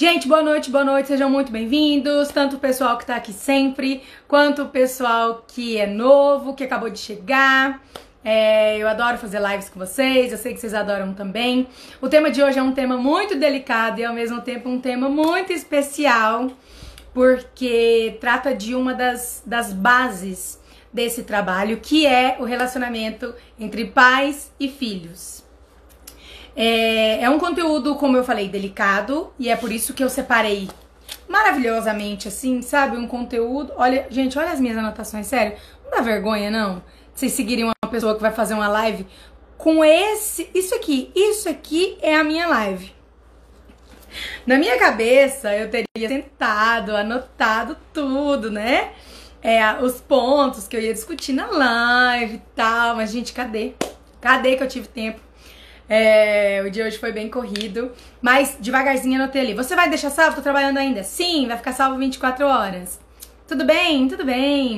Gente, boa noite, boa noite, sejam muito bem-vindos, tanto o pessoal que tá aqui sempre, quanto o pessoal que é novo, que acabou de chegar. É, eu adoro fazer lives com vocês, eu sei que vocês adoram também. O tema de hoje é um tema muito delicado e ao mesmo tempo um tema muito especial, porque trata de uma das, das bases desse trabalho, que é o relacionamento entre pais e filhos. É, é um conteúdo, como eu falei, delicado e é por isso que eu separei maravilhosamente, assim, sabe? Um conteúdo. Olha, gente, olha as minhas anotações, sério. Não dá vergonha, não? Vocês seguirem uma pessoa que vai fazer uma live com esse. Isso aqui, isso aqui é a minha live. Na minha cabeça, eu teria sentado, anotado tudo, né? É, os pontos que eu ia discutir na live e tal. Mas, gente, cadê? Cadê que eu tive tempo? É, o dia hoje foi bem corrido, mas devagarzinho anotei ali. Você vai deixar salvo? Tô trabalhando ainda. Sim, vai ficar salvo 24 horas. Tudo bem? Tudo bem.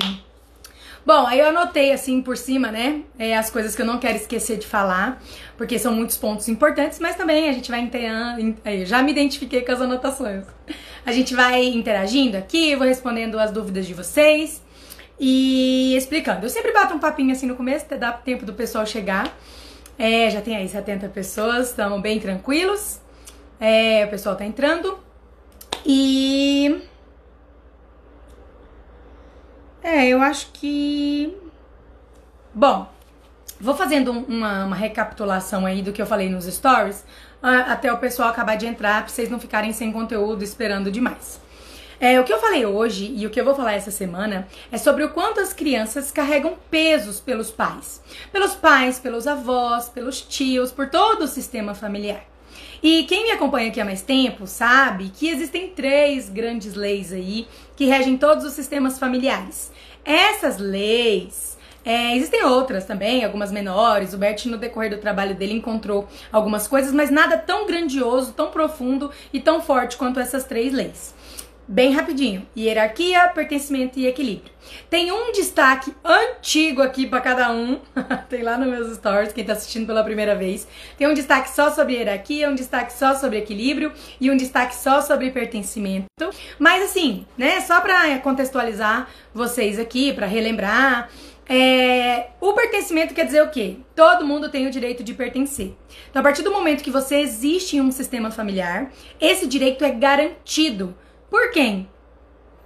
Bom, aí eu anotei assim por cima, né? É, as coisas que eu não quero esquecer de falar, porque são muitos pontos importantes, mas também a gente vai interagindo. Já me identifiquei com as anotações. A gente vai interagindo aqui, vou respondendo as dúvidas de vocês e explicando. Eu sempre bato um papinho assim no começo, dá tempo do pessoal chegar. É, já tem aí 70 pessoas, estamos bem tranquilos. É, o pessoal tá entrando. E. É, eu acho que. Bom, vou fazendo uma, uma recapitulação aí do que eu falei nos stories, até o pessoal acabar de entrar, pra vocês não ficarem sem conteúdo esperando demais. É, o que eu falei hoje e o que eu vou falar essa semana é sobre o quanto as crianças carregam pesos pelos pais. Pelos pais, pelos avós, pelos tios, por todo o sistema familiar. E quem me acompanha aqui há mais tempo sabe que existem três grandes leis aí que regem todos os sistemas familiares. Essas leis é, existem outras também, algumas menores. O Bert, no decorrer do trabalho dele, encontrou algumas coisas, mas nada tão grandioso, tão profundo e tão forte quanto essas três leis. Bem rapidinho. Hierarquia, pertencimento e equilíbrio. Tem um destaque antigo aqui para cada um. Tem lá nos meus stories, quem tá assistindo pela primeira vez. Tem um destaque só sobre hierarquia, um destaque só sobre equilíbrio e um destaque só sobre pertencimento. Mas assim, né, só para contextualizar vocês aqui, para relembrar, é, o pertencimento quer dizer o quê? Todo mundo tem o direito de pertencer. Então, a partir do momento que você existe em um sistema familiar, esse direito é garantido por quem?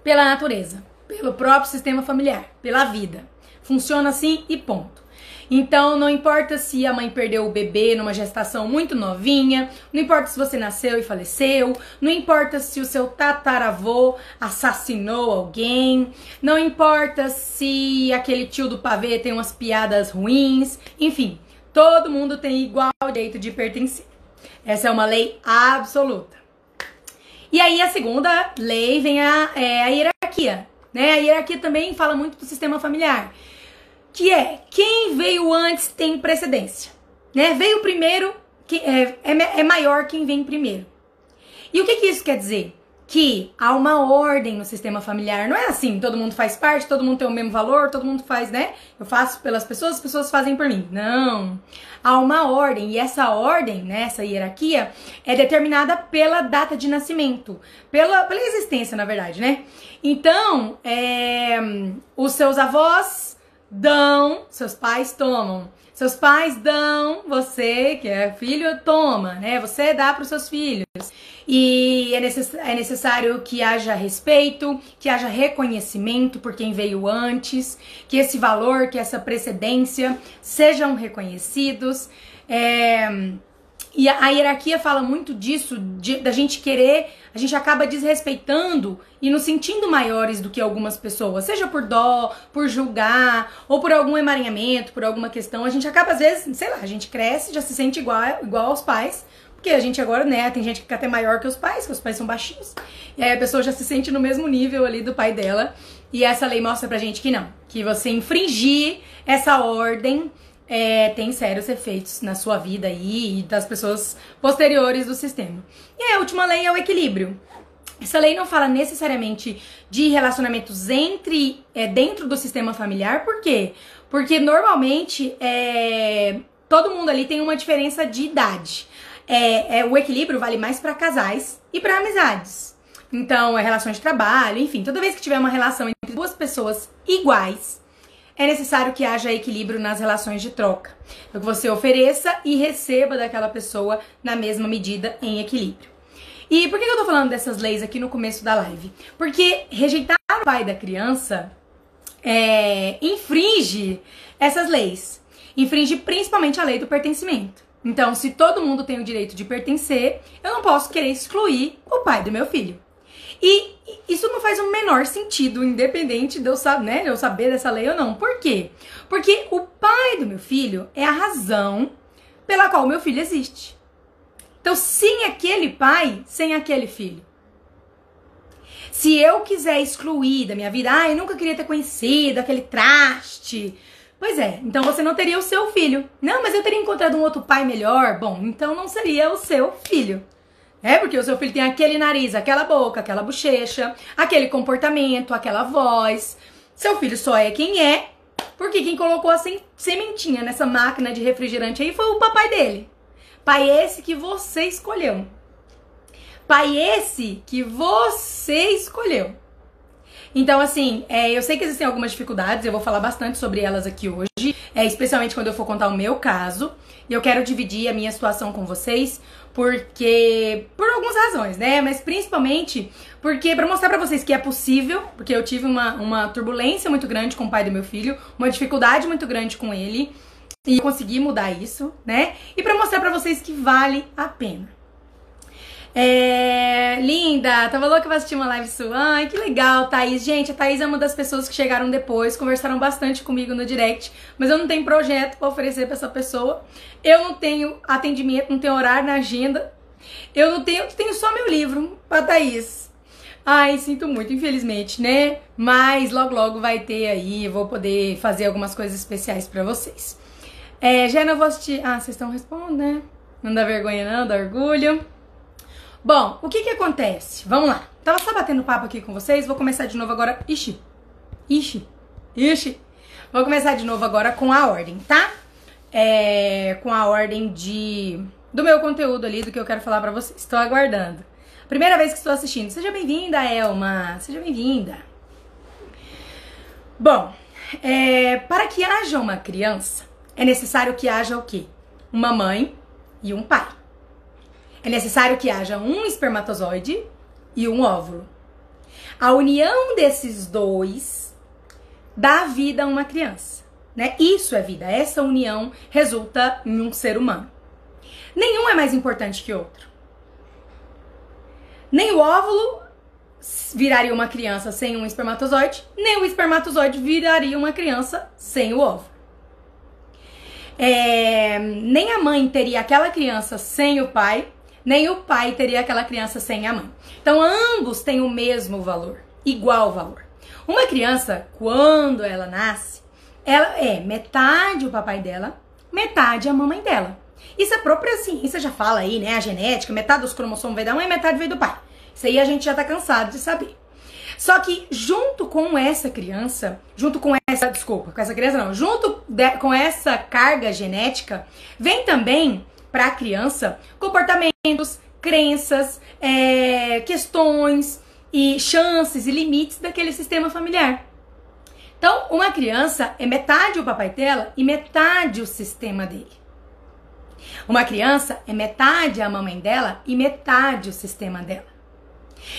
Pela natureza, pelo próprio sistema familiar, pela vida. Funciona assim e ponto. Então, não importa se a mãe perdeu o bebê numa gestação muito novinha, não importa se você nasceu e faleceu, não importa se o seu tataravô assassinou alguém, não importa se aquele tio do pavê tem umas piadas ruins, enfim, todo mundo tem igual direito de pertencer. Essa é uma lei absoluta. E aí a segunda lei vem a, é, a hierarquia. Né? A hierarquia também fala muito do sistema familiar. Que é quem veio antes tem precedência. Né? Veio primeiro, que, é, é, é maior quem vem primeiro. E o que, que isso quer dizer? Que há uma ordem no sistema familiar. Não é assim, todo mundo faz parte, todo mundo tem o mesmo valor, todo mundo faz, né? Eu faço pelas pessoas, as pessoas fazem por mim. Não. Há uma ordem, e essa ordem, né, essa hierarquia, é determinada pela data de nascimento, pela, pela existência, na verdade, né? Então, é, os seus avós dão, seus pais tomam. Seus pais dão, você, que é filho, toma, né? Você dá para os seus filhos. E é, necess é necessário que haja respeito, que haja reconhecimento por quem veio antes, que esse valor, que essa precedência sejam reconhecidos. É, e a, a, hierarquia fala muito disso, de, da gente querer, a gente acaba desrespeitando e nos sentindo maiores do que algumas pessoas, seja por dó, por julgar, ou por algum emaranhamento, por alguma questão. A gente acaba, às vezes, sei lá, a gente cresce, já se sente igual, igual aos pais, porque a gente agora, né, tem gente que fica até maior que os pais, que os pais são baixinhos. E aí a pessoa já se sente no mesmo nível ali do pai dela. E essa lei mostra pra gente que não, que você infringir essa ordem é, tem sérios efeitos na sua vida aí e das pessoas posteriores do sistema. E a última lei é o equilíbrio. Essa lei não fala necessariamente de relacionamentos entre é, dentro do sistema familiar, por quê? Porque normalmente é, todo mundo ali tem uma diferença de idade. É, é o equilíbrio vale mais para casais e para amizades. Então, é relações de trabalho, enfim, toda vez que tiver uma relação entre duas pessoas iguais, é necessário que haja equilíbrio nas relações de troca. Então, que você ofereça e receba daquela pessoa na mesma medida em equilíbrio. E por que eu tô falando dessas leis aqui no começo da live? Porque rejeitar o pai da criança é, infringe essas leis. Infringe principalmente a lei do pertencimento. Então, se todo mundo tem o direito de pertencer, eu não posso querer excluir o pai do meu filho. E isso não faz o menor sentido, independente de eu, saber, né, de eu saber dessa lei ou não. Por quê? Porque o pai do meu filho é a razão pela qual o meu filho existe. Então, sem aquele pai, sem aquele filho. Se eu quiser excluir da minha vida, ah, eu nunca queria ter conhecido aquele traste. Pois é, então você não teria o seu filho. Não, mas eu teria encontrado um outro pai melhor. Bom, então não seria o seu filho. É porque o seu filho tem aquele nariz, aquela boca, aquela bochecha, aquele comportamento, aquela voz. Seu filho só é quem é, porque quem colocou a sementinha nessa máquina de refrigerante aí foi o papai dele. Pai esse que você escolheu. Pai esse que você escolheu. Então, assim, é, eu sei que existem algumas dificuldades, eu vou falar bastante sobre elas aqui hoje, é, especialmente quando eu for contar o meu caso. E eu quero dividir a minha situação com vocês, porque. por algumas razões, né? Mas principalmente porque para mostrar para vocês que é possível, porque eu tive uma, uma turbulência muito grande com o pai do meu filho, uma dificuldade muito grande com ele. E consegui mudar isso, né? E para mostrar para vocês que vale a pena. É, linda, tava louca pra assistir uma live sua. Ai, que legal, Thaís. Gente, a Thaís é uma das pessoas que chegaram depois, conversaram bastante comigo no direct, mas eu não tenho projeto para oferecer para essa pessoa. Eu não tenho atendimento, não tenho horário na agenda. Eu não tenho, tenho só meu livro pra Thaís. Ai, sinto muito, infelizmente, né? Mas logo logo vai ter aí, vou poder fazer algumas coisas especiais para vocês. É, Jana, vou assistir. Ah, vocês estão respondendo, né? Não dá vergonha, não, dá orgulho. Bom, o que que acontece? Vamos lá. Tava só batendo papo aqui com vocês, vou começar de novo agora. Ixi, ixi, ixi. Vou começar de novo agora com a ordem, tá? É, com a ordem de do meu conteúdo ali, do que eu quero falar pra vocês. Estou aguardando. Primeira vez que estou assistindo. Seja bem-vinda, Elma. Seja bem-vinda. Bom, é, para que haja uma criança, é necessário que haja o quê? Uma mãe e um pai. É necessário que haja um espermatozoide e um óvulo. A união desses dois dá vida a uma criança. Né? Isso é vida. Essa união resulta em um ser humano. Nenhum é mais importante que outro. Nem o óvulo viraria uma criança sem um espermatozoide, nem o espermatozoide viraria uma criança sem o óvulo. É, nem a mãe teria aquela criança sem o pai, nem o pai teria aquela criança sem a mãe. Então ambos têm o mesmo valor, igual valor. Uma criança, quando ela nasce, ela é metade o papai dela, metade a mamãe dela. Isso a própria ciência já fala aí, né? A genética, metade dos cromossomos veio da mãe, metade veio do pai. Isso aí a gente já tá cansado de saber. Só que junto com essa criança, junto com essa, desculpa, com essa criança não, junto de, com essa carga genética, vem também para a criança comportamentos, crenças, é, questões e chances e limites daquele sistema familiar. Então, uma criança é metade o papai dela e metade o sistema dele. Uma criança é metade a mamãe dela e metade o sistema dela.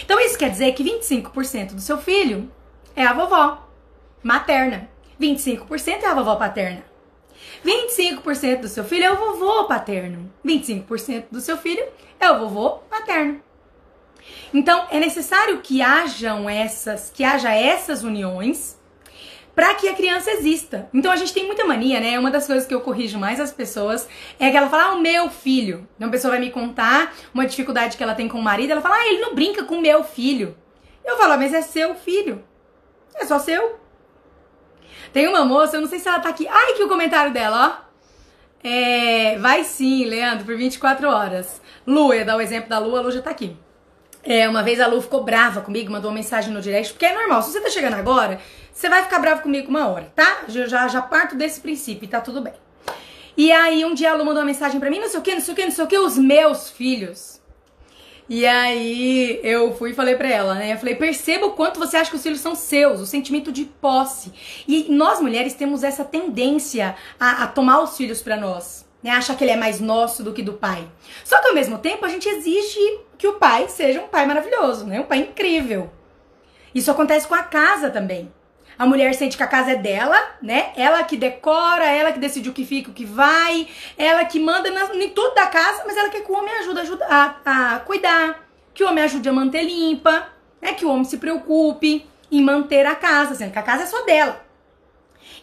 Então isso quer dizer que 25% do seu filho é a vovó materna, 25% é a vovó paterna. 25% do seu filho é o vovô paterno, 25% do seu filho é o vovô paterno. Então é necessário que hajam essas, que haja essas uniões para que a criança exista. Então a gente tem muita mania, né? Uma das coisas que eu corrijo mais as pessoas é que ela fala, ah, o meu filho. Então a pessoa vai me contar uma dificuldade que ela tem com o marido, ela fala, ah, ele não brinca com o meu filho. Eu falo, ah, mas é seu filho. É só seu. Tem uma moça, eu não sei se ela tá aqui. Ai, que o comentário dela, ó. É, vai sim, Leandro, por 24 horas. Lu, eu ia dar o exemplo da Lu, a Lu já tá aqui. É, uma vez a Lu ficou brava comigo, mandou uma mensagem no direct, porque é normal, se você tá chegando agora, você vai ficar bravo comigo uma hora, tá? Já, já, já parto desse princípio e tá tudo bem. E aí um dia a Lu mandou uma mensagem pra mim, não sei o que, não sei o que, não sei o que, os meus filhos. E aí eu fui e falei pra ela, né? Eu falei, perceba o quanto você acha que os filhos são seus, o sentimento de posse. E nós mulheres temos essa tendência a, a tomar os filhos para nós, né? Achar que ele é mais nosso do que do pai. Só que ao mesmo tempo a gente exige que o pai seja um pai maravilhoso, né? Um pai incrível. Isso acontece com a casa também. A mulher sente que a casa é dela, né? Ela que decora, ela que decide o que fica, o que vai, ela que manda em tudo da casa, mas ela quer que o homem ajude, ajude a, a cuidar, que o homem ajude a manter limpa, né? Que o homem se preocupe em manter a casa, sendo que a casa é só dela.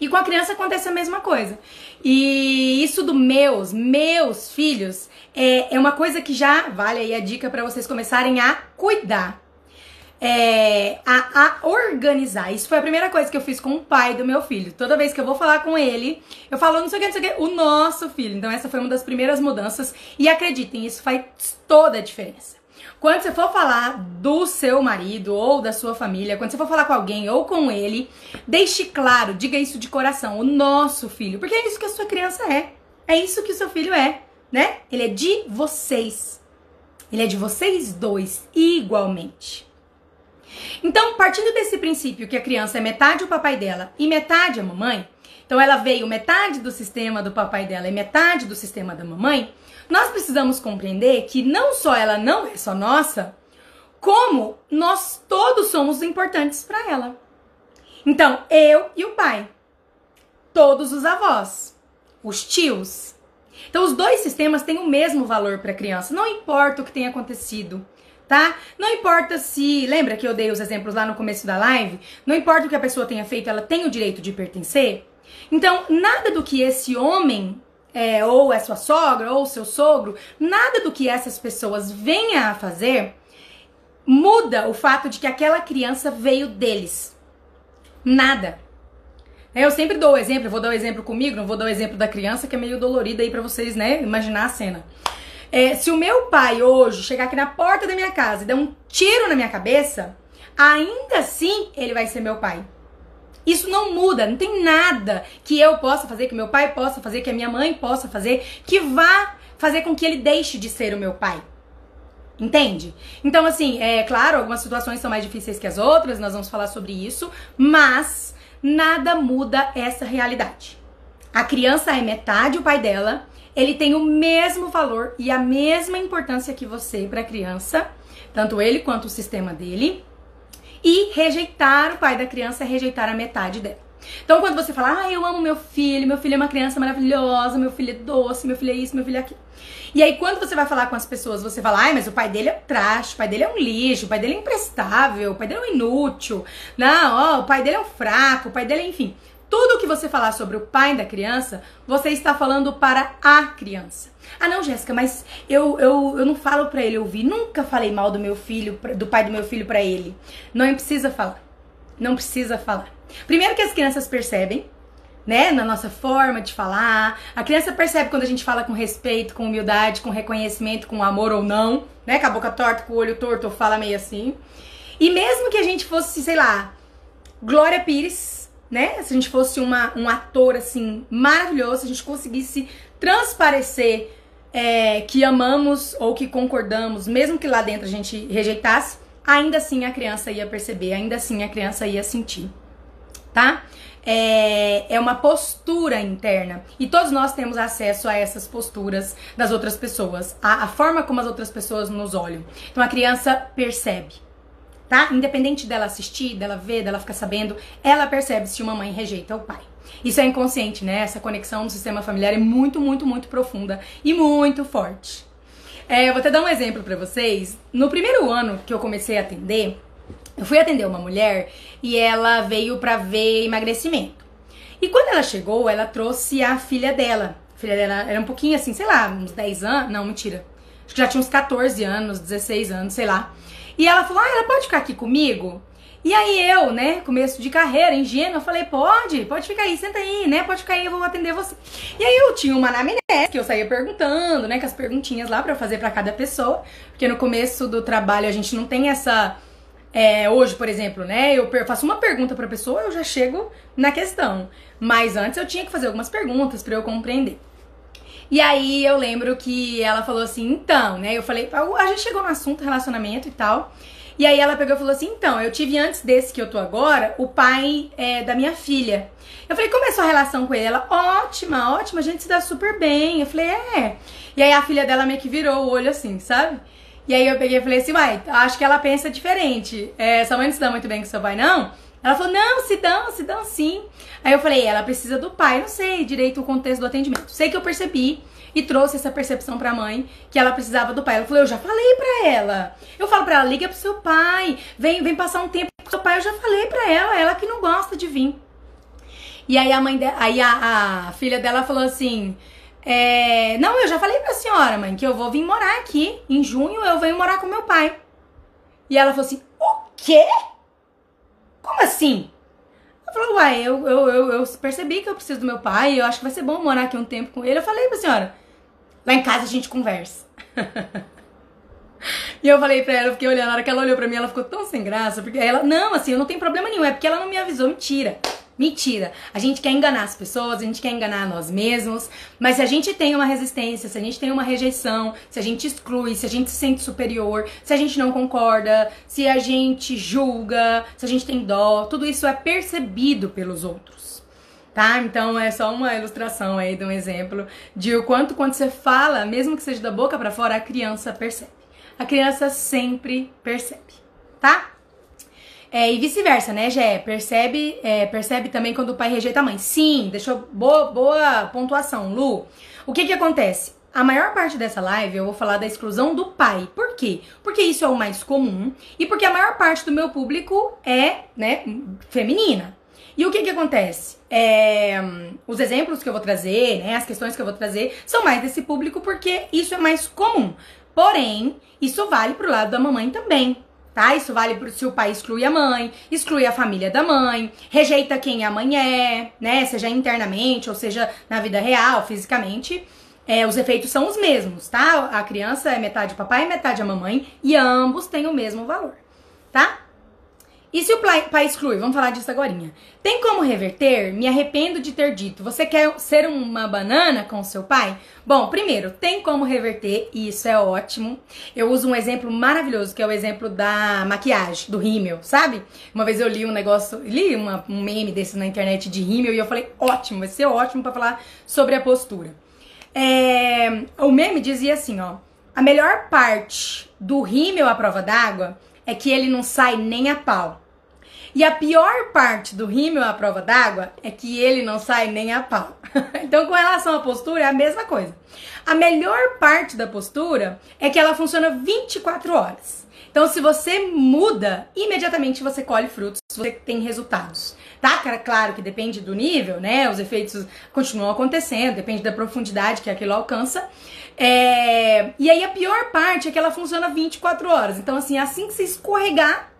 E com a criança acontece a mesma coisa. E isso do meus, meus filhos, é, é uma coisa que já vale aí a dica para vocês começarem a cuidar é, a, a, organizar. Isso foi a primeira coisa que eu fiz com o pai do meu filho. Toda vez que eu vou falar com ele, eu falo não sei o que, não sei o que, o nosso filho. Então essa foi uma das primeiras mudanças. E acreditem, isso faz toda a diferença. Quando você for falar do seu marido ou da sua família, quando você for falar com alguém ou com ele, deixe claro, diga isso de coração, o nosso filho, porque é isso que a sua criança é. É isso que o seu filho é, né? Ele é de vocês. Ele é de vocês dois igualmente. Então, partindo desse princípio que a criança é metade o papai dela e metade a mamãe, então ela veio metade do sistema do papai dela e metade do sistema da mamãe, nós precisamos compreender que não só ela não é só nossa, como nós todos somos importantes para ela. Então, eu e o pai, todos os avós, os tios. Então, os dois sistemas têm o mesmo valor para a criança, não importa o que tenha acontecido tá? Não importa se, lembra que eu dei os exemplos lá no começo da live? Não importa o que a pessoa tenha feito, ela tem o direito de pertencer. Então, nada do que esse homem é, ou é sua sogra ou seu sogro, nada do que essas pessoas venham a fazer muda o fato de que aquela criança veio deles. Nada. Eu sempre dou o exemplo, vou dar o exemplo comigo, não vou dar o exemplo da criança, que é meio dolorido aí para vocês, né, imaginar a cena. É, se o meu pai hoje chegar aqui na porta da minha casa e der um tiro na minha cabeça, ainda assim ele vai ser meu pai. Isso não muda, não tem nada que eu possa fazer, que meu pai possa fazer, que a minha mãe possa fazer, que vá fazer com que ele deixe de ser o meu pai. Entende? Então, assim, é claro, algumas situações são mais difíceis que as outras, nós vamos falar sobre isso, mas nada muda essa realidade. A criança é metade o pai dela ele tem o mesmo valor e a mesma importância que você para a criança, tanto ele quanto o sistema dele. E rejeitar o pai da criança é rejeitar a metade dela. Então, quando você fala, ah, eu amo meu filho, meu filho é uma criança maravilhosa, meu filho é doce, meu filho é isso, meu filho é aquilo. E aí, quando você vai falar com as pessoas, você fala, ai, mas o pai dele é um traste, o pai dele é um lixo, o pai dele é imprestável, o pai dele é um inútil, não, ó, o pai dele é um fraco, o pai dele é, enfim. Tudo que você falar sobre o pai da criança, você está falando para a criança. Ah, não, Jéssica, mas eu, eu, eu não falo para ele ouvir. Nunca falei mal do meu filho, do pai do meu filho para ele. Não precisa falar. Não precisa falar. Primeiro que as crianças percebem, né, na nossa forma de falar. A criança percebe quando a gente fala com respeito, com humildade, com reconhecimento, com amor ou não, né, com a boca torta, com o olho torto, ou fala meio assim. E mesmo que a gente fosse, sei lá, Glória Pires, né? Se a gente fosse uma, um ator assim maravilhoso, se a gente conseguisse transparecer é, que amamos ou que concordamos, mesmo que lá dentro a gente rejeitasse, ainda assim a criança ia perceber, ainda assim a criança ia sentir, tá? É, é uma postura interna e todos nós temos acesso a essas posturas das outras pessoas, a, a forma como as outras pessoas nos olham. Então a criança percebe tá? Independente dela assistir, dela ver, dela ficar sabendo, ela percebe se uma mãe rejeita o pai. Isso é inconsciente, né? Essa conexão no sistema familiar é muito, muito, muito profunda e muito forte. É, eu vou até dar um exemplo para vocês. No primeiro ano que eu comecei a atender, eu fui atender uma mulher e ela veio para ver emagrecimento. E quando ela chegou, ela trouxe a filha dela. A filha dela era um pouquinho assim, sei lá, uns 10 anos. Não, mentira. Acho que já tinha uns 14 anos, 16 anos, sei lá. E ela falou: Ah, ela pode ficar aqui comigo? E aí eu, né, começo de carreira, ingênua, falei, pode, pode ficar aí, senta aí, né, pode ficar aí, eu vou atender você. E aí eu tinha uma anamnese que eu saía perguntando, né, com as perguntinhas lá para fazer para cada pessoa, porque no começo do trabalho a gente não tem essa... É, hoje, por exemplo, né, eu faço uma pergunta pra pessoa, eu já chego na questão. Mas antes eu tinha que fazer algumas perguntas para eu compreender. E aí eu lembro que ela falou assim, então, né? Eu falei, a gente chegou no assunto relacionamento e tal. E aí ela pegou e falou assim: então, eu tive antes desse que eu tô agora, o pai é, da minha filha. Eu falei, como é a sua relação com ele? Ela, ótima, ótima, a gente se dá super bem. Eu falei, é. E aí a filha dela meio que virou o olho assim, sabe? E aí eu peguei e falei assim, uai, acho que ela pensa diferente. É, sua mãe não se dá muito bem com seu pai, não? Ela falou, não, se dão, se dão sim. Aí eu falei, ela precisa do pai. Eu não sei direito o contexto do atendimento. Sei que eu percebi e trouxe essa percepção pra mãe que ela precisava do pai. Ela falou: Eu já falei pra ela. Eu falo pra ela: liga pro seu pai, vem, vem passar um tempo com seu pai. Eu já falei pra ela, ela que não gosta de vir. E aí a mãe de, aí a, a filha dela falou assim: é, Não, eu já falei pra senhora, mãe, que eu vou vir morar aqui. Em junho eu venho morar com meu pai. E ela falou assim: O quê? Como assim? Ela falou, uai, eu, eu, eu, eu, percebi que eu preciso do meu pai, eu acho que vai ser bom morar aqui um tempo com ele. Eu falei pra senhora, Lá em casa a gente conversa. e eu falei pra ela, eu fiquei olhando, na hora que ela olhou pra mim, ela ficou tão sem graça, porque ela, não, assim, eu não tenho problema nenhum, é porque ela não me avisou, mentira. Mentira. A gente quer enganar as pessoas, a gente quer enganar nós mesmos, mas se a gente tem uma resistência, se a gente tem uma rejeição, se a gente exclui, se a gente se sente superior, se a gente não concorda, se a gente julga, se a gente tem dó, tudo isso é percebido pelos outros tá? Então é só uma ilustração aí de um exemplo de o quanto quando você fala, mesmo que seja da boca para fora, a criança percebe. A criança sempre percebe, tá? É, e vice-versa, né, Gé? Percebe, é, percebe também quando o pai rejeita a mãe. Sim, deixou boa, boa pontuação, Lu. O que que acontece? A maior parte dessa live eu vou falar da exclusão do pai. Por quê? Porque isso é o mais comum e porque a maior parte do meu público é, né, feminina. E o que que acontece? É, os exemplos que eu vou trazer, né, as questões que eu vou trazer, são mais desse público porque isso é mais comum. Porém, isso vale pro lado da mamãe também, tá? Isso vale se o pai exclui a mãe, exclui a família da mãe, rejeita quem a mãe é, né? Seja internamente ou seja na vida real, fisicamente. É, os efeitos são os mesmos, tá? A criança é metade papai metade a mamãe e ambos têm o mesmo valor, tá? E se o pai exclui? Vamos falar disso agora. Tem como reverter? Me arrependo de ter dito. Você quer ser uma banana com seu pai? Bom, primeiro, tem como reverter e isso é ótimo. Eu uso um exemplo maravilhoso, que é o exemplo da maquiagem, do rímel, sabe? Uma vez eu li um negócio, li uma, um meme desse na internet de rímel e eu falei, ótimo, vai ser ótimo para falar sobre a postura. É, o meme dizia assim, ó. A melhor parte do rímel à prova d'água é que ele não sai nem a pau. E a pior parte do rímel à prova d'água é que ele não sai nem a pau. então, com relação à postura, é a mesma coisa. A melhor parte da postura é que ela funciona 24 horas. Então, se você muda, imediatamente você colhe frutos, você tem resultados. Tá? Claro que depende do nível, né? Os efeitos continuam acontecendo, depende da profundidade que aquilo alcança. É... E aí a pior parte é que ela funciona 24 horas. Então, assim, assim que você escorregar,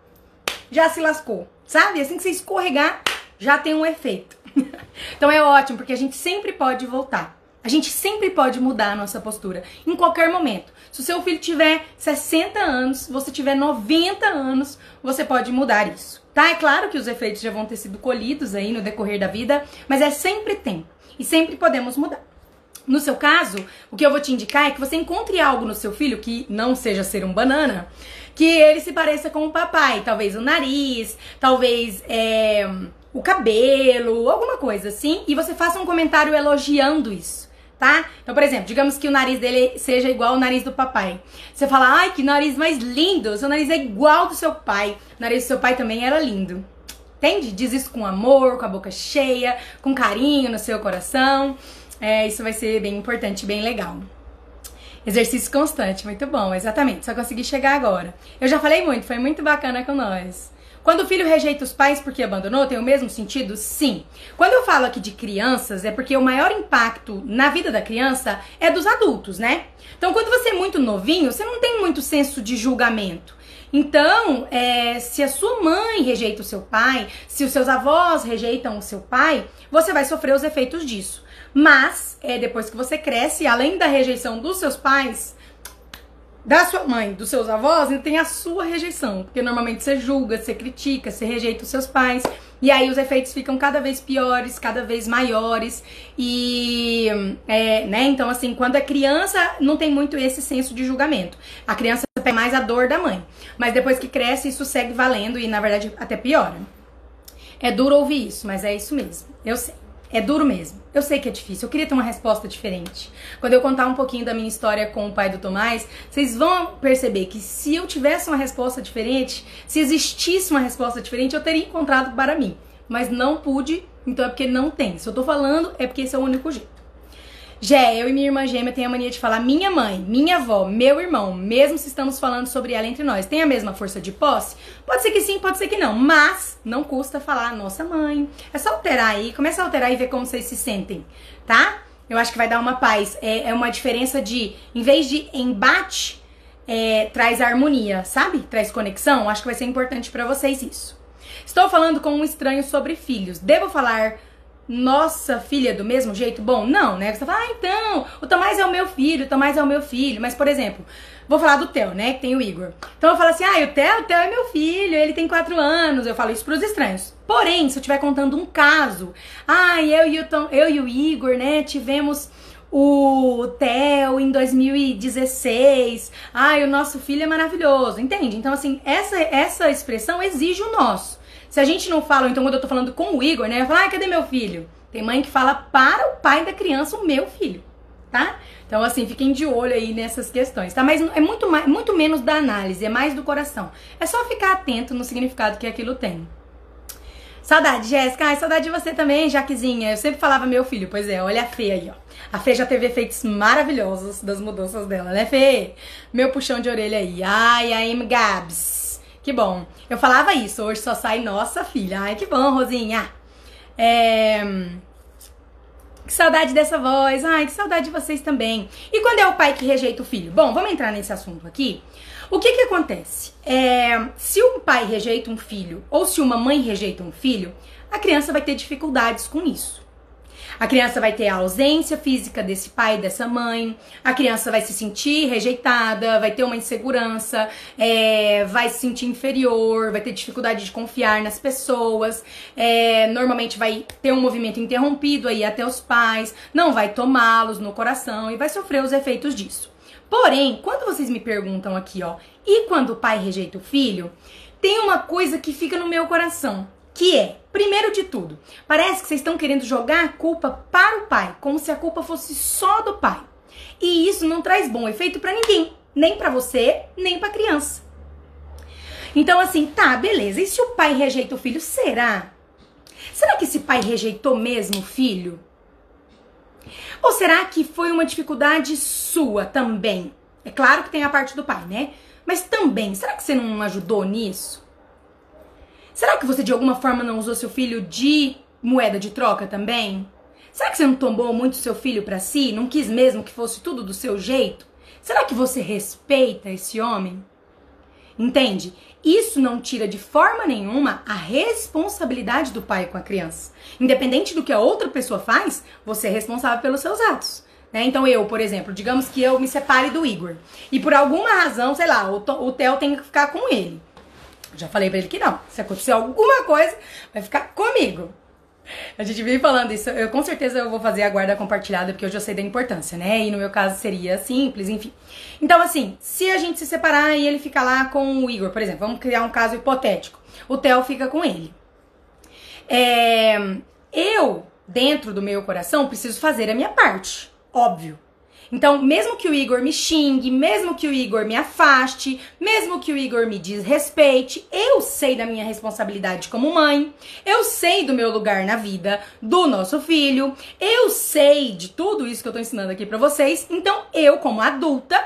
já se lascou sabe? Assim que você escorregar, já tem um efeito. então é ótimo, porque a gente sempre pode voltar. A gente sempre pode mudar a nossa postura em qualquer momento. Se o seu filho tiver 60 anos, você tiver 90 anos, você pode mudar isso. Tá? É claro que os efeitos já vão ter sido colhidos aí no decorrer da vida, mas é sempre tempo e sempre podemos mudar. No seu caso, o que eu vou te indicar é que você encontre algo no seu filho que não seja ser um banana, que ele se pareça com o papai. Talvez o nariz, talvez é, o cabelo, alguma coisa assim. E você faça um comentário elogiando isso. Tá? Então, por exemplo, digamos que o nariz dele seja igual ao nariz do papai. Você fala, ai, que nariz mais lindo! Seu nariz é igual do seu pai. O nariz do seu pai também era lindo. Entende? Diz isso com amor, com a boca cheia, com carinho no seu coração. É, isso vai ser bem importante, bem legal. Exercício constante, muito bom, exatamente. Só consegui chegar agora. Eu já falei muito, foi muito bacana com nós. Quando o filho rejeita os pais porque abandonou, tem o mesmo sentido? Sim. Quando eu falo aqui de crianças, é porque o maior impacto na vida da criança é dos adultos, né? Então, quando você é muito novinho, você não tem muito senso de julgamento. Então, é, se a sua mãe rejeita o seu pai, se os seus avós rejeitam o seu pai, você vai sofrer os efeitos disso. Mas, é, depois que você cresce, além da rejeição dos seus pais, da sua mãe, dos seus avós, ainda tem a sua rejeição. Porque normalmente você julga, você critica, você rejeita os seus pais. E aí os efeitos ficam cada vez piores, cada vez maiores. E, é, né, então assim, quando é criança, não tem muito esse senso de julgamento. A criança pega mais a dor da mãe. Mas depois que cresce, isso segue valendo e, na verdade, até piora. É duro ouvir isso, mas é isso mesmo. Eu sei. É duro mesmo. Eu sei que é difícil. Eu queria ter uma resposta diferente. Quando eu contar um pouquinho da minha história com o pai do Tomás, vocês vão perceber que se eu tivesse uma resposta diferente, se existisse uma resposta diferente, eu teria encontrado para mim. Mas não pude, então é porque não tem. Se eu tô falando, é porque esse é o único jeito. Jé, eu e minha irmã gêmea tem a mania de falar minha mãe, minha avó, meu irmão, mesmo se estamos falando sobre ela entre nós, tem a mesma força de posse? Pode ser que sim, pode ser que não, mas não custa falar nossa mãe. É só alterar aí, começa a alterar e ver como vocês se sentem, tá? Eu acho que vai dar uma paz. É, é uma diferença de, em vez de embate, é, traz harmonia, sabe? Traz conexão. Acho que vai ser importante para vocês isso. Estou falando com um estranho sobre filhos. Devo falar nossa filha do mesmo jeito? Bom, não, né? Você fala, ah, então, o Tomás é o meu filho, o Tomás é o meu filho. Mas, por exemplo, vou falar do Theo, né? Que tem o Igor. Então eu falo assim, ah, o Theo, o Theo é meu filho, ele tem quatro anos. Eu falo isso pros estranhos. Porém, se eu estiver contando um caso, ah, eu e o, Tom, eu e o Igor, né, tivemos o Theo em 2016. Ai, o nosso filho é maravilhoso, entende? Então, assim, essa, essa expressão exige o nosso. Se a gente não fala, então quando eu tô falando com o Igor, né? Eu falo, ah, cadê meu filho? Tem mãe que fala para o pai da criança o meu filho, tá? Então, assim, fiquem de olho aí nessas questões, tá? Mas é muito, mais, muito menos da análise, é mais do coração. É só ficar atento no significado que aquilo tem. Saudade, Jéssica. Ai, saudade de você também, Jaquezinha. Eu sempre falava meu filho. Pois é, olha a Fê aí, ó. A Fê já teve efeitos maravilhosos das mudanças dela, né, Fê? Meu puxão de orelha aí. Ai, I'm Gabs. Que bom. Eu falava isso, hoje só sai nossa filha. Ai, que bom, Rosinha. É... Que saudade dessa voz. Ai, que saudade de vocês também. E quando é o pai que rejeita o filho? Bom, vamos entrar nesse assunto aqui. O que que acontece? É, se um pai rejeita um filho ou se uma mãe rejeita um filho, a criança vai ter dificuldades com isso. A criança vai ter a ausência física desse pai, dessa mãe. A criança vai se sentir rejeitada, vai ter uma insegurança, é, vai se sentir inferior, vai ter dificuldade de confiar nas pessoas. É, normalmente vai ter um movimento interrompido aí até os pais, não vai tomá-los no coração e vai sofrer os efeitos disso. Porém, quando vocês me perguntam aqui, ó, e quando o pai rejeita o filho, tem uma coisa que fica no meu coração que é, primeiro de tudo, parece que vocês estão querendo jogar a culpa para o pai, como se a culpa fosse só do pai. E isso não traz bom efeito para ninguém, nem para você, nem para criança. Então assim, tá, beleza. E se o pai rejeita o filho, será? Será que esse pai rejeitou mesmo o filho? Ou será que foi uma dificuldade sua também? É claro que tem a parte do pai, né? Mas também, será que você não ajudou nisso? Será que você de alguma forma não usou seu filho de moeda de troca também? Será que você não tomou muito seu filho para si? Não quis mesmo que fosse tudo do seu jeito? Será que você respeita esse homem? Entende? Isso não tira de forma nenhuma a responsabilidade do pai com a criança. Independente do que a outra pessoa faz, você é responsável pelos seus atos. Né? Então eu, por exemplo, digamos que eu me separe do Igor e por alguma razão, sei lá, o, o Theo tem que ficar com ele. Já falei pra ele que não. Se acontecer alguma coisa, vai ficar comigo. A gente vive falando isso. Eu com certeza eu vou fazer a guarda compartilhada, porque eu sei da importância, né? E no meu caso seria simples, enfim. Então, assim, se a gente se separar e ele ficar lá com o Igor, por exemplo, vamos criar um caso hipotético. O Theo fica com ele. É, eu, dentro do meu coração, preciso fazer a minha parte. Óbvio. Então, mesmo que o Igor me xingue, mesmo que o Igor me afaste, mesmo que o Igor me desrespeite, eu sei da minha responsabilidade como mãe, eu sei do meu lugar na vida do nosso filho, eu sei de tudo isso que eu tô ensinando aqui para vocês. Então, eu, como adulta,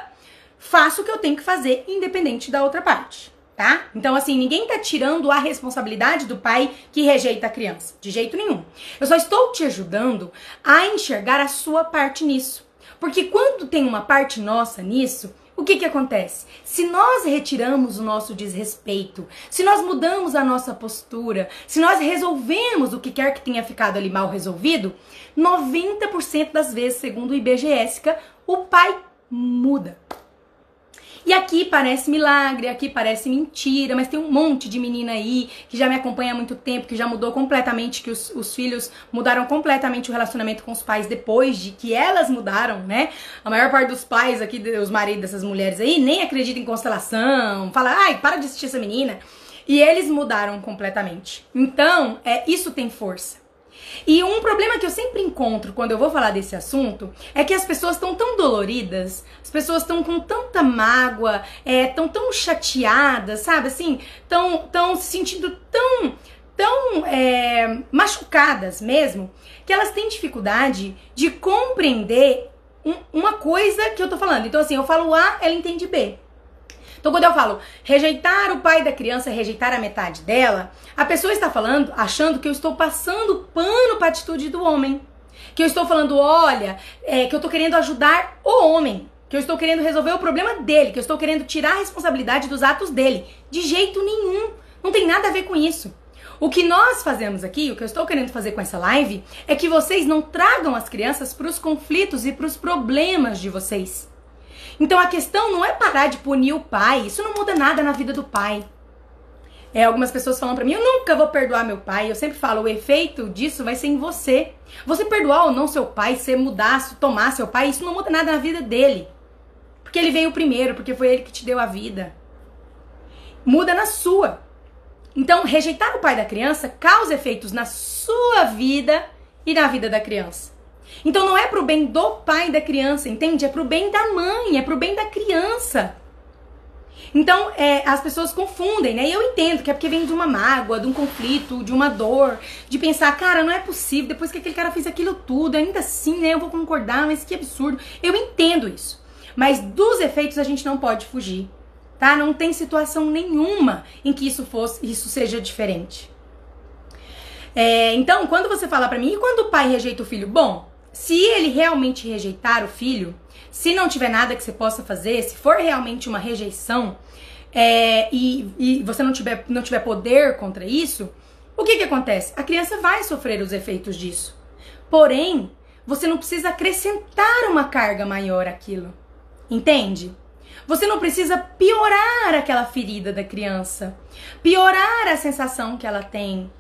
faço o que eu tenho que fazer, independente da outra parte. Tá? Então, assim, ninguém tá tirando a responsabilidade do pai que rejeita a criança. De jeito nenhum. Eu só estou te ajudando a enxergar a sua parte nisso. Porque quando tem uma parte nossa nisso, o que, que acontece? Se nós retiramos o nosso desrespeito, se nós mudamos a nossa postura, se nós resolvemos o que quer que tenha ficado ali mal resolvido, 90% das vezes, segundo o IBGE, o pai muda. E aqui parece milagre, aqui parece mentira, mas tem um monte de menina aí que já me acompanha há muito tempo, que já mudou completamente, que os, os filhos mudaram completamente o relacionamento com os pais depois de que elas mudaram, né? A maior parte dos pais aqui, os maridos dessas mulheres aí, nem acredita em constelação, fala, ai, para de assistir essa menina. E eles mudaram completamente. Então, é, isso tem força. E um problema que eu sempre encontro quando eu vou falar desse assunto é que as pessoas estão tão doloridas, as pessoas estão com tanta mágoa, estão é, tão chateadas, sabe? Assim, estão tão se sentindo tão, tão é, machucadas mesmo, que elas têm dificuldade de compreender um, uma coisa que eu tô falando. Então, assim, eu falo A, ela entende B. Então, quando eu falo rejeitar o pai da criança, rejeitar a metade dela, a pessoa está falando, achando que eu estou passando pano para a atitude do homem. Que eu estou falando, olha, é, que eu estou querendo ajudar o homem. Que eu estou querendo resolver o problema dele. Que eu estou querendo tirar a responsabilidade dos atos dele. De jeito nenhum. Não tem nada a ver com isso. O que nós fazemos aqui, o que eu estou querendo fazer com essa live, é que vocês não tragam as crianças para os conflitos e para os problemas de vocês. Então a questão não é parar de punir o pai, isso não muda nada na vida do pai. É, algumas pessoas falam para mim, eu nunca vou perdoar meu pai. Eu sempre falo, o efeito disso vai ser em você. Você perdoar ou não seu pai, você mudar, tomar seu pai, isso não muda nada na vida dele. Porque ele veio primeiro, porque foi ele que te deu a vida. Muda na sua. Então, rejeitar o pai da criança causa efeitos na sua vida e na vida da criança. Então não é pro bem do pai da criança, entende? É pro bem da mãe, é pro bem da criança. Então, é, as pessoas confundem, né? E eu entendo que é porque vem de uma mágoa, de um conflito, de uma dor, de pensar, cara, não é possível, depois que aquele cara fez aquilo tudo, ainda assim, né? Eu vou concordar, mas que absurdo. Eu entendo isso. Mas dos efeitos a gente não pode fugir, tá? Não tem situação nenhuma em que isso fosse, isso seja diferente. É, então, quando você fala para mim, e quando o pai rejeita o filho? Bom, se ele realmente rejeitar o filho, se não tiver nada que você possa fazer, se for realmente uma rejeição é, e, e, você não tiver, não tiver poder contra isso, o que, que acontece? A criança vai sofrer os efeitos disso. Porém, você não precisa acrescentar uma carga maior àquilo. Entende? Você não precisa piorar aquela ferida da criança, piorar a sensação que ela tem,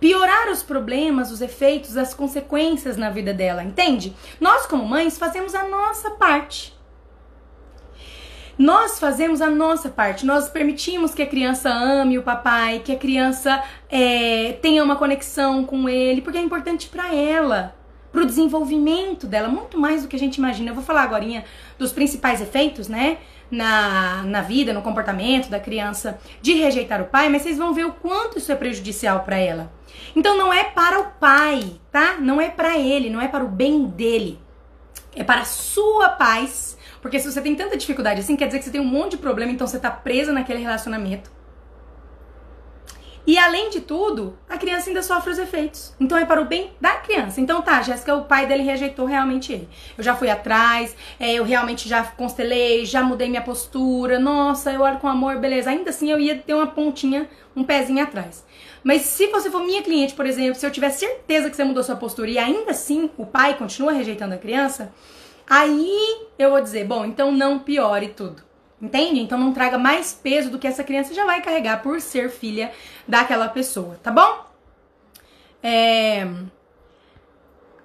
piorar os problemas, os efeitos, as consequências na vida dela, entende? Nós, como mães, fazemos a nossa parte. Nós fazemos a nossa parte, nós permitimos que a criança ame o papai, que a criança é, tenha uma conexão com ele, porque é importante para ela, para o desenvolvimento dela, muito mais do que a gente imagina. Eu vou falar agora dos principais efeitos, né? Na, na vida, no comportamento da criança de rejeitar o pai, mas vocês vão ver o quanto isso é prejudicial para ela. Então não é para o pai, tá? Não é para ele, não é para o bem dele. É para a sua paz. Porque se você tem tanta dificuldade assim, quer dizer que você tem um monte de problema, então você tá presa naquele relacionamento. E além de tudo, a criança ainda sofre os efeitos. Então é para o bem da criança. Então tá, Jéssica, o pai dele rejeitou realmente ele. Eu já fui atrás, é, eu realmente já constelei, já mudei minha postura. Nossa, eu olho com amor, beleza. Ainda assim eu ia ter uma pontinha, um pezinho atrás. Mas se você for minha cliente, por exemplo, se eu tiver certeza que você mudou sua postura e ainda assim o pai continua rejeitando a criança, aí eu vou dizer, bom, então não piore tudo. Entende? Então não traga mais peso do que essa criança já vai carregar por ser filha daquela pessoa, tá bom? É...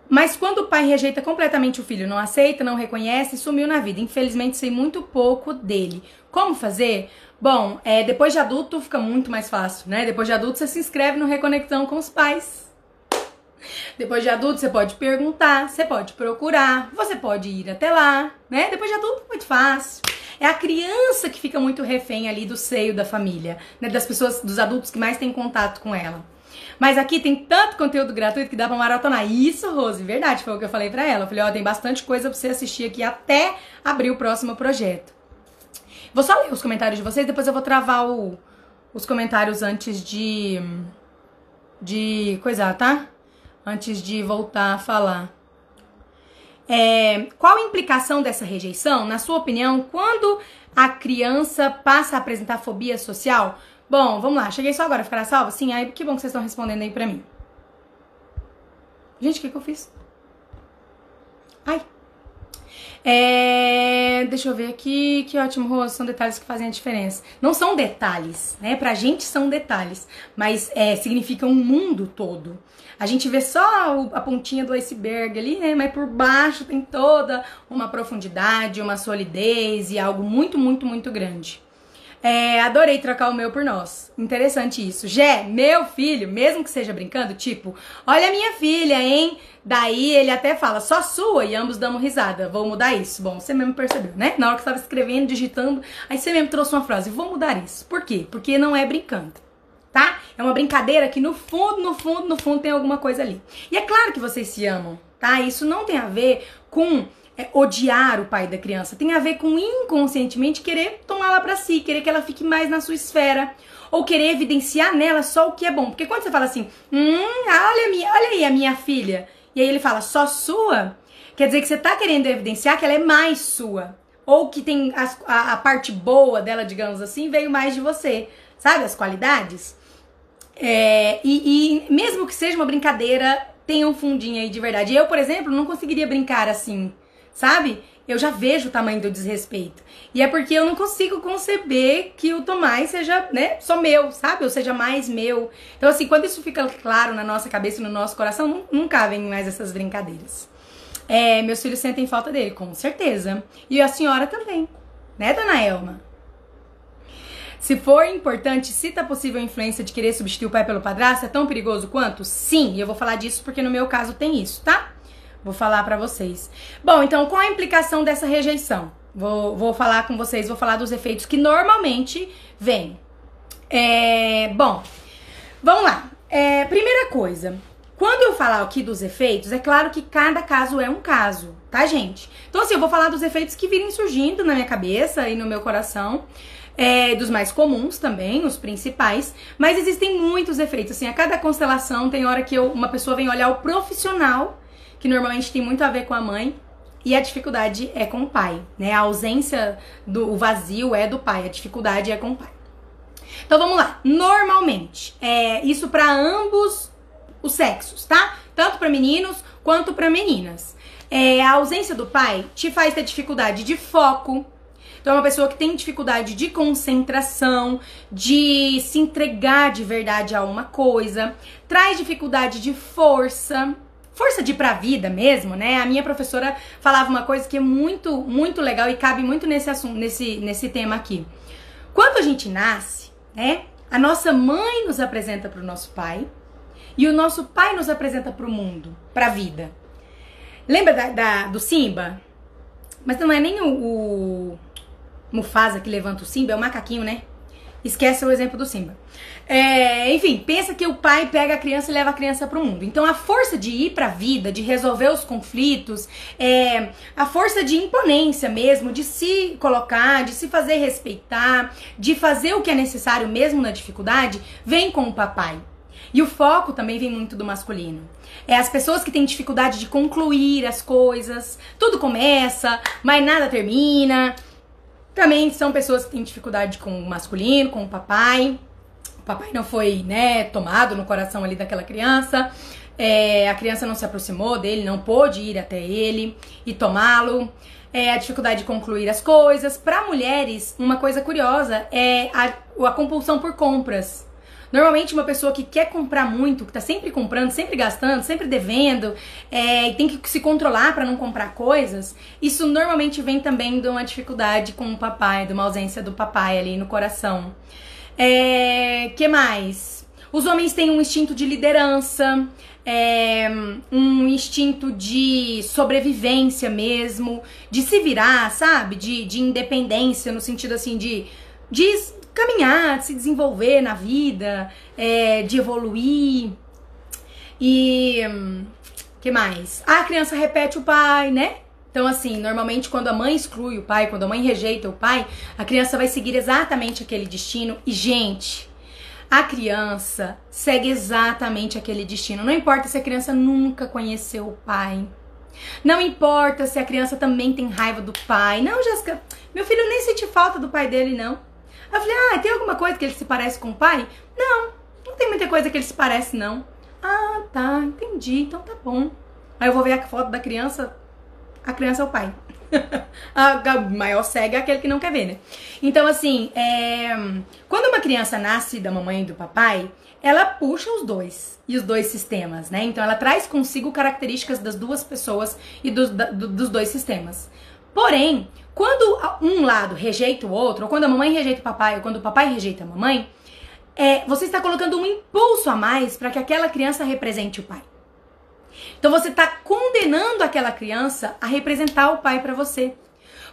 Mas quando o pai rejeita completamente o filho, não aceita, não reconhece, sumiu na vida. Infelizmente sei muito pouco dele. Como fazer? Bom, é, depois de adulto fica muito mais fácil, né? Depois de adulto você se inscreve no Reconexão com os pais. Depois de adulto você pode perguntar, você pode procurar, você pode ir até lá, né? Depois de adulto muito fácil. É a criança que fica muito refém ali do seio da família, né? Das pessoas, dos adultos que mais têm contato com ela. Mas aqui tem tanto conteúdo gratuito que dá pra maratonar. Isso, Rose, verdade, foi o que eu falei pra ela. Eu falei, ó, tem bastante coisa pra você assistir aqui até abrir o próximo projeto. Vou só ler os comentários de vocês, depois eu vou travar o, os comentários antes de. de coisar, tá? Antes de voltar a falar. É, qual a implicação dessa rejeição, na sua opinião, quando a criança passa a apresentar fobia social? Bom, vamos lá, cheguei só agora, ficará salva? Sim, aí que bom que vocês estão respondendo aí pra mim. Gente, o que, que eu fiz? Ai. É, deixa eu ver aqui, que ótimo, Rose, são detalhes que fazem a diferença. Não são detalhes, né? Pra gente são detalhes, mas é, significam um mundo todo. A gente vê só a pontinha do iceberg ali, né? Mas por baixo tem toda uma profundidade, uma solidez e algo muito, muito, muito grande. É, adorei trocar o meu por nós. Interessante isso. Jé, meu filho, mesmo que seja brincando, tipo, olha a minha filha, hein? Daí ele até fala, só sua, e ambos damos risada. Vou mudar isso. Bom, você mesmo percebeu, né? Na hora que estava escrevendo, digitando, aí você mesmo trouxe uma frase, vou mudar isso. Por quê? Porque não é brincando. Tá? É uma brincadeira que no fundo, no fundo, no fundo tem alguma coisa ali. E é claro que vocês se amam, tá? Isso não tem a ver com é, odiar o pai da criança. Tem a ver com inconscientemente querer tomá-la para si, querer que ela fique mais na sua esfera. Ou querer evidenciar nela só o que é bom. Porque quando você fala assim, hum, olha, minha, olha aí a minha filha. E aí ele fala, só sua? Quer dizer que você tá querendo evidenciar que ela é mais sua. Ou que tem a, a, a parte boa dela, digamos assim, veio mais de você. Sabe as qualidades? É, e, e mesmo que seja uma brincadeira, tem um fundinho aí de verdade. Eu, por exemplo, não conseguiria brincar assim sabe? Eu já vejo o tamanho do desrespeito. E é porque eu não consigo conceber que o Tomás seja, né, só meu, sabe? Ou seja mais meu. Então, assim, quando isso fica claro na nossa cabeça e no nosso coração, não, não cabem mais essas brincadeiras. É, meus filhos sentem falta dele, com certeza. E a senhora também, né, dona Elma? Se for importante, se tá possível influência de querer substituir o pai pelo padrasto, é tão perigoso quanto? Sim, e eu vou falar disso porque no meu caso tem isso, tá? Vou falar para vocês. Bom, então qual a implicação dessa rejeição? Vou, vou falar com vocês, vou falar dos efeitos que normalmente vêm. É, bom, vamos lá. É, primeira coisa, quando eu falar aqui dos efeitos, é claro que cada caso é um caso, tá, gente? Então, assim, eu vou falar dos efeitos que virem surgindo na minha cabeça e no meu coração. É, dos mais comuns também, os principais, mas existem muitos efeitos. Assim, a cada constelação tem hora que eu, uma pessoa vem olhar o profissional que normalmente tem muito a ver com a mãe, e a dificuldade é com o pai, né? A ausência do vazio é do pai, a dificuldade é com o pai. Então vamos lá. Normalmente, é isso para ambos os sexos, tá? Tanto para meninos quanto para meninas. É, a ausência do pai te faz ter dificuldade de foco. Então, é uma pessoa que tem dificuldade de concentração, de se entregar de verdade a uma coisa, traz dificuldade de força, força de ir pra vida mesmo, né? A minha professora falava uma coisa que é muito, muito legal e cabe muito nesse assunto, nesse, nesse tema aqui. Quando a gente nasce, né? A nossa mãe nos apresenta para o nosso pai e o nosso pai nos apresenta para o mundo, para a vida. Lembra da, da, do Simba? Mas não é nem o, o Mufasa que levanta o Simba, é o macaquinho, né? Esquece o exemplo do Simba. É, enfim, pensa que o pai pega a criança e leva a criança para o mundo. Então a força de ir para a vida, de resolver os conflitos, é, a força de imponência mesmo, de se colocar, de se fazer respeitar, de fazer o que é necessário mesmo na dificuldade, vem com o papai. E o foco também vem muito do masculino. É as pessoas que têm dificuldade de concluir as coisas, tudo começa, mas nada termina. Também são pessoas que têm dificuldade com o masculino, com o papai. O papai não foi, né, tomado no coração ali daquela criança. É, a criança não se aproximou dele, não pôde ir até ele e tomá-lo. É, a dificuldade de concluir as coisas. Para mulheres, uma coisa curiosa é a, a compulsão por compras. Normalmente, uma pessoa que quer comprar muito, que tá sempre comprando, sempre gastando, sempre devendo, é, e tem que se controlar para não comprar coisas, isso normalmente vem também de uma dificuldade com o papai, de uma ausência do papai ali no coração. É, que mais? Os homens têm um instinto de liderança, é, um instinto de sobrevivência mesmo, de se virar, sabe? De, de independência, no sentido assim de, de caminhar, de se desenvolver na vida, é, de evoluir. E. que mais? A criança repete o pai, né? Então, assim, normalmente quando a mãe exclui o pai, quando a mãe rejeita o pai, a criança vai seguir exatamente aquele destino. E, gente, a criança segue exatamente aquele destino. Não importa se a criança nunca conheceu o pai. Não importa se a criança também tem raiva do pai. Não, Jéssica, meu filho nem sente falta do pai dele, não. Eu falei, ah, tem alguma coisa que ele se parece com o pai? Não, não tem muita coisa que ele se parece, não. Ah, tá, entendi, então tá bom. Aí eu vou ver a foto da criança, a criança é o pai. a maior cega é aquele que não quer ver, né? Então, assim, é... quando uma criança nasce da mamãe e do papai, ela puxa os dois e os dois sistemas, né? Então, ela traz consigo características das duas pessoas e do, do, dos dois sistemas. Porém, quando um lado rejeita o outro, ou quando a mamãe rejeita o papai, ou quando o papai rejeita a mamãe, é, você está colocando um impulso a mais para que aquela criança represente o pai. Então você está condenando aquela criança a representar o pai para você.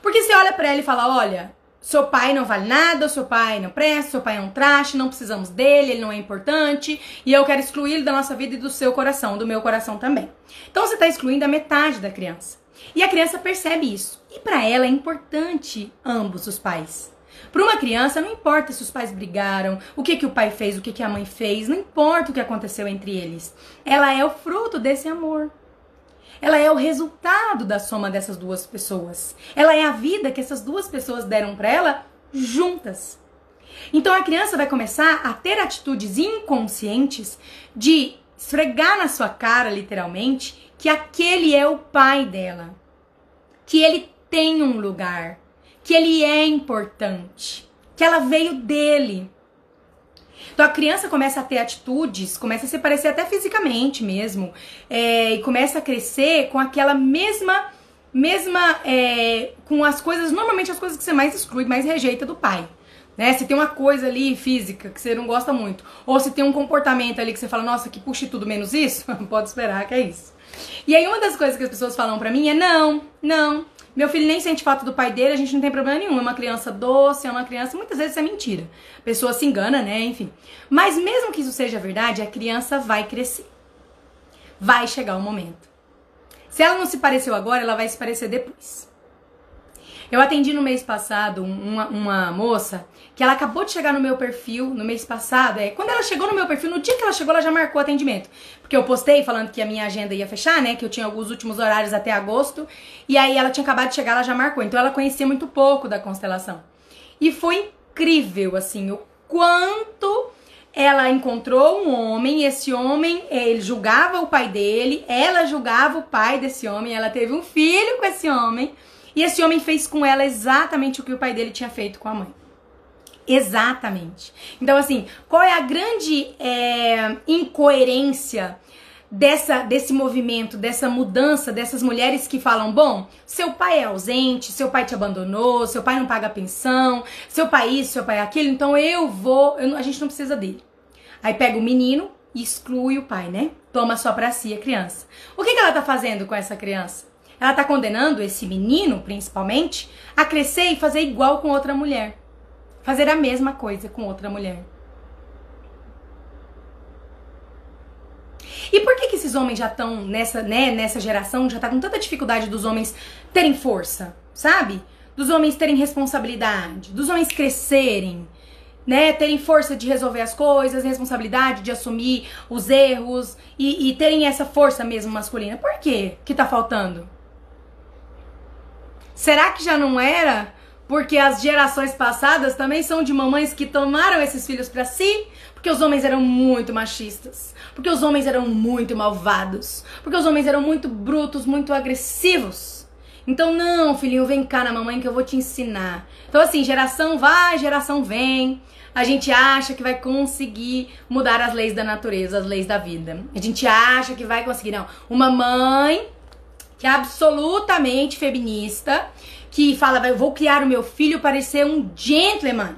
Porque você olha para ela e fala: olha, seu pai não vale nada, seu pai não presta, seu pai é um traste, não precisamos dele, ele não é importante, e eu quero excluí-lo da nossa vida e do seu coração, do meu coração também. Então você está excluindo a metade da criança. E a criança percebe isso. E para ela é importante ambos os pais. Para uma criança, não importa se os pais brigaram, o que, que o pai fez, o que, que a mãe fez, não importa o que aconteceu entre eles. Ela é o fruto desse amor. Ela é o resultado da soma dessas duas pessoas. Ela é a vida que essas duas pessoas deram para ela juntas. Então a criança vai começar a ter atitudes inconscientes de esfregar na sua cara, literalmente, que aquele é o pai dela. Que ele tem um lugar, que ele é importante, que ela veio dele. Então a criança começa a ter atitudes, começa a se parecer até fisicamente mesmo, é, e começa a crescer com aquela mesma, mesma, é, com as coisas, normalmente as coisas que você mais exclui, mais rejeita do pai. Né? Se tem uma coisa ali física que você não gosta muito, ou se tem um comportamento ali que você fala, nossa, que puxe tudo menos isso, pode esperar que é isso. E aí uma das coisas que as pessoas falam pra mim é, não, não, meu filho nem sente falta do pai dele, a gente não tem problema nenhum. É uma criança doce, é uma criança. Muitas vezes isso é mentira. A pessoa se engana, né? Enfim. Mas mesmo que isso seja verdade, a criança vai crescer. Vai chegar o momento. Se ela não se pareceu agora, ela vai se parecer depois. Eu atendi no mês passado uma, uma moça que ela acabou de chegar no meu perfil no mês passado. É, quando ela chegou no meu perfil, no dia que ela chegou, ela já marcou atendimento. Porque eu postei falando que a minha agenda ia fechar, né? Que eu tinha alguns últimos horários até agosto. E aí ela tinha acabado de chegar, ela já marcou. Então ela conhecia muito pouco da constelação. E foi incrível, assim, o quanto ela encontrou um homem, esse homem, ele julgava o pai dele, ela julgava o pai desse homem, ela teve um filho com esse homem. E esse homem fez com ela exatamente o que o pai dele tinha feito com a mãe. Exatamente. Então, assim, qual é a grande é, incoerência dessa, desse movimento, dessa mudança, dessas mulheres que falam: bom, seu pai é ausente, seu pai te abandonou, seu pai não paga pensão, seu pai isso, seu pai aquilo, então eu vou, eu, a gente não precisa dele. Aí pega o menino e exclui o pai, né? Toma só pra si a criança. O que, que ela tá fazendo com essa criança? Ela está condenando esse menino, principalmente, a crescer e fazer igual com outra mulher. Fazer a mesma coisa com outra mulher. E por que, que esses homens já estão nessa, né, nessa geração, já tá com tanta dificuldade dos homens terem força, sabe? Dos homens terem responsabilidade, dos homens crescerem, né? Terem força de resolver as coisas, responsabilidade de assumir os erros e, e terem essa força mesmo masculina. Por quê que tá faltando? Será que já não era? Porque as gerações passadas também são de mamães que tomaram esses filhos para si, porque os homens eram muito machistas, porque os homens eram muito malvados, porque os homens eram muito brutos, muito agressivos. Então, não, filhinho, vem cá na mamãe que eu vou te ensinar. Então, assim, geração vai, geração vem. A gente acha que vai conseguir mudar as leis da natureza, as leis da vida. A gente acha que vai conseguir. Não. Uma mãe que é absolutamente feminista, que fala, eu vou criar o meu filho para ele ser um gentleman,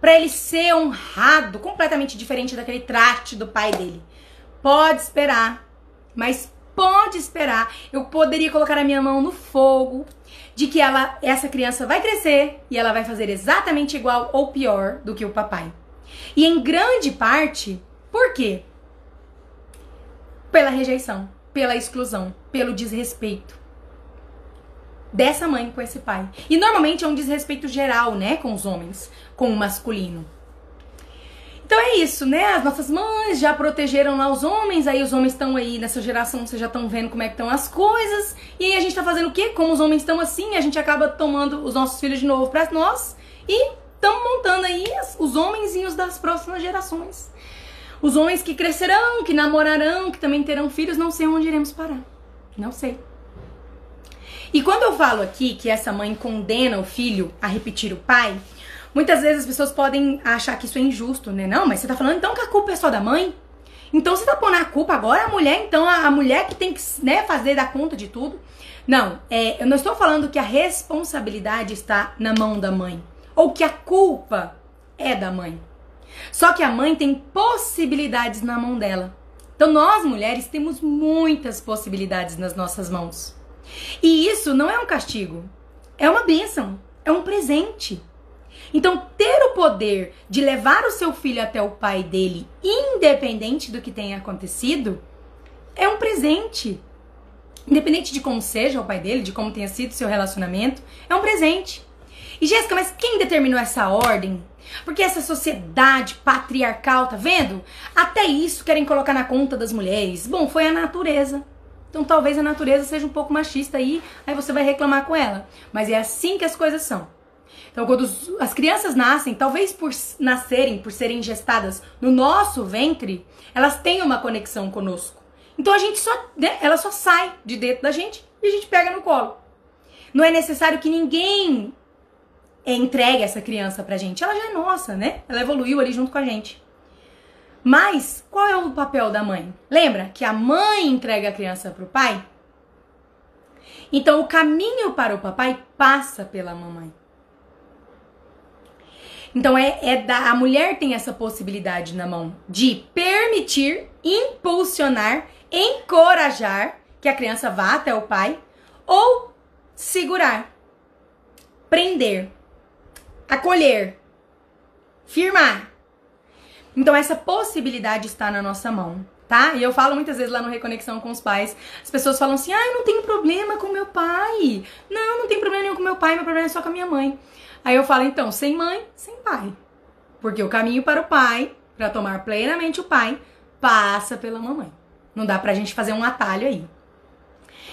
para ele ser honrado, completamente diferente daquele traste do pai dele. Pode esperar, mas pode esperar. Eu poderia colocar a minha mão no fogo de que ela, essa criança vai crescer e ela vai fazer exatamente igual ou pior do que o papai. E em grande parte, por quê? Pela rejeição pela exclusão, pelo desrespeito dessa mãe com esse pai. E normalmente é um desrespeito geral, né, com os homens, com o masculino. Então é isso, né? As nossas mães já protegeram lá os homens, aí os homens estão aí nessa geração, vocês já estão vendo como é que estão as coisas. E aí a gente tá fazendo o quê? Como os homens estão assim, a gente acaba tomando os nossos filhos de novo para nós e estamos montando aí os homenzinhos das próximas gerações. Os homens que crescerão, que namorarão, que também terão filhos, não sei onde iremos parar. Não sei. E quando eu falo aqui que essa mãe condena o filho a repetir o pai, muitas vezes as pessoas podem achar que isso é injusto, né? Não, mas você tá falando então que a culpa é só da mãe? Então você tá pondo a culpa agora a mulher, então a, mulher que tem que né, fazer dar conta de tudo. Não, é, eu não estou falando que a responsabilidade está na mão da mãe. Ou que a culpa é da mãe. Só que a mãe tem possibilidades na mão dela. Então nós mulheres temos muitas possibilidades nas nossas mãos. E isso não é um castigo, é uma bênção, é um presente. Então, ter o poder de levar o seu filho até o pai dele, independente do que tenha acontecido, é um presente. Independente de como seja o pai dele, de como tenha sido seu relacionamento, é um presente. E Jéssica, mas quem determinou essa ordem? Porque essa sociedade patriarcal, tá vendo? Até isso querem colocar na conta das mulheres. Bom, foi a natureza. Então talvez a natureza seja um pouco machista aí, aí você vai reclamar com ela. Mas é assim que as coisas são. Então, quando as crianças nascem, talvez por nascerem, por serem gestadas no nosso ventre, elas têm uma conexão conosco. Então a gente só, né, ela só sai de dentro da gente e a gente pega no colo. Não é necessário que ninguém entregue essa criança pra gente. Ela já é nossa, né? Ela evoluiu ali junto com a gente. Mas qual é o papel da mãe? Lembra que a mãe entrega a criança pro pai? Então o caminho para o papai passa pela mamãe. Então é, é da a mulher tem essa possibilidade na mão de permitir, impulsionar, encorajar que a criança vá até o pai ou segurar, prender, acolher, firmar. Então essa possibilidade está na nossa mão, tá? E eu falo muitas vezes lá no Reconexão com os pais, as pessoas falam assim: "Ah, eu não tenho problema com meu pai". Não, não tem problema nenhum com meu pai, meu problema é só com a minha mãe. Aí eu falo, então, sem mãe, sem pai. Porque o caminho para o pai, para tomar plenamente o pai, passa pela mamãe. Não dá pra gente fazer um atalho aí.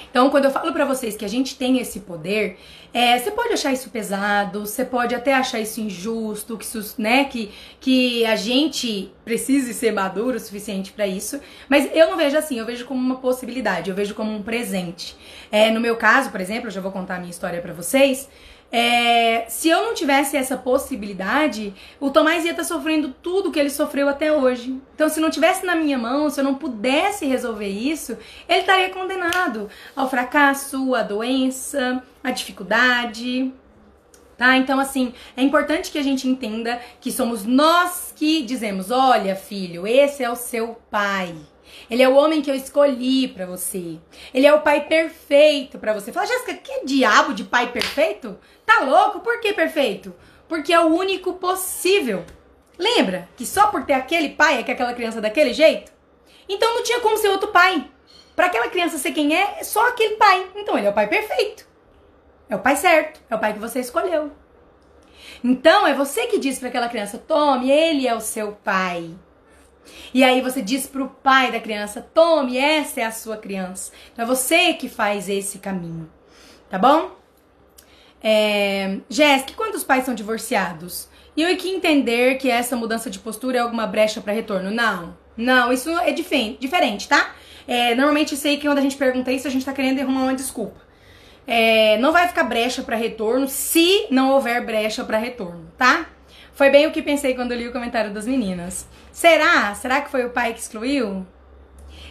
Então, quando eu falo para vocês que a gente tem esse poder, é, você pode achar isso pesado, você pode até achar isso injusto, que, né, que, que a gente precise ser maduro o suficiente para isso, mas eu não vejo assim, eu vejo como uma possibilidade, eu vejo como um presente. É, no meu caso, por exemplo, eu já vou contar a minha história para vocês. É, se eu não tivesse essa possibilidade, o Tomás ia estar tá sofrendo tudo que ele sofreu até hoje. Então, se não tivesse na minha mão, se eu não pudesse resolver isso, ele estaria condenado ao fracasso, à doença, à dificuldade. Tá? Então, assim, é importante que a gente entenda que somos nós que dizemos: olha, filho, esse é o seu pai. Ele é o homem que eu escolhi para você. Ele é o pai perfeito para você. Fala, Jéssica, que diabo de pai perfeito? Tá louco? Por que perfeito? Porque é o único possível. Lembra que só por ter aquele pai é que aquela criança é daquele jeito? Então não tinha como ser outro pai. Para aquela criança ser quem é, é só aquele pai. Então ele é o pai perfeito. É o pai certo. É o pai que você escolheu. Então é você que diz para aquela criança: tome, ele é o seu pai. E aí você diz pro pai da criança: tome, essa é a sua criança. Então é você que faz esse caminho. Tá bom? É, Jéssica, quantos pais são divorciados? E eu que entender que essa mudança de postura é alguma brecha para retorno. Não, não, isso é diferente, tá? É, normalmente sei que quando a gente pergunta isso, a gente tá querendo arrumar uma desculpa. É, não vai ficar brecha para retorno se não houver brecha para retorno, tá? Foi bem o que pensei quando li o comentário das meninas. Será? Será que foi o pai que excluiu?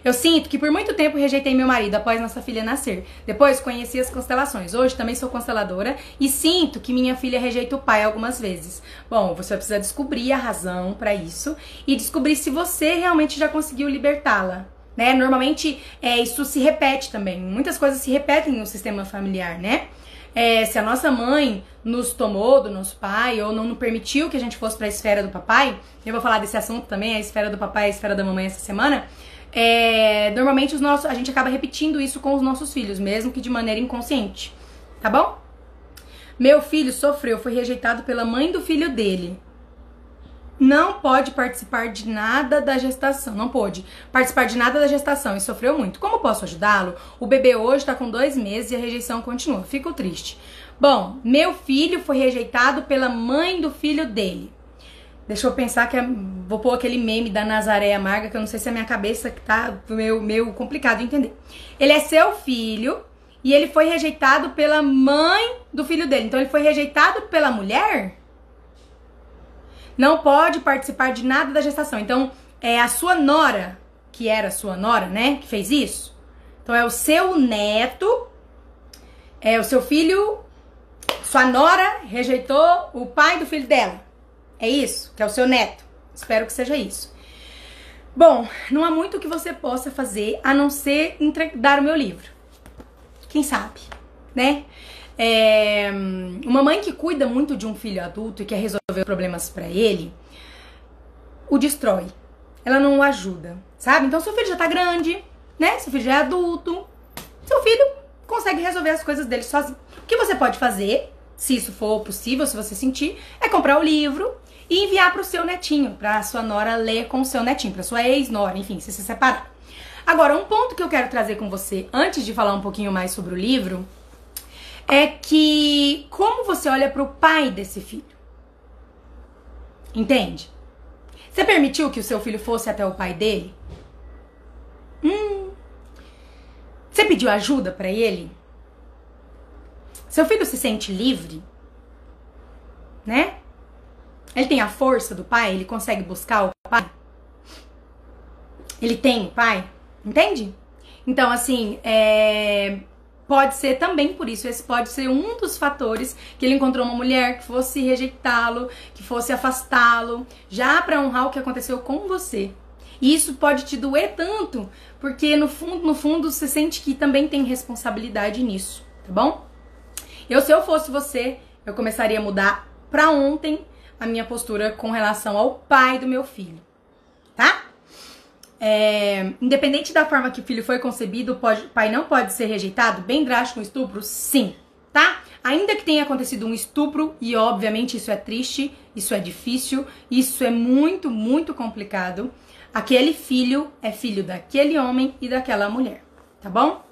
Eu sinto que por muito tempo rejeitei meu marido após nossa filha nascer. Depois conheci as constelações. Hoje também sou consteladora e sinto que minha filha rejeita o pai algumas vezes. Bom, você vai precisar descobrir a razão para isso e descobrir se você realmente já conseguiu libertá-la. Né? Normalmente é, isso se repete também. Muitas coisas se repetem no sistema familiar, né? É, se a nossa mãe nos tomou do nosso pai ou não nos permitiu que a gente fosse para a esfera do papai, eu vou falar desse assunto também, a esfera do papai e a esfera da mamãe essa semana. É, normalmente os nossos, a gente acaba repetindo isso com os nossos filhos, mesmo que de maneira inconsciente, tá bom? Meu filho sofreu, foi rejeitado pela mãe do filho dele não pode participar de nada da gestação. Não pôde participar de nada da gestação e sofreu muito. Como posso ajudá-lo? O bebê hoje está com dois meses e a rejeição continua. Fico triste. Bom, meu filho foi rejeitado pela mãe do filho dele. Deixa eu pensar que é, vou pôr aquele meme da Nazaré amarga, que eu não sei se é minha cabeça que tá meio, meio complicado de entender. Ele é seu filho e ele foi rejeitado pela mãe do filho dele. Então ele foi rejeitado pela mulher? Não pode participar de nada da gestação. Então é a sua nora, que era sua nora, né, que fez isso. Então é o seu neto, é o seu filho, sua nora rejeitou o pai do filho dela. É isso, que é o seu neto. Espero que seja isso. Bom, não há muito que você possa fazer a não ser dar o meu livro. Quem sabe, né? É, uma mãe que cuida muito de um filho adulto e quer resolver problemas para ele, o destrói. Ela não o ajuda, sabe? Então seu filho já tá grande, né? Seu filho já é adulto. Seu filho consegue resolver as coisas dele sozinho. O que você pode fazer, se isso for possível, se você sentir, é comprar o livro e enviar para o seu netinho, para sua nora ler com o seu netinho, para sua ex-nora, enfim, se se separar. Agora, um ponto que eu quero trazer com você, antes de falar um pouquinho mais sobre o livro, é que como você olha para o pai desse filho. Entende? Você permitiu que o seu filho fosse até o pai dele? Hum. Você pediu ajuda para ele? Seu filho se sente livre? Né? Ele tem a força do pai? Ele consegue buscar o pai? Ele tem o pai? Entende? Então, assim, é... pode ser também por isso. Esse pode ser um dos fatores que ele encontrou uma mulher que fosse rejeitá-lo, que fosse afastá-lo, já para honrar o que aconteceu com você. E isso pode te doer tanto, porque no fundo, no fundo, você sente que também tem responsabilidade nisso, tá bom? Eu, se eu fosse você, eu começaria a mudar pra ontem a minha postura com relação ao pai do meu filho, tá? É, independente da forma que o filho foi concebido, pode, o pai não pode ser rejeitado? Bem drástico um estupro? Sim, tá? Ainda que tenha acontecido um estupro, e obviamente isso é triste, isso é difícil, isso é muito, muito complicado, aquele filho é filho daquele homem e daquela mulher, tá bom?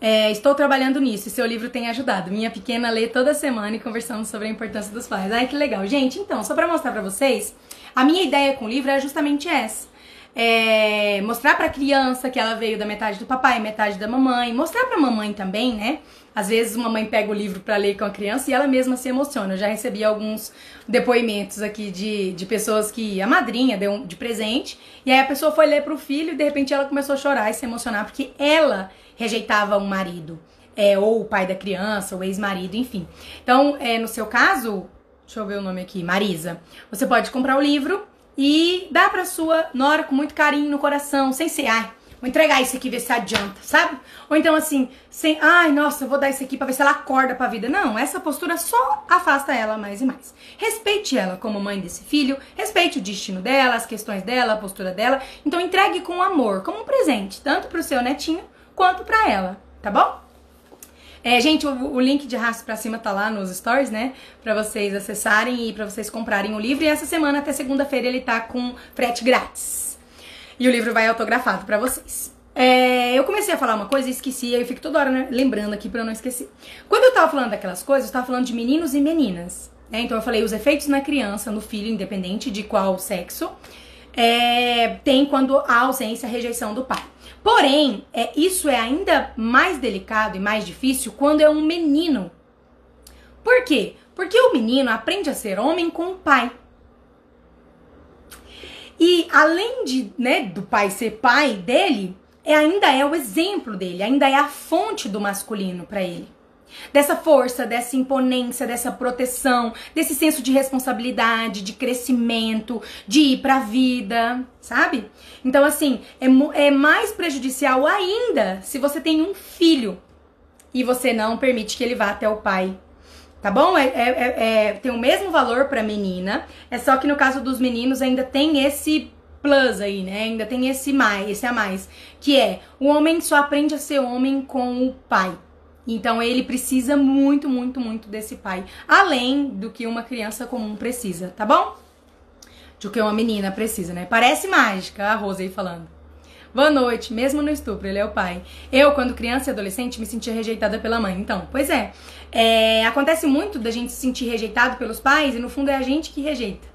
É, estou trabalhando nisso e seu livro tem ajudado. Minha pequena lê toda semana e conversamos sobre a importância dos pais. Ai, que legal. Gente, então, só para mostrar para vocês, a minha ideia com o livro é justamente essa é, mostrar pra criança que ela veio da metade do papai, metade da mamãe, mostrar pra mamãe também, né? Às vezes uma mãe pega o livro para ler com a criança e ela mesma se emociona. Eu já recebi alguns depoimentos aqui de, de pessoas que a madrinha deu de presente e aí a pessoa foi ler pro filho e de repente ela começou a chorar e se emocionar porque ela rejeitava um marido. É, ou o pai da criança, o ex-marido, enfim. Então, é, no seu caso, deixa eu ver o nome aqui, Marisa, você pode comprar o livro e dá pra sua nora com muito carinho no coração, sem ser, ai, vou entregar isso aqui, ver se adianta, sabe? Ou então assim, sem, ai, nossa, vou dar isso aqui pra ver se ela acorda pra vida. Não, essa postura só afasta ela mais e mais. Respeite ela como mãe desse filho, respeite o destino dela, as questões dela, a postura dela. Então entregue com amor, como um presente, tanto pro seu netinho quanto pra ela, tá bom? É, gente, o, o, link de rastro pra cima tá lá nos stories, né? Pra vocês acessarem e pra vocês comprarem o livro. E essa semana, até segunda-feira, ele tá com frete grátis. E o livro vai autografado pra vocês. É, eu comecei a falar uma coisa e esqueci, eu fico toda hora né, lembrando aqui pra eu não esquecer. Quando eu tava falando daquelas coisas, eu tava falando de meninos e meninas. Né? Então eu falei os efeitos na criança, no filho, independente de qual sexo, é, tem quando há ausência, rejeição do pai. Porém, é, isso é ainda mais delicado e mais difícil quando é um menino. Por quê? Porque o menino aprende a ser homem com o pai. E além de, né, do pai ser pai dele, é, ainda é o exemplo dele, ainda é a fonte do masculino para ele dessa força, dessa imponência, dessa proteção, desse senso de responsabilidade, de crescimento, de ir pra vida, sabe? Então, assim, é, é mais prejudicial ainda se você tem um filho e você não permite que ele vá até o pai. Tá bom? É, é, é, é tem o mesmo valor pra menina, é só que no caso dos meninos ainda tem esse plus aí, né? Ainda tem esse mais, esse a mais, que é o homem só aprende a ser homem com o pai. Então ele precisa muito, muito, muito desse pai. Além do que uma criança comum precisa, tá bom? Do que uma menina precisa, né? Parece mágica, a Rosa aí falando. Boa noite, mesmo no estupro, ele é o pai. Eu, quando criança e adolescente, me sentia rejeitada pela mãe. Então, pois é, é acontece muito da gente se sentir rejeitado pelos pais e no fundo é a gente que rejeita,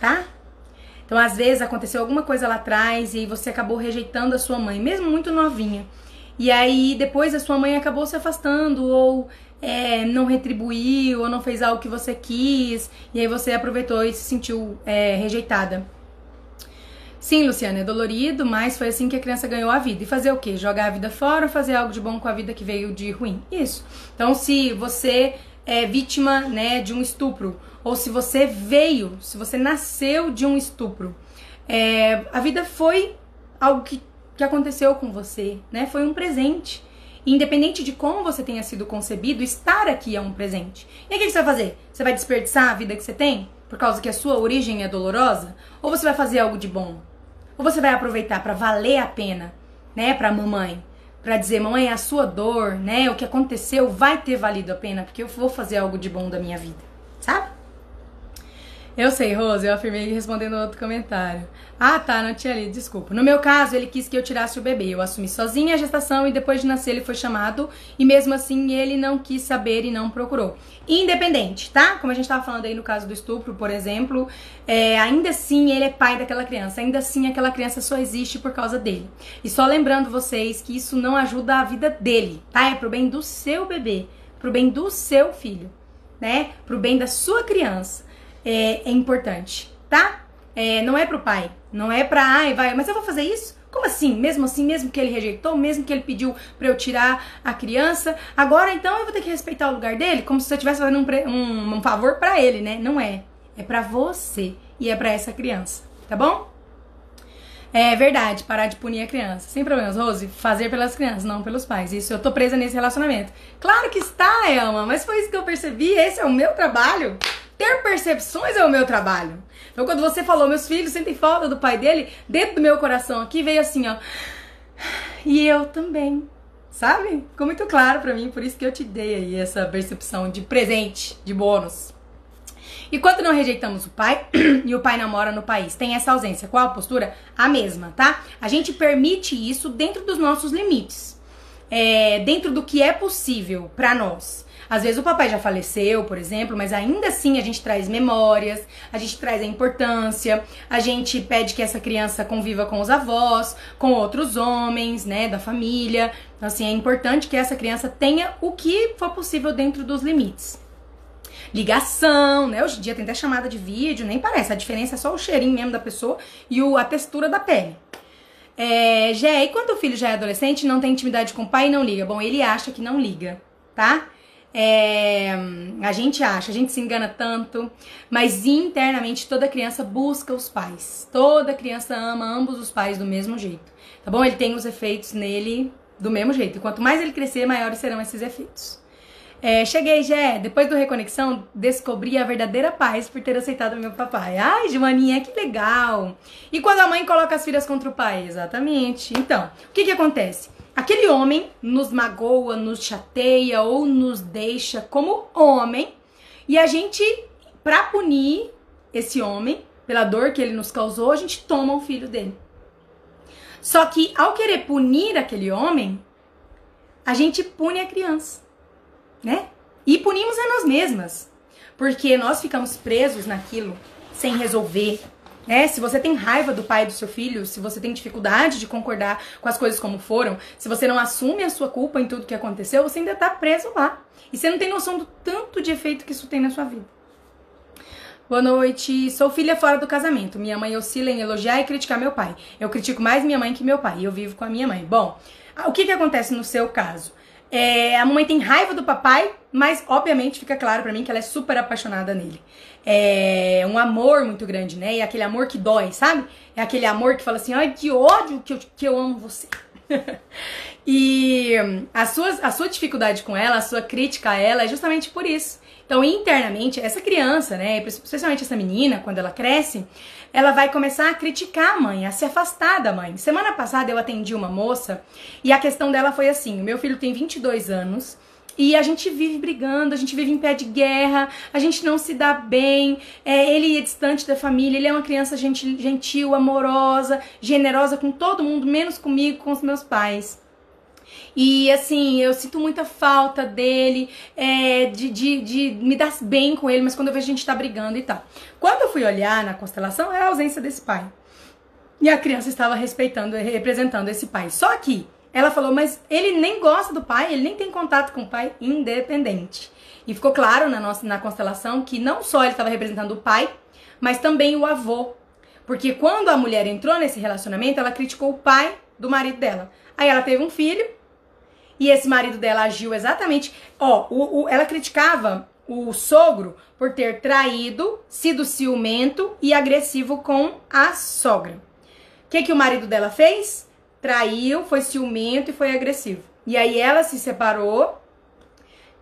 tá? Então, às vezes aconteceu alguma coisa lá atrás e você acabou rejeitando a sua mãe, mesmo muito novinha. E aí depois a sua mãe acabou se afastando ou é, não retribuiu ou não fez algo que você quis e aí você aproveitou e se sentiu é, rejeitada. Sim, Luciana, é dolorido, mas foi assim que a criança ganhou a vida. E fazer o quê? Jogar a vida fora ou fazer algo de bom com a vida que veio de ruim? Isso. Então, se você é vítima né, de um estupro, ou se você veio, se você nasceu de um estupro, é, a vida foi algo que, que aconteceu com você, né? Foi um presente. Independente de como você tenha sido concebido, estar aqui é um presente. E aí o que você vai fazer? Você vai desperdiçar a vida que você tem? Por causa que a sua origem é dolorosa? Ou você vai fazer algo de bom? Ou você vai aproveitar para valer a pena, né, para mamãe, para dizer, mamãe, a sua dor, né, o que aconteceu vai ter valido a pena, porque eu vou fazer algo de bom da minha vida, sabe? Eu sei, Rose, eu afirmei respondendo outro comentário. Ah, tá, não tinha lido, desculpa. No meu caso, ele quis que eu tirasse o bebê. Eu assumi sozinha a gestação e depois de nascer ele foi chamado e mesmo assim ele não quis saber e não procurou. Independente, tá? Como a gente tava falando aí no caso do estupro, por exemplo, é, ainda assim ele é pai daquela criança, ainda assim aquela criança só existe por causa dele. E só lembrando vocês que isso não ajuda a vida dele, tá? É pro bem do seu bebê, pro bem do seu filho, né? Pro bem da sua criança é, é importante, tá? É, não é pro pai, não é pra, ai, vai, mas eu vou fazer isso? Como assim? Mesmo assim, mesmo que ele rejeitou, mesmo que ele pediu para eu tirar a criança, agora então eu vou ter que respeitar o lugar dele, como se eu estivesse fazendo um, um, um favor para ele, né? Não é. É para você e é para essa criança, tá bom? É verdade, parar de punir a criança. Sem problemas, Rose. Fazer pelas crianças, não pelos pais. Isso, eu tô presa nesse relacionamento. Claro que está, Elma, mas foi isso que eu percebi. Esse é o meu trabalho. Ter percepções é o meu trabalho. Então, quando você falou, meus filhos sentem falta do pai dele, dentro do meu coração aqui veio assim, ó. E eu também. Sabe? Ficou muito claro para mim, por isso que eu te dei aí essa percepção de presente, de bônus. E quando não rejeitamos o pai e o pai não mora no país, tem essa ausência. Qual a postura? A mesma, tá? A gente permite isso dentro dos nossos limites. É, dentro do que é possível para nós. Às vezes o papai já faleceu, por exemplo, mas ainda assim a gente traz memórias, a gente traz a importância, a gente pede que essa criança conviva com os avós, com outros homens, né, da família. Então, assim, é importante que essa criança tenha o que for possível dentro dos limites. Ligação, né? Hoje em dia tem até chamada de vídeo, nem parece. A diferença é só o cheirinho mesmo da pessoa e o, a textura da pele. É, já, e quando o filho já é adolescente, não tem intimidade com o pai e não liga? Bom, ele acha que não liga, tá? É, a gente acha, a gente se engana tanto, mas internamente toda criança busca os pais. Toda criança ama ambos os pais do mesmo jeito, tá bom? Ele tem os efeitos nele do mesmo jeito. E quanto mais ele crescer, maiores serão esses efeitos. É, cheguei, Jé. Depois do Reconexão, descobri a verdadeira paz por ter aceitado meu papai. Ai, Joaninha, que legal. E quando a mãe coloca as filhas contra o pai? Exatamente. Então, o que que acontece? Aquele homem nos magoa, nos chateia ou nos deixa como homem e a gente, pra punir esse homem pela dor que ele nos causou, a gente toma o filho dele. Só que ao querer punir aquele homem, a gente pune a criança, né? E punimos a nós mesmas, porque nós ficamos presos naquilo sem resolver, é, se você tem raiva do pai do seu filho, se você tem dificuldade de concordar com as coisas como foram, se você não assume a sua culpa em tudo que aconteceu, você ainda tá preso lá. E você não tem noção do tanto de efeito que isso tem na sua vida. Boa noite. Sou filha fora do casamento. Minha mãe oscila em elogiar e criticar meu pai. Eu critico mais minha mãe que meu pai. Eu vivo com a minha mãe. Bom, o que, que acontece no seu caso? É, a mamãe tem raiva do papai, mas obviamente fica claro para mim que ela é super apaixonada nele. É um amor muito grande, né? E aquele amor que dói, sabe? É aquele amor que fala assim: ai, que ódio que eu, que eu amo você. e a sua, a sua dificuldade com ela, a sua crítica a ela é justamente por isso. Então, internamente, essa criança, né, especialmente essa menina, quando ela cresce, ela vai começar a criticar a mãe, a se afastar da mãe. Semana passada eu atendi uma moça e a questão dela foi assim: o meu filho tem 22 anos. E a gente vive brigando, a gente vive em pé de guerra, a gente não se dá bem, é, ele é distante da família, ele é uma criança gentil, gentil, amorosa, generosa com todo mundo, menos comigo, com os meus pais. E assim, eu sinto muita falta dele, é, de, de, de me dar bem com ele, mas quando eu vejo a gente tá brigando e tal. Quando eu fui olhar na constelação, é a ausência desse pai. E a criança estava respeitando, representando esse pai. Só que ela falou, mas ele nem gosta do pai, ele nem tem contato com o pai independente. E ficou claro na nossa na constelação que não só ele estava representando o pai, mas também o avô. Porque quando a mulher entrou nesse relacionamento, ela criticou o pai do marido dela. Aí ela teve um filho, e esse marido dela agiu exatamente. Ó, o, o, ela criticava o sogro por ter traído, sido ciumento e agressivo com a sogra. O que, que o marido dela fez? Traiu, foi ciumento e foi agressivo. E aí ela se separou.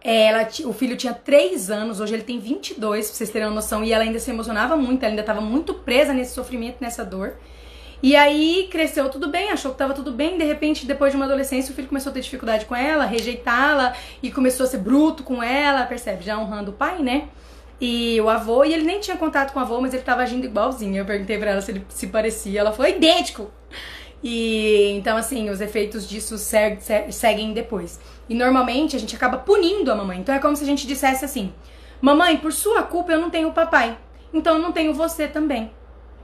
Ela, o filho tinha 3 anos, hoje ele tem 22, pra vocês terem uma noção. E ela ainda se emocionava muito, ela ainda estava muito presa nesse sofrimento, nessa dor. E aí cresceu tudo bem, achou que tava tudo bem, de repente, depois de uma adolescência, o filho começou a ter dificuldade com ela, rejeitá-la e começou a ser bruto com ela, percebe? Já honrando o pai, né? E o avô, e ele nem tinha contato com o avô, mas ele tava agindo igualzinho. Eu perguntei pra ela se ele se parecia, ela falou idêntico. E então, assim, os efeitos disso seguem depois. E normalmente a gente acaba punindo a mamãe. Então é como se a gente dissesse assim: Mamãe, por sua culpa eu não tenho papai. Então eu não tenho você também.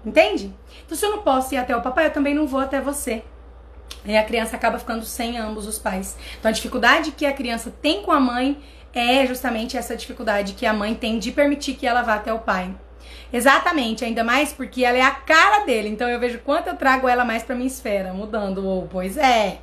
Entende? Então, se eu não posso ir até o papai, eu também não vou até você. E a criança acaba ficando sem ambos os pais. Então, a dificuldade que a criança tem com a mãe é justamente essa dificuldade que a mãe tem de permitir que ela vá até o pai. Exatamente, ainda mais porque ela é a cara dele. Então eu vejo quanto eu trago ela mais para minha esfera, mudando ou pois é.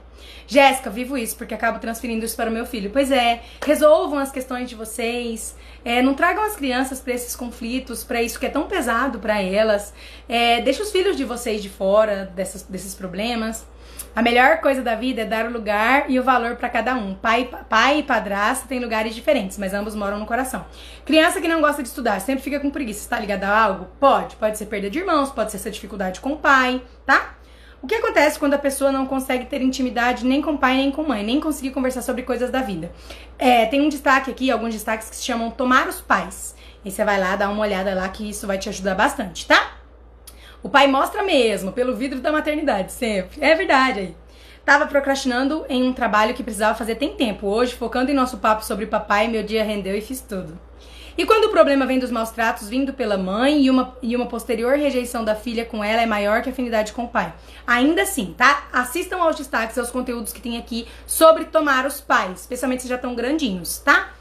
Jéssica, vivo isso porque acabo transferindo isso para o meu filho. Pois é, resolvam as questões de vocês. É, não tragam as crianças para esses conflitos, para isso que é tão pesado para elas. É, deixa os filhos de vocês de fora dessas, desses problemas. A melhor coisa da vida é dar o lugar e o valor para cada um. Pai, pai e padrasto têm lugares diferentes, mas ambos moram no coração. Criança que não gosta de estudar, sempre fica com preguiça. Está ligada a algo? Pode. Pode ser perda de irmãos, pode ser essa dificuldade com o pai, tá? O que acontece quando a pessoa não consegue ter intimidade nem com pai nem com mãe, nem conseguir conversar sobre coisas da vida? É, tem um destaque aqui, alguns destaques que se chamam tomar os pais. E você vai lá dar uma olhada lá que isso vai te ajudar bastante, tá? O pai mostra mesmo, pelo vidro da maternidade, sempre. É verdade aí. Tava procrastinando em um trabalho que precisava fazer tem tempo. Hoje, focando em nosso papo sobre papai, meu dia rendeu e fiz tudo. E quando o problema vem dos maus tratos vindo pela mãe e uma, e uma posterior rejeição da filha com ela é maior que a afinidade com o pai. Ainda assim, tá? Assistam aos destaques, aos conteúdos que tem aqui sobre tomar os pais, especialmente se já estão grandinhos, tá?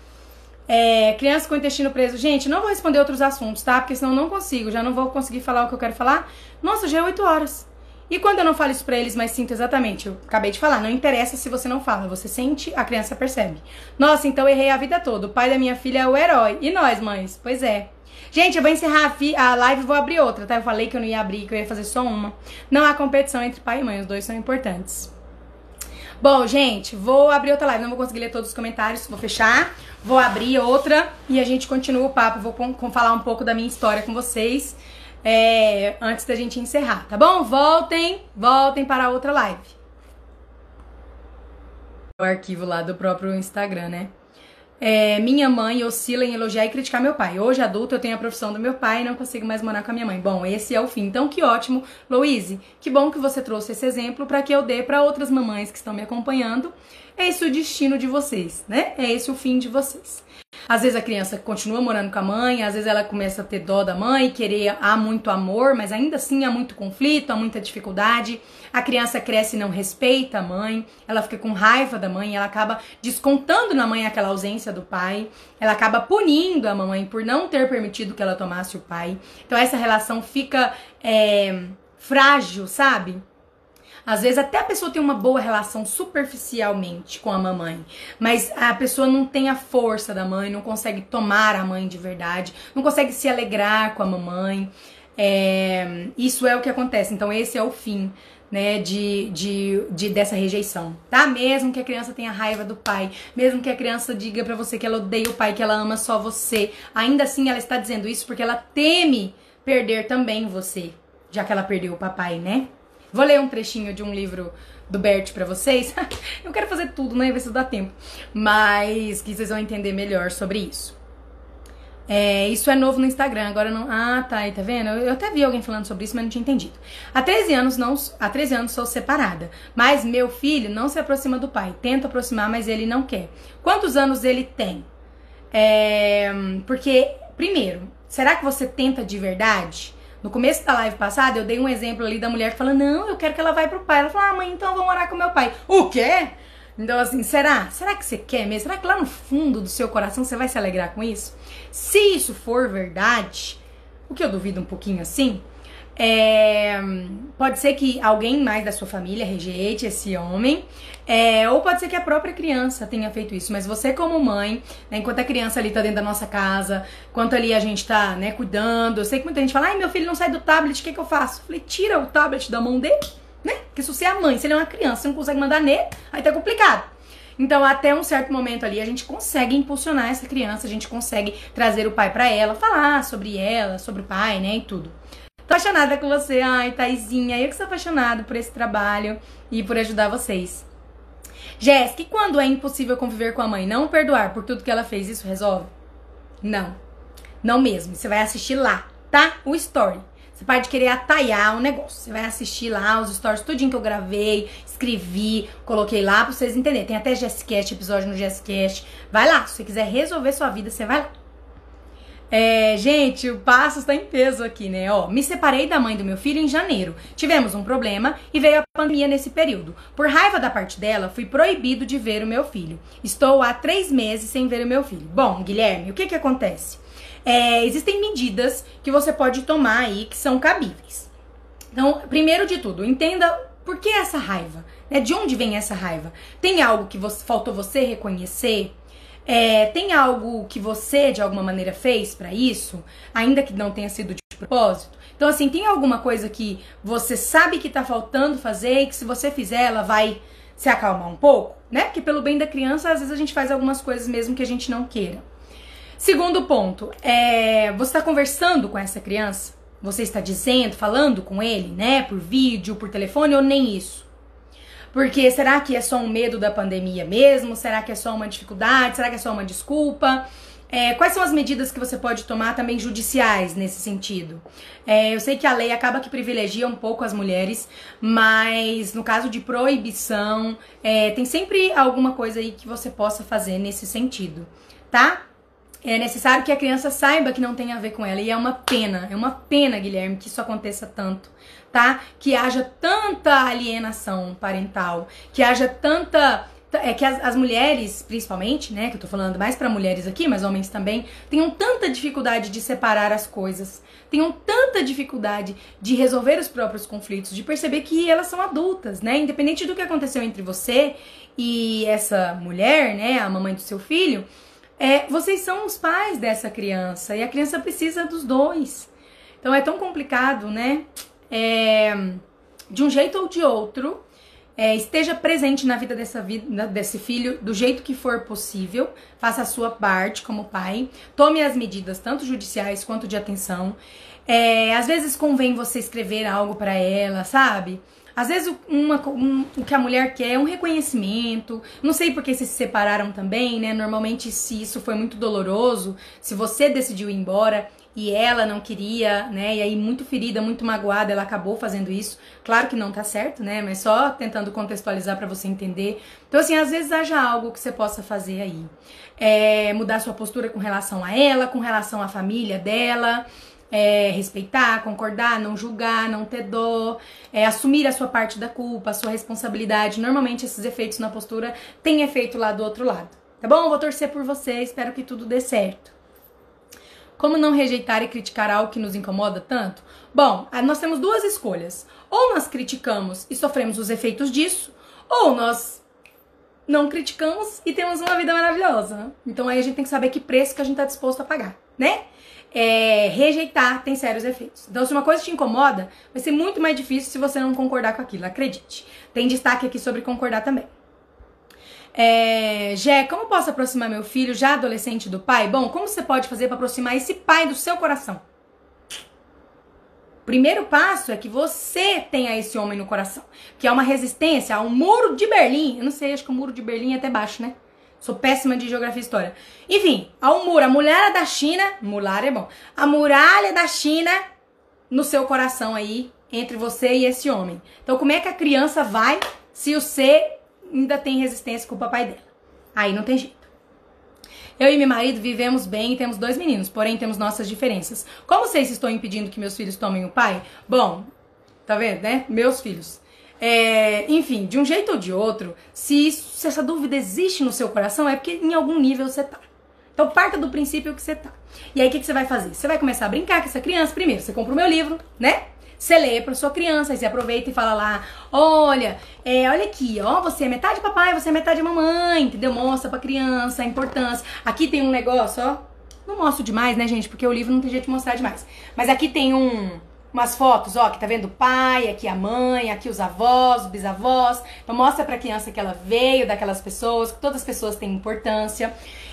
É, criança com intestino preso. Gente, não vou responder outros assuntos, tá? Porque senão não consigo, já não vou conseguir falar o que eu quero falar. Nossa, já é 8 horas. E quando eu não falo isso pra eles, mas sinto exatamente, eu acabei de falar, não interessa se você não fala, você sente, a criança percebe. Nossa, então errei a vida toda. O pai da minha filha é o herói. E nós, mães? Pois é. Gente, eu vou encerrar a, a live e vou abrir outra, tá? Eu falei que eu não ia abrir, que eu ia fazer só uma. Não há competição entre pai e mãe, os dois são importantes. Bom, gente, vou abrir outra live. Não vou conseguir ler todos os comentários, vou fechar. Vou abrir outra e a gente continua o papo. Vou com, com falar um pouco da minha história com vocês é, antes da gente encerrar, tá bom? Voltem, voltem para a outra live. O arquivo lá do próprio Instagram, né? É, minha mãe oscila em elogiar e criticar meu pai. Hoje, adulto, eu tenho a profissão do meu pai e não consigo mais morar com a minha mãe. Bom, esse é o fim. Então, que ótimo. Louise, que bom que você trouxe esse exemplo para que eu dê para outras mamães que estão me acompanhando. É esse o destino de vocês, né? É esse o fim de vocês. Às vezes a criança continua morando com a mãe, às vezes ela começa a ter dó da mãe, querer há muito amor, mas ainda assim há muito conflito, há muita dificuldade. A criança cresce e não respeita a mãe, ela fica com raiva da mãe, ela acaba descontando na mãe aquela ausência do pai, ela acaba punindo a mamãe por não ter permitido que ela tomasse o pai. Então essa relação fica é, frágil, sabe? Às vezes até a pessoa tem uma boa relação superficialmente com a mamãe, mas a pessoa não tem a força da mãe, não consegue tomar a mãe de verdade, não consegue se alegrar com a mamãe. É, isso é o que acontece. Então esse é o fim né, de, de, de, dessa rejeição, tá? Mesmo que a criança tenha raiva do pai, mesmo que a criança diga para você que ela odeia o pai, que ela ama só você, ainda assim ela está dizendo isso porque ela teme perder também você, já que ela perdeu o papai, né? Vou ler um trechinho de um livro do Bert para vocês. eu quero fazer tudo, né? Ver se dá tempo. Mas que vocês vão entender melhor sobre isso. É, isso é novo no Instagram, agora não. Ah, tá, aí tá vendo? Eu, eu, até vi alguém falando sobre isso, mas não tinha entendido. Há 13 anos não, há 13 anos sou separada, mas meu filho não se aproxima do pai. Tento aproximar, mas ele não quer. Quantos anos ele tem? É, porque primeiro, será que você tenta de verdade? No começo da live passada, eu dei um exemplo ali da mulher que fala: Não, eu quero que ela vá pro pai. Ela falou: Ah, mãe, então eu vou morar com meu pai. O quê? Então, assim, será? Será que você quer mesmo? Será que lá no fundo do seu coração você vai se alegrar com isso? Se isso for verdade, o que eu duvido um pouquinho assim, é, pode ser que alguém mais da sua família rejeite esse homem, é, ou pode ser que a própria criança tenha feito isso. Mas você, como mãe, né, enquanto a criança ali tá dentro da nossa casa, enquanto ali a gente tá né, cuidando, eu sei que muita gente fala: ai, meu filho não sai do tablet, o que, que eu faço? Eu falei: tira o tablet da mão dele, né? Porque se você é mãe, se ele é uma criança, você não consegue mandar nele, aí tá complicado. Então, até um certo momento ali, a gente consegue impulsionar essa criança, a gente consegue trazer o pai para ela, falar sobre ela, sobre o pai, né, e tudo. Tô apaixonada com você, ai, Taizinha. Eu que sou apaixonada por esse trabalho e por ajudar vocês. Jéssica, quando é impossível conviver com a mãe, não perdoar por tudo que ela fez, isso resolve? Não. Não mesmo. Você vai assistir lá, tá? O story. Você pode querer atalhar o negócio. Você vai assistir lá os stories, tudinho que eu gravei, escrevi, coloquei lá pra vocês entenderem. Tem até Jessicast, episódio no Jessicast. Vai lá, se você quiser resolver sua vida, você vai lá. É, gente, o passo está em peso aqui, né? Ó, me separei da mãe do meu filho em janeiro. Tivemos um problema e veio a pandemia nesse período. Por raiva da parte dela, fui proibido de ver o meu filho. Estou há três meses sem ver o meu filho. Bom, Guilherme, o que que acontece? É, existem medidas que você pode tomar aí que são cabíveis. Então, primeiro de tudo, entenda por que essa raiva. Né? De onde vem essa raiva? Tem algo que você, faltou você reconhecer? É, tem algo que você de alguma maneira fez para isso, ainda que não tenha sido de propósito? Então, assim, tem alguma coisa que você sabe que tá faltando fazer e que se você fizer, ela vai se acalmar um pouco, né? Porque pelo bem da criança, às vezes a gente faz algumas coisas mesmo que a gente não queira. Segundo ponto, é, você está conversando com essa criança? Você está dizendo, falando com ele, né? Por vídeo, por telefone ou nem isso? Porque será que é só um medo da pandemia mesmo? Será que é só uma dificuldade? Será que é só uma desculpa? É, quais são as medidas que você pode tomar também judiciais nesse sentido? É, eu sei que a lei acaba que privilegia um pouco as mulheres, mas no caso de proibição, é, tem sempre alguma coisa aí que você possa fazer nesse sentido, tá? É necessário que a criança saiba que não tem a ver com ela. E é uma pena, é uma pena, Guilherme, que isso aconteça tanto, tá? Que haja tanta alienação parental, que haja tanta. É que as, as mulheres, principalmente, né? Que eu tô falando mais para mulheres aqui, mas homens também, tenham tanta dificuldade de separar as coisas, tenham tanta dificuldade de resolver os próprios conflitos, de perceber que elas são adultas, né? Independente do que aconteceu entre você e essa mulher, né? A mamãe do seu filho é, vocês são os pais dessa criança e a criança precisa dos dois. Então é tão complicado, né? É, de um jeito ou de outro, é, esteja presente na vida dessa vida, desse filho do jeito que for possível, faça a sua parte como pai, tome as medidas tanto judiciais quanto de atenção. É, às vezes convém você escrever algo para ela, sabe? Às vezes uma, um, o que a mulher quer é um reconhecimento. Não sei porque vocês se separaram também, né? Normalmente, se isso foi muito doloroso, se você decidiu ir embora e ela não queria, né? E aí, muito ferida, muito magoada, ela acabou fazendo isso. Claro que não tá certo, né? Mas só tentando contextualizar para você entender. Então, assim, às vezes haja algo que você possa fazer aí. É, mudar sua postura com relação a ela, com relação à família dela é, respeitar, concordar, não julgar, não ter dó, é, assumir a sua parte da culpa, a sua responsabilidade. Normalmente esses efeitos na postura têm efeito lá do outro lado. Tá bom? vou torcer por você, espero que tudo dê certo. Como não rejeitar e criticar algo que nos incomoda tanto? Bom, nós temos duas escolhas. Ou nós criticamos e sofremos os efeitos disso, ou nós não criticamos e temos uma vida maravilhosa. Então aí a gente tem que saber que preço que a gente está disposto a pagar, né? É, rejeitar tem sérios efeitos. Então, se uma coisa te incomoda, vai ser muito mais difícil se você não concordar com aquilo, acredite. Tem destaque aqui sobre concordar também. É, Gé, como posso aproximar meu filho, já adolescente, do pai? Bom, como você pode fazer para aproximar esse pai do seu coração? Primeiro passo é que você tenha esse homem no coração, que é uma resistência a um muro de Berlim. Eu não sei, acho que o muro de Berlim é até baixo, né? Sou péssima de geografia e história. Enfim, ao muro, a muralha da China, muralha é bom. A muralha da China no seu coração aí, entre você e esse homem. Então, como é que a criança vai se o C ainda tem resistência com o papai dela? Aí não tem jeito. Eu e meu marido vivemos bem e temos dois meninos, porém temos nossas diferenças. Como se estou impedindo que meus filhos tomem o pai? Bom, tá vendo, né? Meus filhos. É, enfim, de um jeito ou de outro, se, isso, se essa dúvida existe no seu coração, é porque em algum nível você tá. Então parta do princípio que você tá. E aí o que, que você vai fazer? Você vai começar a brincar com essa criança primeiro. Você compra o meu livro, né? Você lê para sua criança, aí você aproveita e fala lá: olha, é, olha aqui, ó, você é metade papai, você é metade mamãe, entendeu? Mostra pra criança a importância. Aqui tem um negócio, ó. Não mostro demais, né, gente? Porque o livro não tem jeito de mostrar demais. Mas aqui tem um umas fotos, ó, que tá vendo o pai, aqui a mãe, aqui os avós, os bisavós. Então mostra pra criança que ela veio daquelas pessoas, que todas as pessoas têm importância.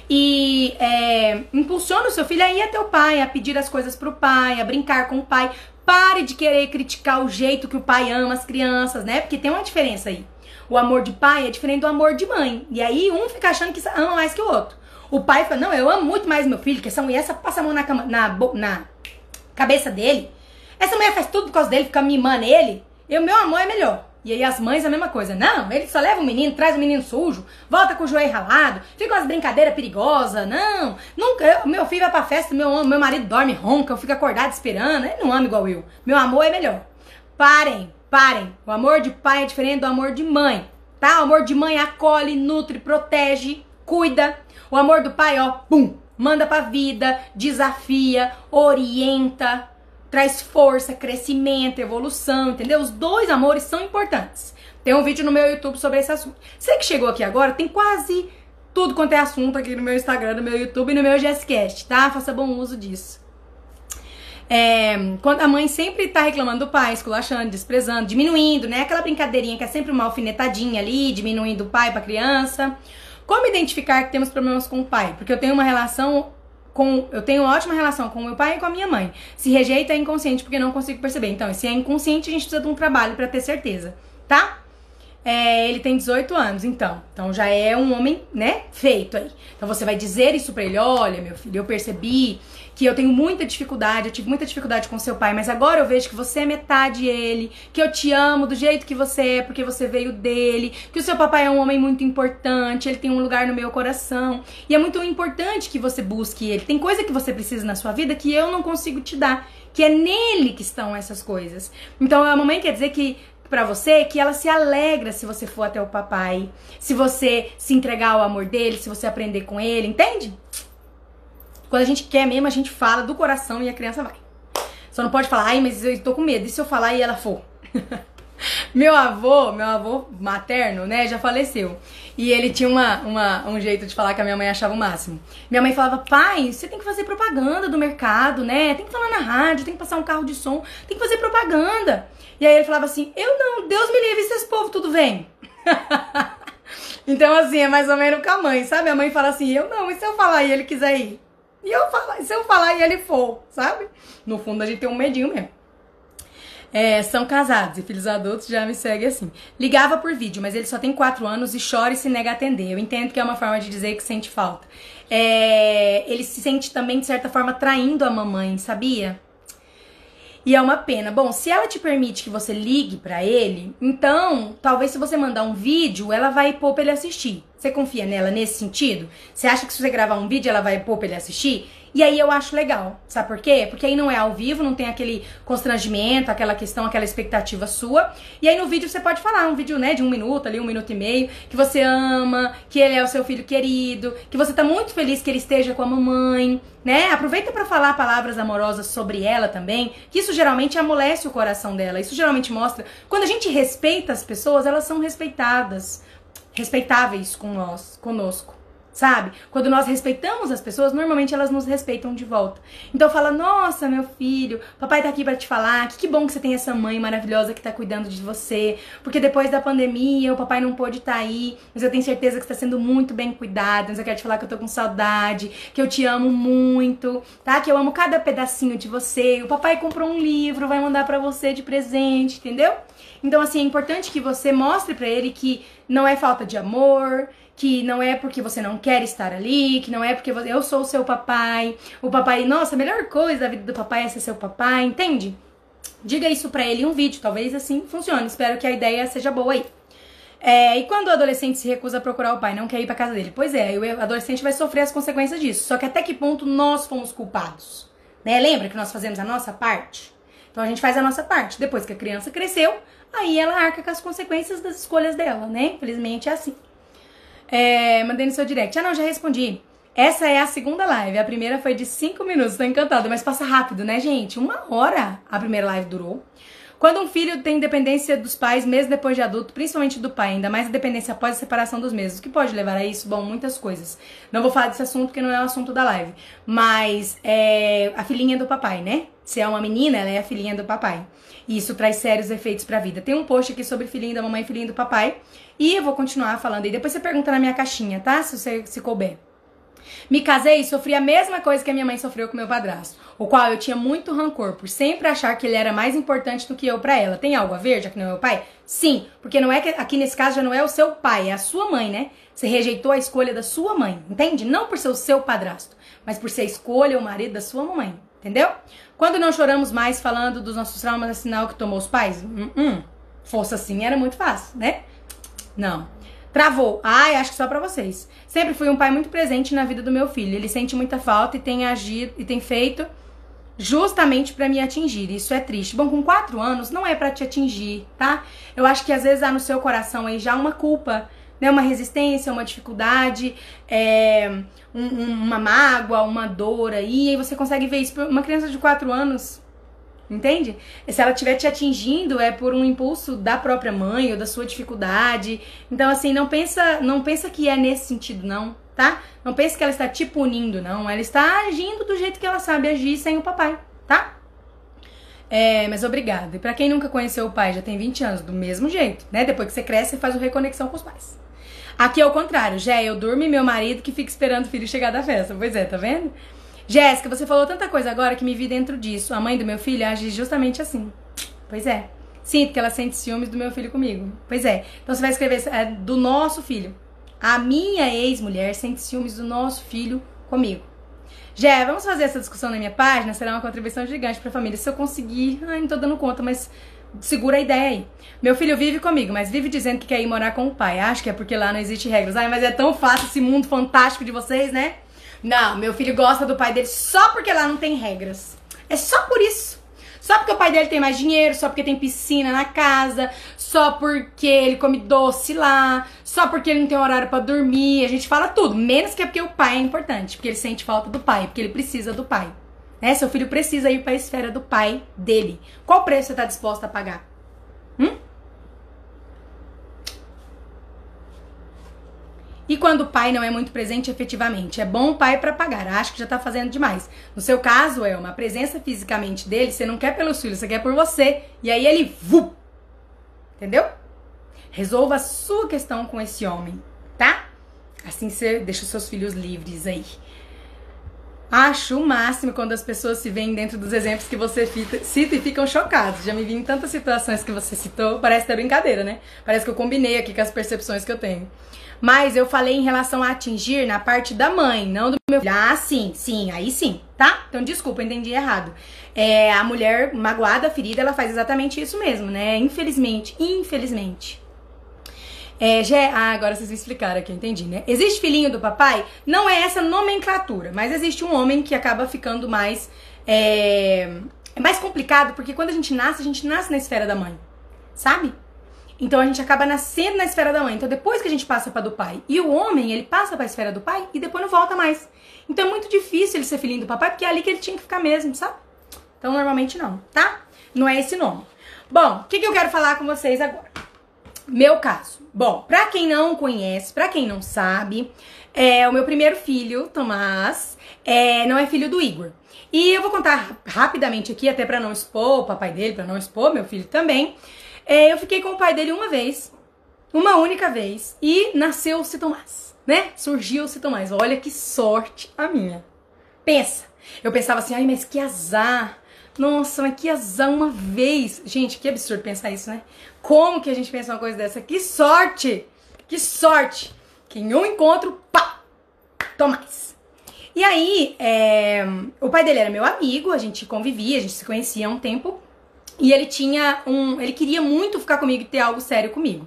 E é, impulsiona o seu filho a ir até o pai, a pedir as coisas pro pai, a brincar com o pai. Pare de querer criticar o jeito que o pai ama as crianças, né? Porque tem uma diferença aí. O amor de pai é diferente do amor de mãe. E aí um fica achando que ama mais que o outro. O pai fala, não, eu amo muito mais meu filho, que essa mulher passa a mão na, cama, na, na cabeça dele. Essa mulher faz tudo por causa dele, fica mimando ele. E o meu amor é melhor. E aí as mães a mesma coisa. Não, ele só leva o menino, traz o menino sujo, volta com o joelho ralado, fica umas brincadeiras perigosas. Não, nunca. Eu, meu filho vai pra festa, meu, meu marido dorme, ronca, eu fico acordado esperando. Ele não ama igual eu. Meu amor é melhor. Parem, parem. O amor de pai é diferente do amor de mãe. Tá? O amor de mãe acolhe, nutre, protege, cuida. O amor do pai, ó, pum, manda pra vida, desafia, orienta, traz força, crescimento, evolução, entendeu? Os dois amores são importantes. Tem um vídeo no meu YouTube sobre esse assunto. Você que chegou aqui agora, tem quase tudo quanto é assunto aqui no meu Instagram, no meu YouTube e no meu GSCast, tá? Faça bom uso disso. É, quando a mãe sempre tá reclamando do pai, esculachando, desprezando, diminuindo, né? Aquela brincadeirinha que é sempre uma alfinetadinha ali, diminuindo o pai pra criança. Como identificar que temos problemas com o pai? Porque eu tenho uma relação com, eu tenho ótima relação com o meu pai e com a minha mãe. Se rejeita é inconsciente porque não consigo perceber. Então, se é inconsciente, a gente precisa de um trabalho para ter certeza, tá? É, ele tem 18 anos, então. Então já é um homem, né, feito aí. Então você vai dizer isso pra ele: olha, meu filho, eu percebi que eu tenho muita dificuldade, eu tive muita dificuldade com seu pai, mas agora eu vejo que você é metade ele, que eu te amo do jeito que você é, porque você veio dele, que o seu papai é um homem muito importante, ele tem um lugar no meu coração. E é muito importante que você busque ele. Tem coisa que você precisa na sua vida que eu não consigo te dar, que é nele que estão essas coisas. Então a mamãe quer dizer que para você que ela se alegra se você for até o papai, se você se entregar ao amor dele, se você aprender com ele, entende? Quando a gente quer mesmo, a gente fala do coração e a criança vai. Só não pode falar, ai, mas eu tô com medo. E se eu falar e ela for? meu avô, meu avô materno, né, já faleceu. E ele tinha uma, uma, um jeito de falar que a minha mãe achava o máximo. Minha mãe falava, pai, você tem que fazer propaganda do mercado, né? Tem que falar na rádio, tem que passar um carro de som, tem que fazer propaganda. E aí ele falava assim, eu não, Deus me livre se esse povo tudo vem. então, assim, é mais ou menos com a mãe, sabe? A mãe fala assim, eu não, e se eu falar e ele quiser ir? E eu falar, se eu falar e ele for, sabe? No fundo a gente tem um medinho mesmo. É, são casados e filhos adultos já me segue assim. Ligava por vídeo, mas ele só tem 4 anos e chora e se nega a atender. Eu entendo que é uma forma de dizer que sente falta. É, ele se sente também, de certa forma, traindo a mamãe, sabia? E é uma pena. Bom, se ela te permite que você ligue para ele, então talvez se você mandar um vídeo, ela vai pôr pra ele assistir. Você confia nela nesse sentido? Você acha que se você gravar um vídeo, ela vai pôr pra ele assistir? E aí eu acho legal. Sabe por quê? Porque aí não é ao vivo, não tem aquele constrangimento, aquela questão, aquela expectativa sua. E aí no vídeo você pode falar, um vídeo, né, de um minuto ali, um minuto e meio, que você ama, que ele é o seu filho querido, que você tá muito feliz que ele esteja com a mamãe, né? Aproveita para falar palavras amorosas sobre ela também, que isso geralmente amolece o coração dela. Isso geralmente mostra, quando a gente respeita as pessoas, elas são respeitadas, respeitáveis com nós, conosco sabe? Quando nós respeitamos as pessoas, normalmente elas nos respeitam de volta. Então fala: "Nossa, meu filho, papai tá aqui para te falar. Que que bom que você tem essa mãe maravilhosa que tá cuidando de você, porque depois da pandemia o papai não pôde estar tá aí, mas eu tenho certeza que está sendo muito bem cuidado. Mas eu quero te falar que eu tô com saudade, que eu te amo muito, tá? Que eu amo cada pedacinho de você. O papai comprou um livro, vai mandar para você de presente, entendeu? Então assim, é importante que você mostre para ele que não é falta de amor, que não é porque você não quer estar ali, que não é porque você, eu sou o seu papai, o papai, nossa, a melhor coisa da vida do papai é ser seu papai, entende? Diga isso pra ele em um vídeo, talvez assim funcione. Espero que a ideia seja boa aí. É, e quando o adolescente se recusa a procurar o pai, não quer ir pra casa dele? Pois é, o adolescente vai sofrer as consequências disso. Só que até que ponto nós fomos culpados? Né? Lembra que nós fazemos a nossa parte? Então a gente faz a nossa parte. Depois que a criança cresceu, aí ela arca com as consequências das escolhas dela, né? Infelizmente é assim. É, mandei no seu direct. Ah, não, já respondi. Essa é a segunda live. A primeira foi de 5 minutos. Tô encantada, mas passa rápido, né, gente? Uma hora a primeira live durou. Quando um filho tem dependência dos pais, mesmo depois de adulto, principalmente do pai, ainda mais a dependência após a separação dos mesmos, o que pode levar a isso? Bom, muitas coisas. Não vou falar desse assunto porque não é o assunto da live. Mas é a filhinha do papai, né? Se é uma menina, ela é a filhinha do papai. E isso traz sérios efeitos pra vida. Tem um post aqui sobre filhinho da mamãe e filhinho do papai. E eu vou continuar falando. E depois você pergunta na minha caixinha, tá? Se você se couber. Me casei e sofri a mesma coisa que a minha mãe sofreu com meu padrasto, o qual eu tinha muito rancor por sempre achar que ele era mais importante do que eu para ela. Tem algo a ver, já que não é meu pai? Sim, porque não é que aqui nesse caso já não é o seu pai, é a sua mãe, né? Você rejeitou a escolha da sua mãe, entende? Não por ser o seu padrasto, mas por ser a escolha o marido da sua mãe, entendeu? Quando não choramos mais falando dos nossos traumas, é sinal que tomou os pais? Hum, hum. Fosse assim, era muito fácil, né? Não. Travou. Ai, acho que só para vocês. Sempre fui um pai muito presente na vida do meu filho. Ele sente muita falta e tem agido e tem feito justamente para me atingir. Isso é triste. Bom, com quatro anos não é para te atingir, tá? Eu acho que às vezes há no seu coração aí já uma culpa, né? Uma resistência, uma dificuldade, é, um, uma mágoa, uma dor aí. E você consegue ver isso. Uma criança de quatro anos Entende? Se ela estiver te atingindo é por um impulso da própria mãe ou da sua dificuldade. Então assim, não pensa, não pensa que é nesse sentido não, tá? Não pensa que ela está te punindo não, ela está agindo do jeito que ela sabe agir sem o papai, tá? É, mas obrigada. E para quem nunca conheceu o pai, já tem 20 anos, do mesmo jeito, né? Depois que você cresce, você faz o reconexão com os pais. Aqui é o contrário, já eu durmo e meu marido que fica esperando o filho chegar da festa. Pois é, tá vendo? Jéssica, você falou tanta coisa agora que me vi dentro disso. A mãe do meu filho age justamente assim. Pois é. Sinto que ela sente ciúmes do meu filho comigo. Pois é. Então você vai escrever é, do nosso filho. A minha ex-mulher sente ciúmes do nosso filho comigo. Jé, vamos fazer essa discussão na minha página? Será uma contribuição gigante pra família. Se eu conseguir. Ai, não tô dando conta, mas segura a ideia aí. Meu filho vive comigo, mas vive dizendo que quer ir morar com o pai. Acho que é porque lá não existe regras. Ai, mas é tão fácil esse mundo fantástico de vocês, né? Não, meu filho gosta do pai dele só porque lá não tem regras. É só por isso. Só porque o pai dele tem mais dinheiro, só porque tem piscina na casa, só porque ele come doce lá, só porque ele não tem horário para dormir. A gente fala tudo, menos que é porque o pai é importante, porque ele sente falta do pai, porque ele precisa do pai. Né? Seu filho precisa ir para a esfera do pai dele. Qual preço você está disposto a pagar? Hum? E quando o pai não é muito presente efetivamente, é bom o pai para pagar, acho que já tá fazendo demais. No seu caso, é uma presença fisicamente dele, você não quer pelos filhos, você quer por você. E aí ele, vu, entendeu? Resolva a sua questão com esse homem, tá? Assim você deixa os seus filhos livres aí. Acho o máximo quando as pessoas se veem dentro dos exemplos que você cita e ficam chocados. Já me vi em tantas situações que você citou, parece até brincadeira, né? Parece que eu combinei aqui com as percepções que eu tenho. Mas eu falei em relação a atingir na parte da mãe, não do meu filho. Ah, sim, sim, aí sim, tá? Então desculpa, entendi errado. É, a mulher magoada, ferida, ela faz exatamente isso mesmo, né? Infelizmente, infelizmente. É, já, ah, agora vocês me explicaram aqui, entendi, né? Existe filhinho do papai? Não é essa nomenclatura, mas existe um homem que acaba ficando mais. É, é mais complicado, porque quando a gente nasce, a gente nasce na esfera da mãe, sabe? Então a gente acaba nascendo na esfera da mãe. Então depois que a gente passa para do pai. E o homem, ele passa para a esfera do pai e depois não volta mais. Então é muito difícil ele ser filhinho do papai, porque é ali que ele tinha que ficar mesmo, sabe? Então normalmente não, tá? Não é esse nome. Bom, o que, que eu quero falar com vocês agora? Meu caso. Bom, pra quem não conhece, pra quem não sabe, é o meu primeiro filho, Tomás, é, não é filho do Igor. E eu vou contar rapidamente aqui, até para não expor o papai dele, para não expor meu filho também. É, eu fiquei com o pai dele uma vez, uma única vez, e nasceu-se Tomás, né? Surgiu-se Tomás. Olha que sorte a minha. Pensa. Eu pensava assim, ai, mas que azar. Nossa, mas que azar uma vez. Gente, que absurdo pensar isso, né? Como que a gente pensa uma coisa dessa? Que sorte! Que sorte! Que em um encontro, pá! Tomás. E aí, é, o pai dele era meu amigo, a gente convivia, a gente se conhecia há um tempo. E ele tinha um. Ele queria muito ficar comigo e ter algo sério comigo.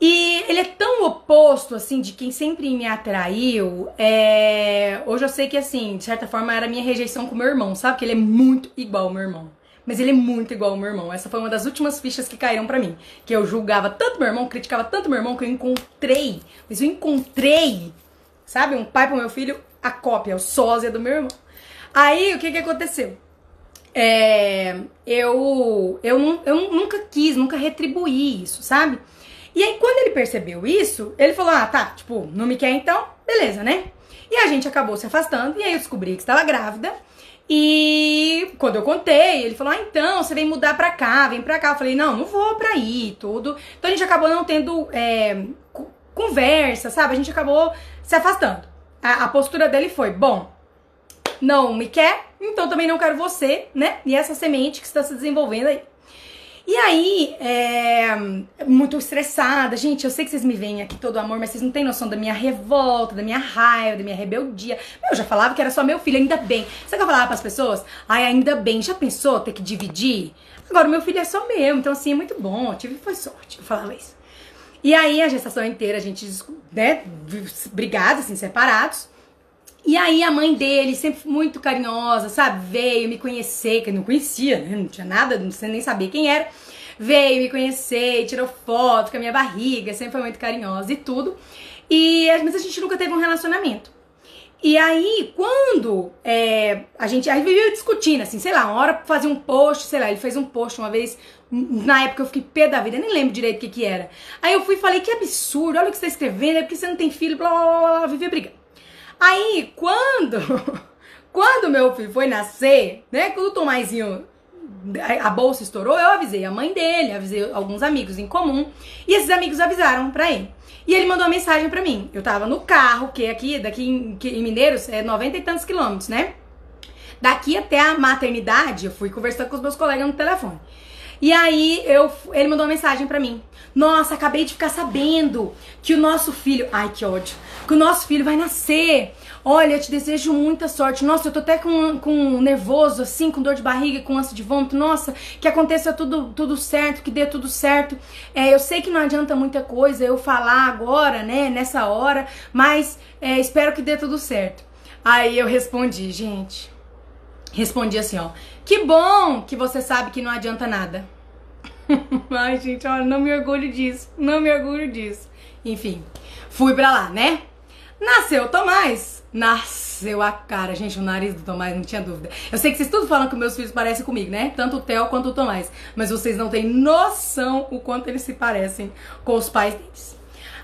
E ele é tão oposto, assim, de quem sempre me atraiu. É... Hoje eu sei que, assim, de certa forma era a minha rejeição com meu irmão, sabe? Que ele é muito igual ao meu irmão. Mas ele é muito igual ao meu irmão. Essa foi uma das últimas fichas que caíram para mim. Que eu julgava tanto meu irmão, criticava tanto meu irmão, que eu encontrei. Mas eu encontrei, sabe? Um pai pro meu filho, a cópia, o sósia do meu irmão. Aí, o que que aconteceu? É, eu, eu, eu nunca quis, nunca retribuí isso, sabe? E aí, quando ele percebeu isso, ele falou: Ah, tá, tipo, não me quer então? Beleza, né? E a gente acabou se afastando, e aí eu descobri que estava grávida. E quando eu contei, ele falou: Ah, então, você vem mudar pra cá, vem pra cá. Eu falei: Não, não vou pra aí, tudo. Então a gente acabou não tendo é, conversa, sabe? A gente acabou se afastando. A, a postura dele foi: Bom, não me quer, então também não quero você, né? E essa semente que está se desenvolvendo aí. E aí, é, muito estressada. Gente, eu sei que vocês me veem aqui todo amor, mas vocês não têm noção da minha revolta, da minha raiva, da minha rebeldia. Eu já falava que era só meu filho, ainda bem. Sabe o que eu falava pras pessoas? Ai, ainda bem. Já pensou ter que dividir? Agora, meu filho é só meu, então assim, é muito bom. Eu tive, foi sorte. Eu falava isso. E aí, a gestação inteira, a gente, né, brigados, assim, separados. E aí a mãe dele, sempre muito carinhosa, sabe? Veio me conhecer, que eu não conhecia, né? Não tinha nada, não nem saber quem era. Veio me conhecer, tirou foto com a minha barriga, sempre foi muito carinhosa e tudo. E mas a gente nunca teve um relacionamento. E aí, quando é, a gente aí vivia discutindo, assim, sei lá, uma hora fazer um post, sei lá, ele fez um post uma vez, na época eu fiquei pé da vida, nem lembro direito o que que era. Aí eu fui e falei, que absurdo, olha o que você tá escrevendo, é porque você não tem filho, blá blá blá, blá vivia brigando. Aí, quando quando meu filho foi nascer, né, quando o Tomazinho a bolsa estourou, eu avisei a mãe dele, avisei alguns amigos em comum, e esses amigos avisaram pra ele. E ele mandou uma mensagem pra mim. Eu tava no carro, que aqui, daqui em, em Mineiros, é 90 e tantos quilômetros, né? Daqui até a maternidade, eu fui conversando com os meus colegas no telefone. E aí eu, ele mandou uma mensagem para mim. Nossa, acabei de ficar sabendo que o nosso filho, ai que ódio, que o nosso filho vai nascer. Olha, eu te desejo muita sorte. Nossa, eu tô até com, com nervoso, assim, com dor de barriga, com ânsia de vômito. Nossa, que aconteça tudo, tudo certo, que dê tudo certo. É, eu sei que não adianta muita coisa eu falar agora, né, nessa hora, mas é, espero que dê tudo certo. Aí eu respondi, gente. Respondi assim, ó. Que bom que você sabe que não adianta nada. Ai, gente, olha, não me orgulho disso. Não me orgulho disso. Enfim, fui pra lá, né? Nasceu o Tomás. Nasceu a cara. Gente, o nariz do Tomás, não tinha dúvida. Eu sei que vocês tudo falam que meus filhos parecem comigo, né? Tanto o Theo quanto o Tomás. Mas vocês não têm noção o quanto eles se parecem com os pais deles.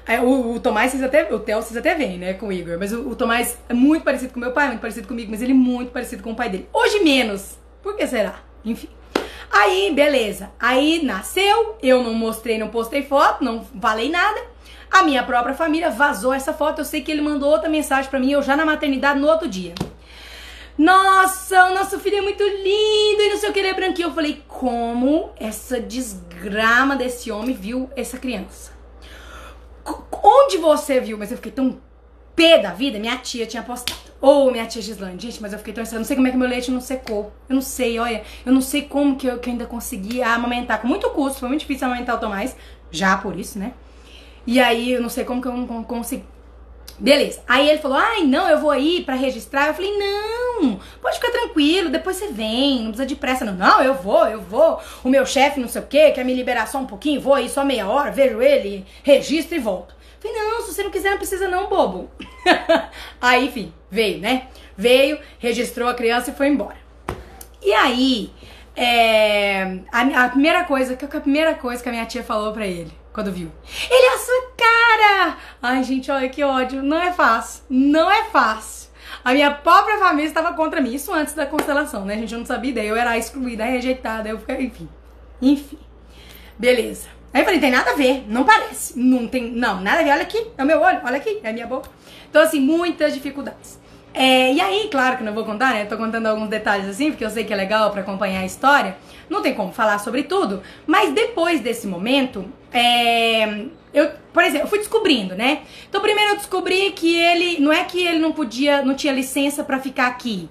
É, o, o, Tomás, vocês até, o Theo, vocês até veem, né, com o Igor. Mas o, o Tomás é muito parecido com meu pai, muito parecido comigo, mas ele é muito parecido com o pai dele. Hoje menos, por que será? Enfim. Aí, beleza. Aí nasceu, eu não mostrei, não postei foto, não falei nada. A minha própria família vazou essa foto. Eu sei que ele mandou outra mensagem para mim, eu já na maternidade no outro dia. Nossa, o nosso filho é muito lindo e não sei o que, ele é branquinho. Eu falei, como essa desgrama desse homem viu essa criança? Onde você viu? Mas eu fiquei tão pé da vida, minha tia tinha postado. Ou oh, minha tia Gislaine, gente, mas eu fiquei tão eu não sei como é que meu leite não secou. Eu não sei, olha, eu não sei como que eu, que eu ainda consegui amamentar. Com muito custo, foi muito difícil amamentar o Tomás, já por isso, né? E aí eu não sei como que eu não consegui. Beleza. Aí ele falou: ai, não, eu vou aí pra registrar. Eu falei: não, pode ficar tranquilo, depois você vem, não precisa de pressa. Não, não, eu vou, eu vou. O meu chefe, não sei o quê, quer me liberar só um pouquinho, vou aí só meia hora, vejo ele, registro e volto. Eu falei: não, se você não quiser, não precisa, não, bobo. aí, enfim, veio, né? Veio, registrou a criança e foi embora. E aí, é, a, a, primeira coisa, que a primeira coisa que a minha tia falou pra ele, quando viu, ele é a sua cara! Ai, gente, olha que ódio, não é fácil, não é fácil. A minha própria família estava contra mim, isso antes da constelação, né? Gente não sabia ideia, eu era excluída, rejeitada, eu fiquei, enfim, enfim, beleza. Aí eu falei, tem nada a ver, não parece, não tem, não, nada a ver, olha aqui, é o meu olho, olha aqui, é a minha boca. Então, assim, muitas dificuldades. É, e aí, claro que não vou contar, né? Tô contando alguns detalhes assim, porque eu sei que é legal para acompanhar a história. Não tem como falar sobre tudo, mas depois desse momento, é, eu, por exemplo, eu fui descobrindo, né? Então, primeiro eu descobri que ele, não é que ele não podia, não tinha licença para ficar aqui.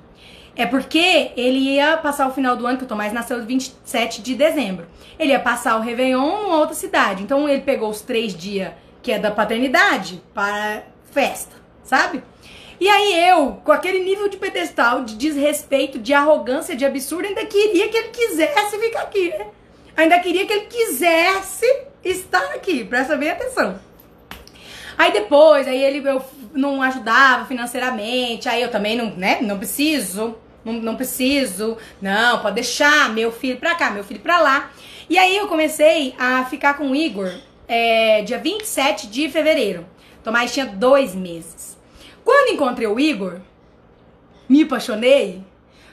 É porque ele ia passar o final do ano, que o Tomás nasceu 27 de dezembro. Ele ia passar o Réveillon numa outra cidade. Então ele pegou os três dias que é da paternidade para festa, sabe? E aí eu, com aquele nível de pedestal, de desrespeito, de arrogância, de absurdo, ainda queria que ele quisesse ficar aqui, né? Ainda queria que ele quisesse estar aqui, presta bem atenção. Aí depois, aí ele eu não ajudava financeiramente, aí eu também não, né, não preciso, não, não preciso, não, pode deixar meu filho pra cá, meu filho pra lá. E aí eu comecei a ficar com o Igor é, dia 27 de fevereiro. Tomás tinha dois meses. Quando encontrei o Igor, me apaixonei.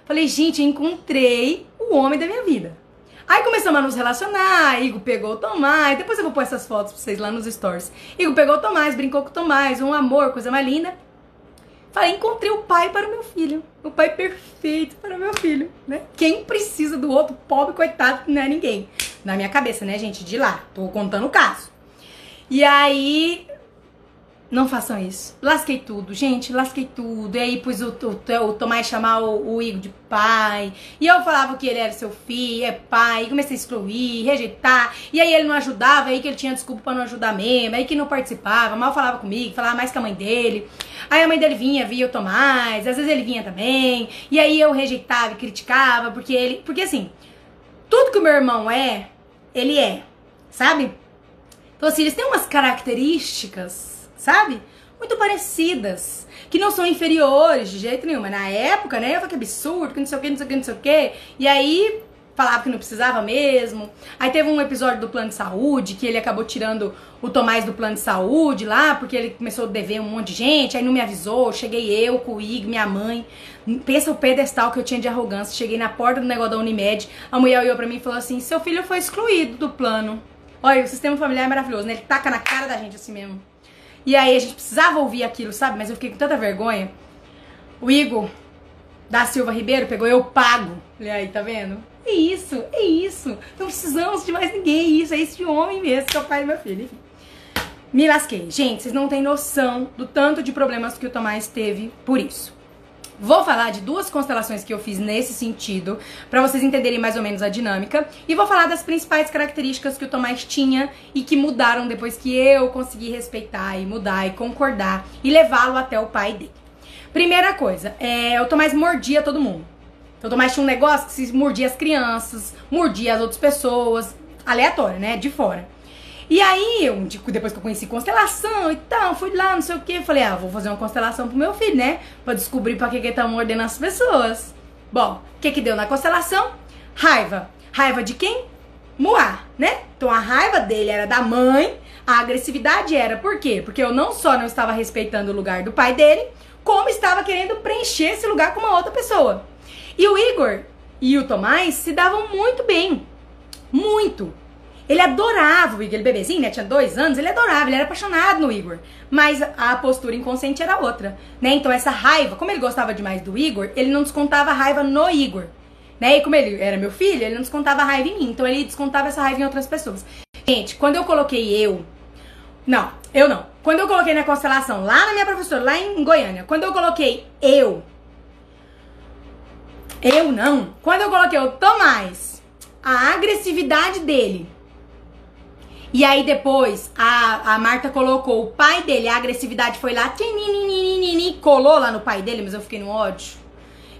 Falei, gente, encontrei o homem da minha vida. Aí começamos a nos relacionar, Igor pegou o Tomás, depois eu vou pôr essas fotos pra vocês lá nos stories. Igor pegou o Tomás, brincou com o Tomás, um amor, coisa mais linda. Falei, encontrei o pai para o meu filho. O pai perfeito para o meu filho, né? Quem precisa do outro pobre, coitado, não é ninguém. Na minha cabeça, né, gente? De lá. Tô contando o caso. E aí, não façam isso. Lasquei tudo, gente, lasquei tudo. E aí pus o, o, o Tomás chamar o, o, Igor de pai. E eu falava que ele era seu filho, é pai. E comecei a excluir, rejeitar. E aí ele não ajudava, aí que ele tinha desculpa pra não ajudar mesmo. Aí que não participava, mal falava comigo, falava mais que a mãe dele. Aí a mãe dele vinha, via o Tomás, às vezes ele vinha também. E aí eu rejeitava e criticava, porque ele. Porque assim, tudo que o meu irmão é, ele é, sabe? Então assim, eles têm umas características sabe? Muito parecidas, que não são inferiores de jeito nenhum. Mas na época, né, eu falei que absurdo, que não sei o que, não sei o que, não sei o que. E aí falava que não precisava mesmo. Aí teve um episódio do plano de saúde que ele acabou tirando o Tomás do plano de saúde lá, porque ele começou a dever um monte de gente, aí não me avisou. Cheguei eu com o Ig, minha mãe. Pensa o pedestal que eu tinha de arrogância. Cheguei na porta do negócio da Unimed. A mulher olhou pra mim e falou assim: seu filho foi excluído do plano. Olha, o sistema familiar é maravilhoso, né? Ele taca na cara da gente assim mesmo. E aí a gente precisava ouvir aquilo, sabe? Mas eu fiquei com tanta vergonha. O Igor da Silva Ribeiro pegou, eu pago. Olha aí, tá vendo? É isso, é isso. Não precisamos de mais ninguém. Isso é esse homem mesmo que é o pai do meu filho. Me lasquei. Gente, vocês não têm noção do tanto de problemas que o Tomás teve por isso. Vou falar de duas constelações que eu fiz nesse sentido, para vocês entenderem mais ou menos a dinâmica, e vou falar das principais características que o Tomás tinha e que mudaram depois que eu consegui respeitar e mudar e concordar e levá-lo até o pai dele. Primeira coisa, é, o Tomás mordia todo mundo. Então, o Tomás tinha um negócio que se mordia as crianças, mordia as outras pessoas, aleatório, né, de fora. E aí, eu, depois que eu conheci constelação e tal, fui lá, não sei o que, falei, ah, vou fazer uma constelação pro meu filho, né? Pra descobrir pra que que ele tá mordendo as pessoas. Bom, o que que deu na constelação? Raiva. Raiva de quem? Moá, né? Então a raiva dele era da mãe, a agressividade era por quê? Porque eu não só não estava respeitando o lugar do pai dele, como estava querendo preencher esse lugar com uma outra pessoa. E o Igor e o Tomás se davam muito bem. Muito. Ele adorava o Igor, ele bebezinho, né? Tinha dois anos, ele adorava, ele era apaixonado no Igor. Mas a postura inconsciente era outra, né? Então essa raiva, como ele gostava demais do Igor, ele não descontava a raiva no Igor. Né? E como ele era meu filho, ele não descontava a raiva em mim. Então ele descontava essa raiva em outras pessoas. Gente, quando eu coloquei eu. Não, eu não. Quando eu coloquei na constelação, lá na minha professora, lá em Goiânia, quando eu coloquei eu. Eu não. Quando eu coloquei o Tomás, a agressividade dele e aí depois a, a Marta colocou o pai dele, a agressividade foi lá, colou lá no pai dele, mas eu fiquei no ódio.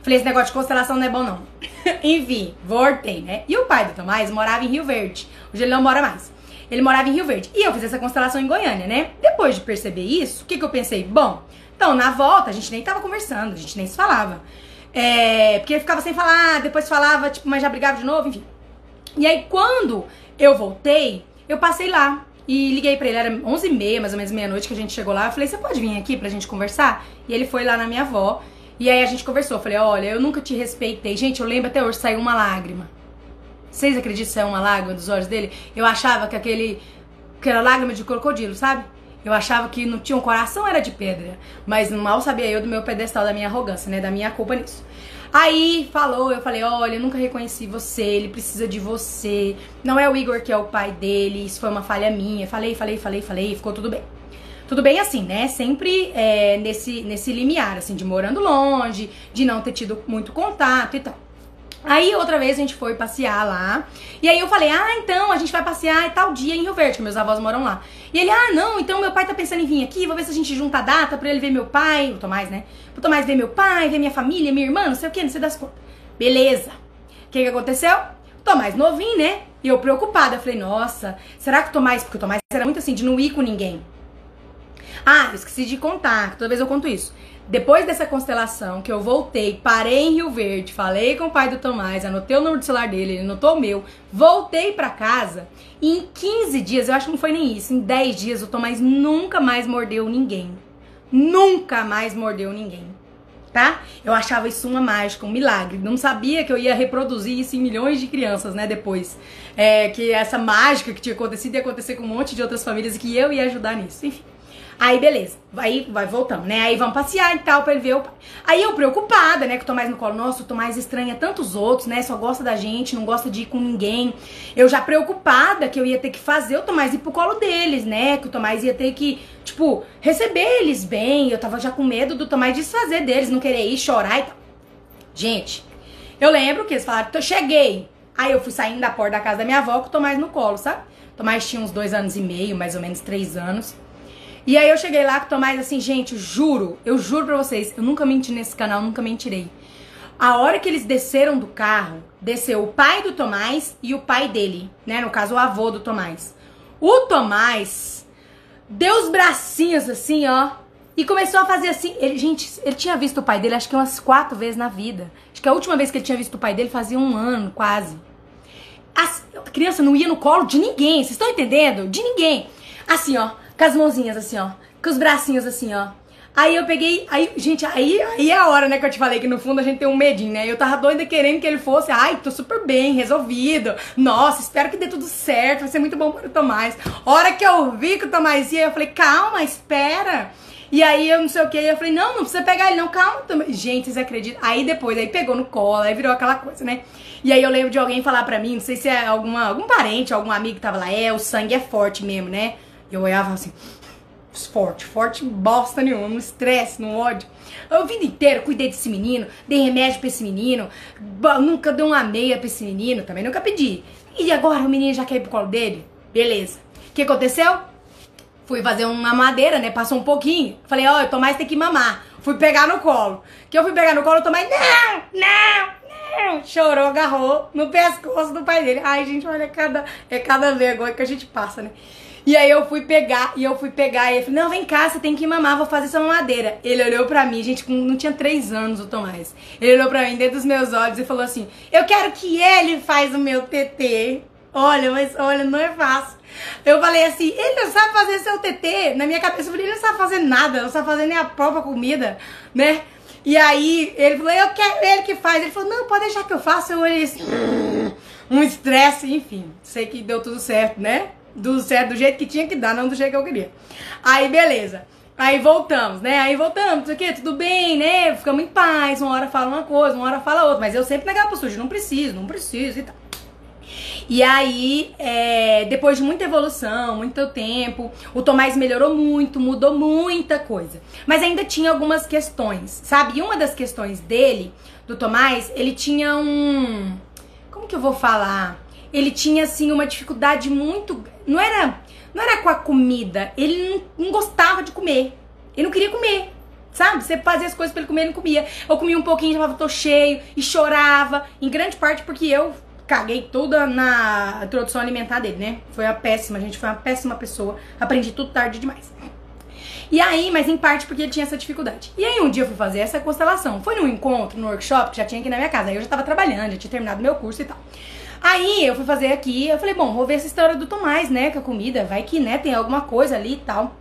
Falei, esse negócio de constelação não é bom não. Enfim, voltei, né? E o pai do Tomás morava em Rio Verde. Hoje ele não mora mais. Ele morava em Rio Verde. E eu fiz essa constelação em Goiânia, né? Depois de perceber isso, o que, que eu pensei? Bom, então na volta a gente nem tava conversando, a gente nem se falava. É, porque ele ficava sem falar, depois falava, tipo, mas já brigava de novo, enfim. E aí quando eu voltei, eu passei lá e liguei pra ele, era 11h30, mais ou menos meia-noite que a gente chegou lá. Eu falei, você pode vir aqui pra gente conversar? E ele foi lá na minha avó. E aí a gente conversou. Eu falei, olha, eu nunca te respeitei. Gente, eu lembro até hoje, saiu uma lágrima. Vocês acreditam que saiu uma lágrima dos olhos dele? Eu achava que aquele. que era lágrima de crocodilo, sabe? Eu achava que não tinha um coração, era de pedra. Mas mal sabia eu do meu pedestal, da minha arrogância, né? Da minha culpa nisso. Aí falou, eu falei, olha, eu nunca reconheci você, ele precisa de você. Não é o Igor que é o pai dele, isso foi uma falha minha. Falei, falei, falei, falei, ficou tudo bem. Tudo bem assim, né? Sempre é, nesse, nesse limiar, assim, de morando longe, de não ter tido muito contato e tal. Aí outra vez a gente foi passear lá. E aí eu falei: "Ah, então a gente vai passear tal dia em Rio Verde, que meus avós moram lá". E ele: "Ah, não, então meu pai tá pensando em vir aqui, vou ver se a gente junta a data para ele ver meu pai, o Tomás, né? O Tomás ver meu pai, ver minha família, minha irmã, não sei o que, não sei das contas". Beleza. O que que aconteceu? O Tomás novinho, né? E eu preocupada, eu falei: "Nossa, será que o Tomás, porque o Tomás era muito assim de não ir com ninguém". Ah, eu esqueci de contar, toda vez eu conto isso. Depois dessa constelação, que eu voltei, parei em Rio Verde, falei com o pai do Tomás, anotei o número do celular dele, ele anotou o meu, voltei para casa e em 15 dias, eu acho que não foi nem isso, em 10 dias o Tomás nunca mais mordeu ninguém. Nunca mais mordeu ninguém. Tá? Eu achava isso uma mágica, um milagre. Não sabia que eu ia reproduzir isso em milhões de crianças, né? Depois. É, que essa mágica que tinha acontecido ia acontecer com um monte de outras famílias e que eu ia ajudar nisso. Enfim. Aí, beleza. Aí vai voltando, né? Aí vamos passear e tal, pra ele ver o pai. Aí eu preocupada, né? Com o Tomás no colo. Nossa, o Tomás estranha tantos outros, né? Só gosta da gente, não gosta de ir com ninguém. Eu já preocupada que eu ia ter que fazer o Tomás ir pro colo deles, né? Que o Tomás ia ter que, tipo, receber eles bem. Eu tava já com medo do Tomás desfazer deles, não querer ir, chorar e tal. Gente, eu lembro que eles falaram que eu cheguei. Aí eu fui saindo da porta da casa da minha avó com o Tomás no colo, sabe? O Tomás tinha uns dois anos e meio, mais ou menos três anos. E aí eu cheguei lá com o Tomás assim, gente, juro, eu juro pra vocês, eu nunca menti nesse canal, nunca mentirei. A hora que eles desceram do carro, desceu o pai do Tomás e o pai dele, né? No caso, o avô do Tomás. O Tomás deu os bracinhos assim, ó, e começou a fazer assim. Ele, gente, ele tinha visto o pai dele acho que umas quatro vezes na vida. Acho que a última vez que ele tinha visto o pai dele fazia um ano, quase. a criança não ia no colo de ninguém, vocês estão entendendo? De ninguém. Assim, ó com as mãozinhas assim, ó. Com os bracinhos assim, ó. Aí eu peguei, aí, gente, aí, aí é a hora, né, que eu te falei que no fundo a gente tem um medinho, né? Eu tava doida querendo que ele fosse, ai, tô super bem, resolvido. Nossa, espero que dê tudo certo, vai ser muito bom para o Tomás. Hora que eu vi que o Tomás ia, eu falei, calma, espera. E aí eu não sei o que, eu falei, não, não precisa pegar ele, não, calma. Gente, vocês acreditam? Aí depois, aí pegou no colo, aí virou aquela coisa, né? E aí eu lembro de alguém falar pra mim, não sei se é alguma, algum parente, algum amigo que tava lá, é, o sangue é forte mesmo, né? Eu olhava assim, forte, forte bosta nenhuma, no estresse, no ódio. Eu a vida inteira cuidei desse menino, dei remédio pra esse menino, nunca dei uma meia pra esse menino, também nunca pedi. E agora o menino já quer ir pro colo dele? Beleza. O que aconteceu? Fui fazer uma madeira, né? Passou um pouquinho. Falei, ó, oh, o Tomás tem que mamar. Fui pegar no colo. Que eu fui pegar no colo, o Tomás, não, não, não. Chorou, agarrou no pescoço do pai dele. Ai, gente, olha, é cada, é cada vergonha que a gente passa, né? E aí eu fui pegar, e eu fui pegar, e ele falou, não, vem cá, você tem que mamar, vou fazer essa mamadeira. Ele olhou pra mim, gente, não tinha três anos o Tomás. Ele olhou pra mim dentro dos meus olhos e falou assim, eu quero que ele faz o meu TT. Olha, mas olha, não é fácil. Eu falei assim, ele não sabe fazer seu TT. Na minha cabeça, eu falei, ele não sabe fazer nada, não sabe fazer nem a própria comida, né? E aí ele falou, eu quero ele que faz. Ele falou, não, pode deixar que eu faça. Eu olhei assim, um estresse, enfim. Sei que deu tudo certo, né? Do certo, do jeito que tinha que dar, não do jeito que eu queria. Aí, beleza. Aí voltamos, né? Aí voltamos, o quê? Tudo bem, né? Ficamos em paz, uma hora fala uma coisa, uma hora fala outra. Mas eu sempre naquela postura de não preciso, não preciso e tal. E aí, é, depois de muita evolução, muito tempo, o Tomás melhorou muito, mudou muita coisa. Mas ainda tinha algumas questões, sabe? E uma das questões dele, do Tomás, ele tinha um. Como que eu vou falar? Ele tinha, assim, uma dificuldade muito não era, não era com a comida, ele não, não gostava de comer. Ele não queria comer. Sabe? Você fazia as coisas pra ele comer, ele não comia. Eu comia um pouquinho, já falava, tô cheio, e chorava. Em grande parte porque eu caguei toda na introdução alimentar dele, né? Foi uma péssima, gente, foi uma péssima pessoa. Aprendi tudo tarde demais. E aí, mas em parte porque ele tinha essa dificuldade. E aí um dia eu fui fazer essa constelação. Foi num encontro, no workshop, que já tinha aqui na minha casa. Aí eu já tava trabalhando, já tinha terminado meu curso e tal. Aí eu fui fazer aqui, eu falei, bom, vou ver essa história do Tomás, né, com a comida, vai que, né, tem alguma coisa ali e tal.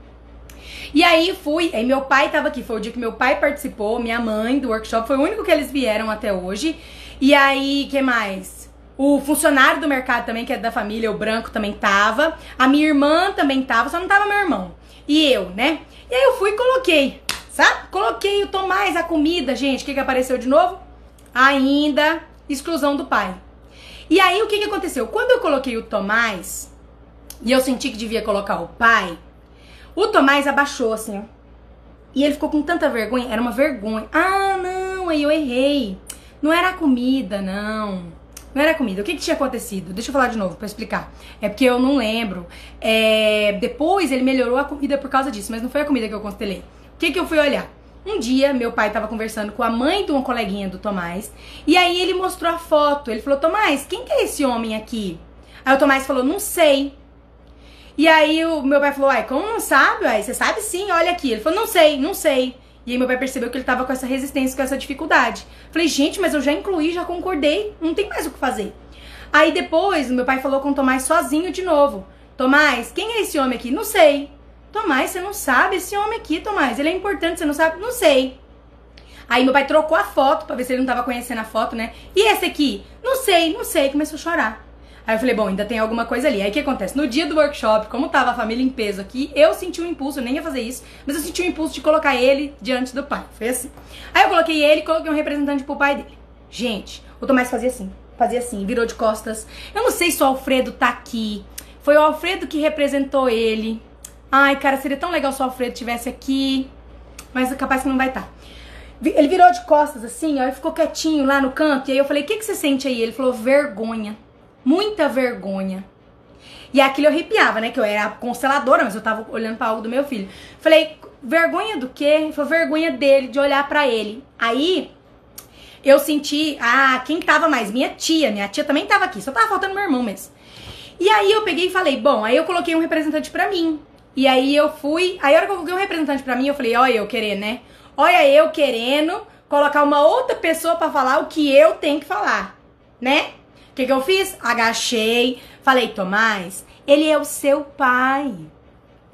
E aí fui, aí meu pai tava aqui, foi o dia que meu pai participou, minha mãe do workshop, foi o único que eles vieram até hoje. E aí, que mais? O funcionário do mercado também, que é da família, o branco também tava. A minha irmã também tava, só não tava meu irmão. E eu, né? E aí eu fui e coloquei, sabe? Coloquei o Tomás, a comida, gente. O que, que apareceu de novo? Ainda exclusão do pai. E aí o que, que aconteceu? Quando eu coloquei o Tomás e eu senti que devia colocar o pai, O Tomás abaixou assim. E ele ficou com tanta vergonha, era uma vergonha. Ah, não, aí eu errei. Não era a comida, não. Não era comida. O que, que tinha acontecido? Deixa eu falar de novo pra explicar. É porque eu não lembro. É... Depois ele melhorou a comida por causa disso, mas não foi a comida que eu constelei. O que, que eu fui olhar? Um dia, meu pai tava conversando com a mãe de uma coleguinha do Tomás. E aí ele mostrou a foto. Ele falou: Tomás, quem que é esse homem aqui? Aí o Tomás falou: Não sei. E aí o meu pai falou: Ai, como não sabe? Uai, você sabe sim, olha aqui. Ele falou: Não sei, não sei. E aí meu pai percebeu que ele tava com essa resistência, com essa dificuldade. Falei, gente, mas eu já incluí, já concordei, não tem mais o que fazer. Aí depois, meu pai falou com o Tomás sozinho de novo. Tomás, quem é esse homem aqui? Não sei. Tomás, você não sabe esse homem aqui, Tomás. Ele é importante, você não sabe? Não sei. Aí meu pai trocou a foto pra ver se ele não tava conhecendo a foto, né? E esse aqui? Não sei, não sei. Começou a chorar. Aí eu falei, bom, ainda tem alguma coisa ali. Aí o que acontece? No dia do workshop, como tava a família em peso aqui, eu senti um impulso, eu nem ia fazer isso, mas eu senti um impulso de colocar ele diante do pai. Foi assim. Aí eu coloquei ele coloquei um representante pro pai dele. Gente, o Tomás fazia assim, fazia assim, virou de costas. Eu não sei se o Alfredo tá aqui. Foi o Alfredo que representou ele. Ai, cara, seria tão legal se o Alfredo tivesse aqui. Mas capaz que não vai estar. Tá. Ele virou de costas assim, ó, e ficou quietinho lá no canto. E aí eu falei: O que, que você sente aí? Ele falou: Vergonha muita vergonha. E aquilo eu arrepiava, né? Que eu era consteladora, mas eu tava olhando para algo do meu filho. Falei, vergonha do quê? Foi vergonha dele, de olhar para ele. Aí eu senti, ah, quem tava mais? Minha tia. Minha tia também tava aqui, só tava faltando meu irmão mesmo. E aí eu peguei e falei, bom, aí eu coloquei um representante para mim. E aí eu fui, aí a hora que eu coloquei um representante para mim, eu falei, olha eu querendo, né? Olha eu querendo colocar uma outra pessoa para falar o que eu tenho que falar, né? que, que eu fiz? Agachei, falei, Tomás, ele é o seu pai.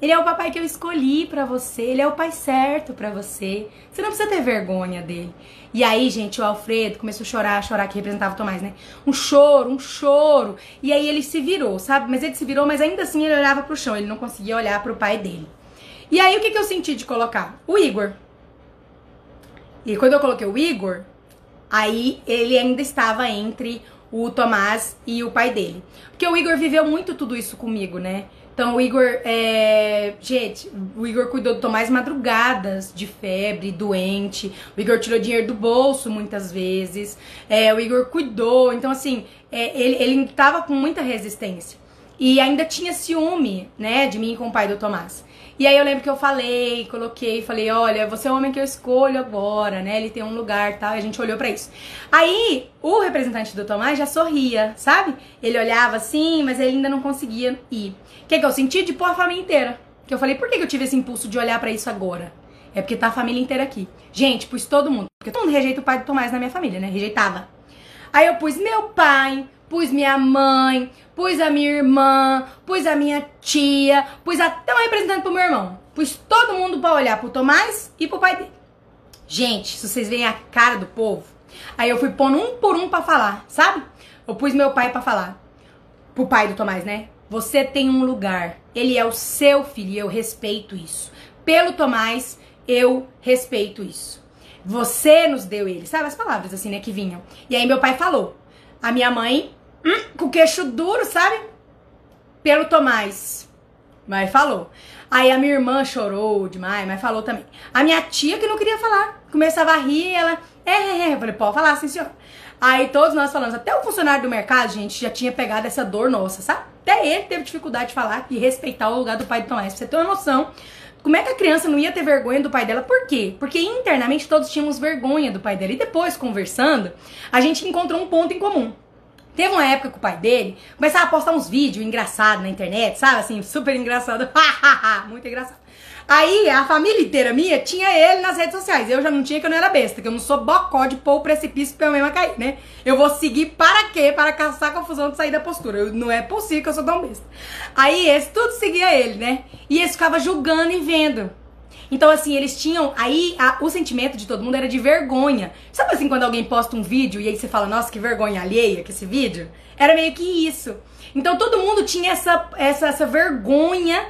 Ele é o papai que eu escolhi para você, ele é o pai certo para você. Você não precisa ter vergonha dele. E aí, gente, o Alfredo começou a chorar, a chorar, que representava o Tomás, né? Um choro, um choro. E aí ele se virou, sabe? Mas ele se virou, mas ainda assim ele olhava pro chão, ele não conseguia olhar pro pai dele. E aí o que, que eu senti de colocar? O Igor. E quando eu coloquei o Igor, aí ele ainda estava entre o Tomás e o pai dele. Porque o Igor viveu muito tudo isso comigo, né? Então o Igor, é... gente, o Igor cuidou do Tomás madrugadas de febre, doente. O Igor tirou dinheiro do bolso muitas vezes. É, o Igor cuidou. Então, assim, é, ele, ele tava com muita resistência. E ainda tinha ciúme, né, de mim com o pai do Tomás. E aí eu lembro que eu falei, coloquei, falei, olha, você é o homem que eu escolho agora, né? Ele tem um lugar, tal, e a gente olhou para isso. Aí, o representante do Tomás já sorria, sabe? Ele olhava assim, mas ele ainda não conseguia ir. O que, que eu senti? De pôr a família inteira. Que eu falei, por que, que eu tive esse impulso de olhar para isso agora? É porque tá a família inteira aqui. Gente, pus todo mundo. Porque todo mundo rejeita o pai do Tomás na minha família, né? Rejeitava. Aí eu pus meu pai, pus minha mãe, pus a minha irmã, pus a minha tia, pus até um representante pro meu irmão. Pus todo mundo para olhar pro Tomás e pro pai dele. Gente, se vocês veem a cara do povo, aí eu fui pondo um por um para falar, sabe? Eu pus meu pai para falar. Pro pai do Tomás, né? Você tem um lugar. Ele é o seu filho e eu respeito isso. Pelo Tomás, eu respeito isso. Você nos deu ele. Sabe as palavras assim, né, que vinham. E aí meu pai falou. A minha mãe hum, com o queixo duro, sabe? Pelo Tomás. Mas falou. Aí a minha irmã chorou demais, mas falou também. A minha tia que não queria falar. Começava a rir, ela. É, é, é. Eu falei, pode falar, sim, senhor. Aí todos nós falamos, até o funcionário do mercado, gente, já tinha pegado essa dor nossa, sabe? Até ele teve dificuldade de falar e respeitar o lugar do pai do Tomás. Pra você ter uma noção, como é que a criança não ia ter vergonha do pai dela? Por quê? Porque internamente todos tínhamos vergonha do pai dela. E depois, conversando, a gente encontrou um ponto em comum. Teve uma época que o pai dele começava a postar uns vídeos engraçados na internet, sabe? Assim, super engraçado. Muito engraçado. Aí a família inteira minha tinha ele nas redes sociais. Eu já não tinha que eu não era besta, que eu não sou bocó de pôr o precipício pra eu mesma cair, né? Eu vou seguir para quê? Para caçar confusão de sair da postura. Eu, não é possível que eu sou tão besta. Aí esse tudo seguia ele, né? E esse ficava julgando e vendo. Então, assim, eles tinham. Aí a, o sentimento de todo mundo era de vergonha. Sabe assim, quando alguém posta um vídeo e aí você fala, nossa, que vergonha alheia que esse vídeo? Era meio que isso. Então todo mundo tinha essa, essa, essa vergonha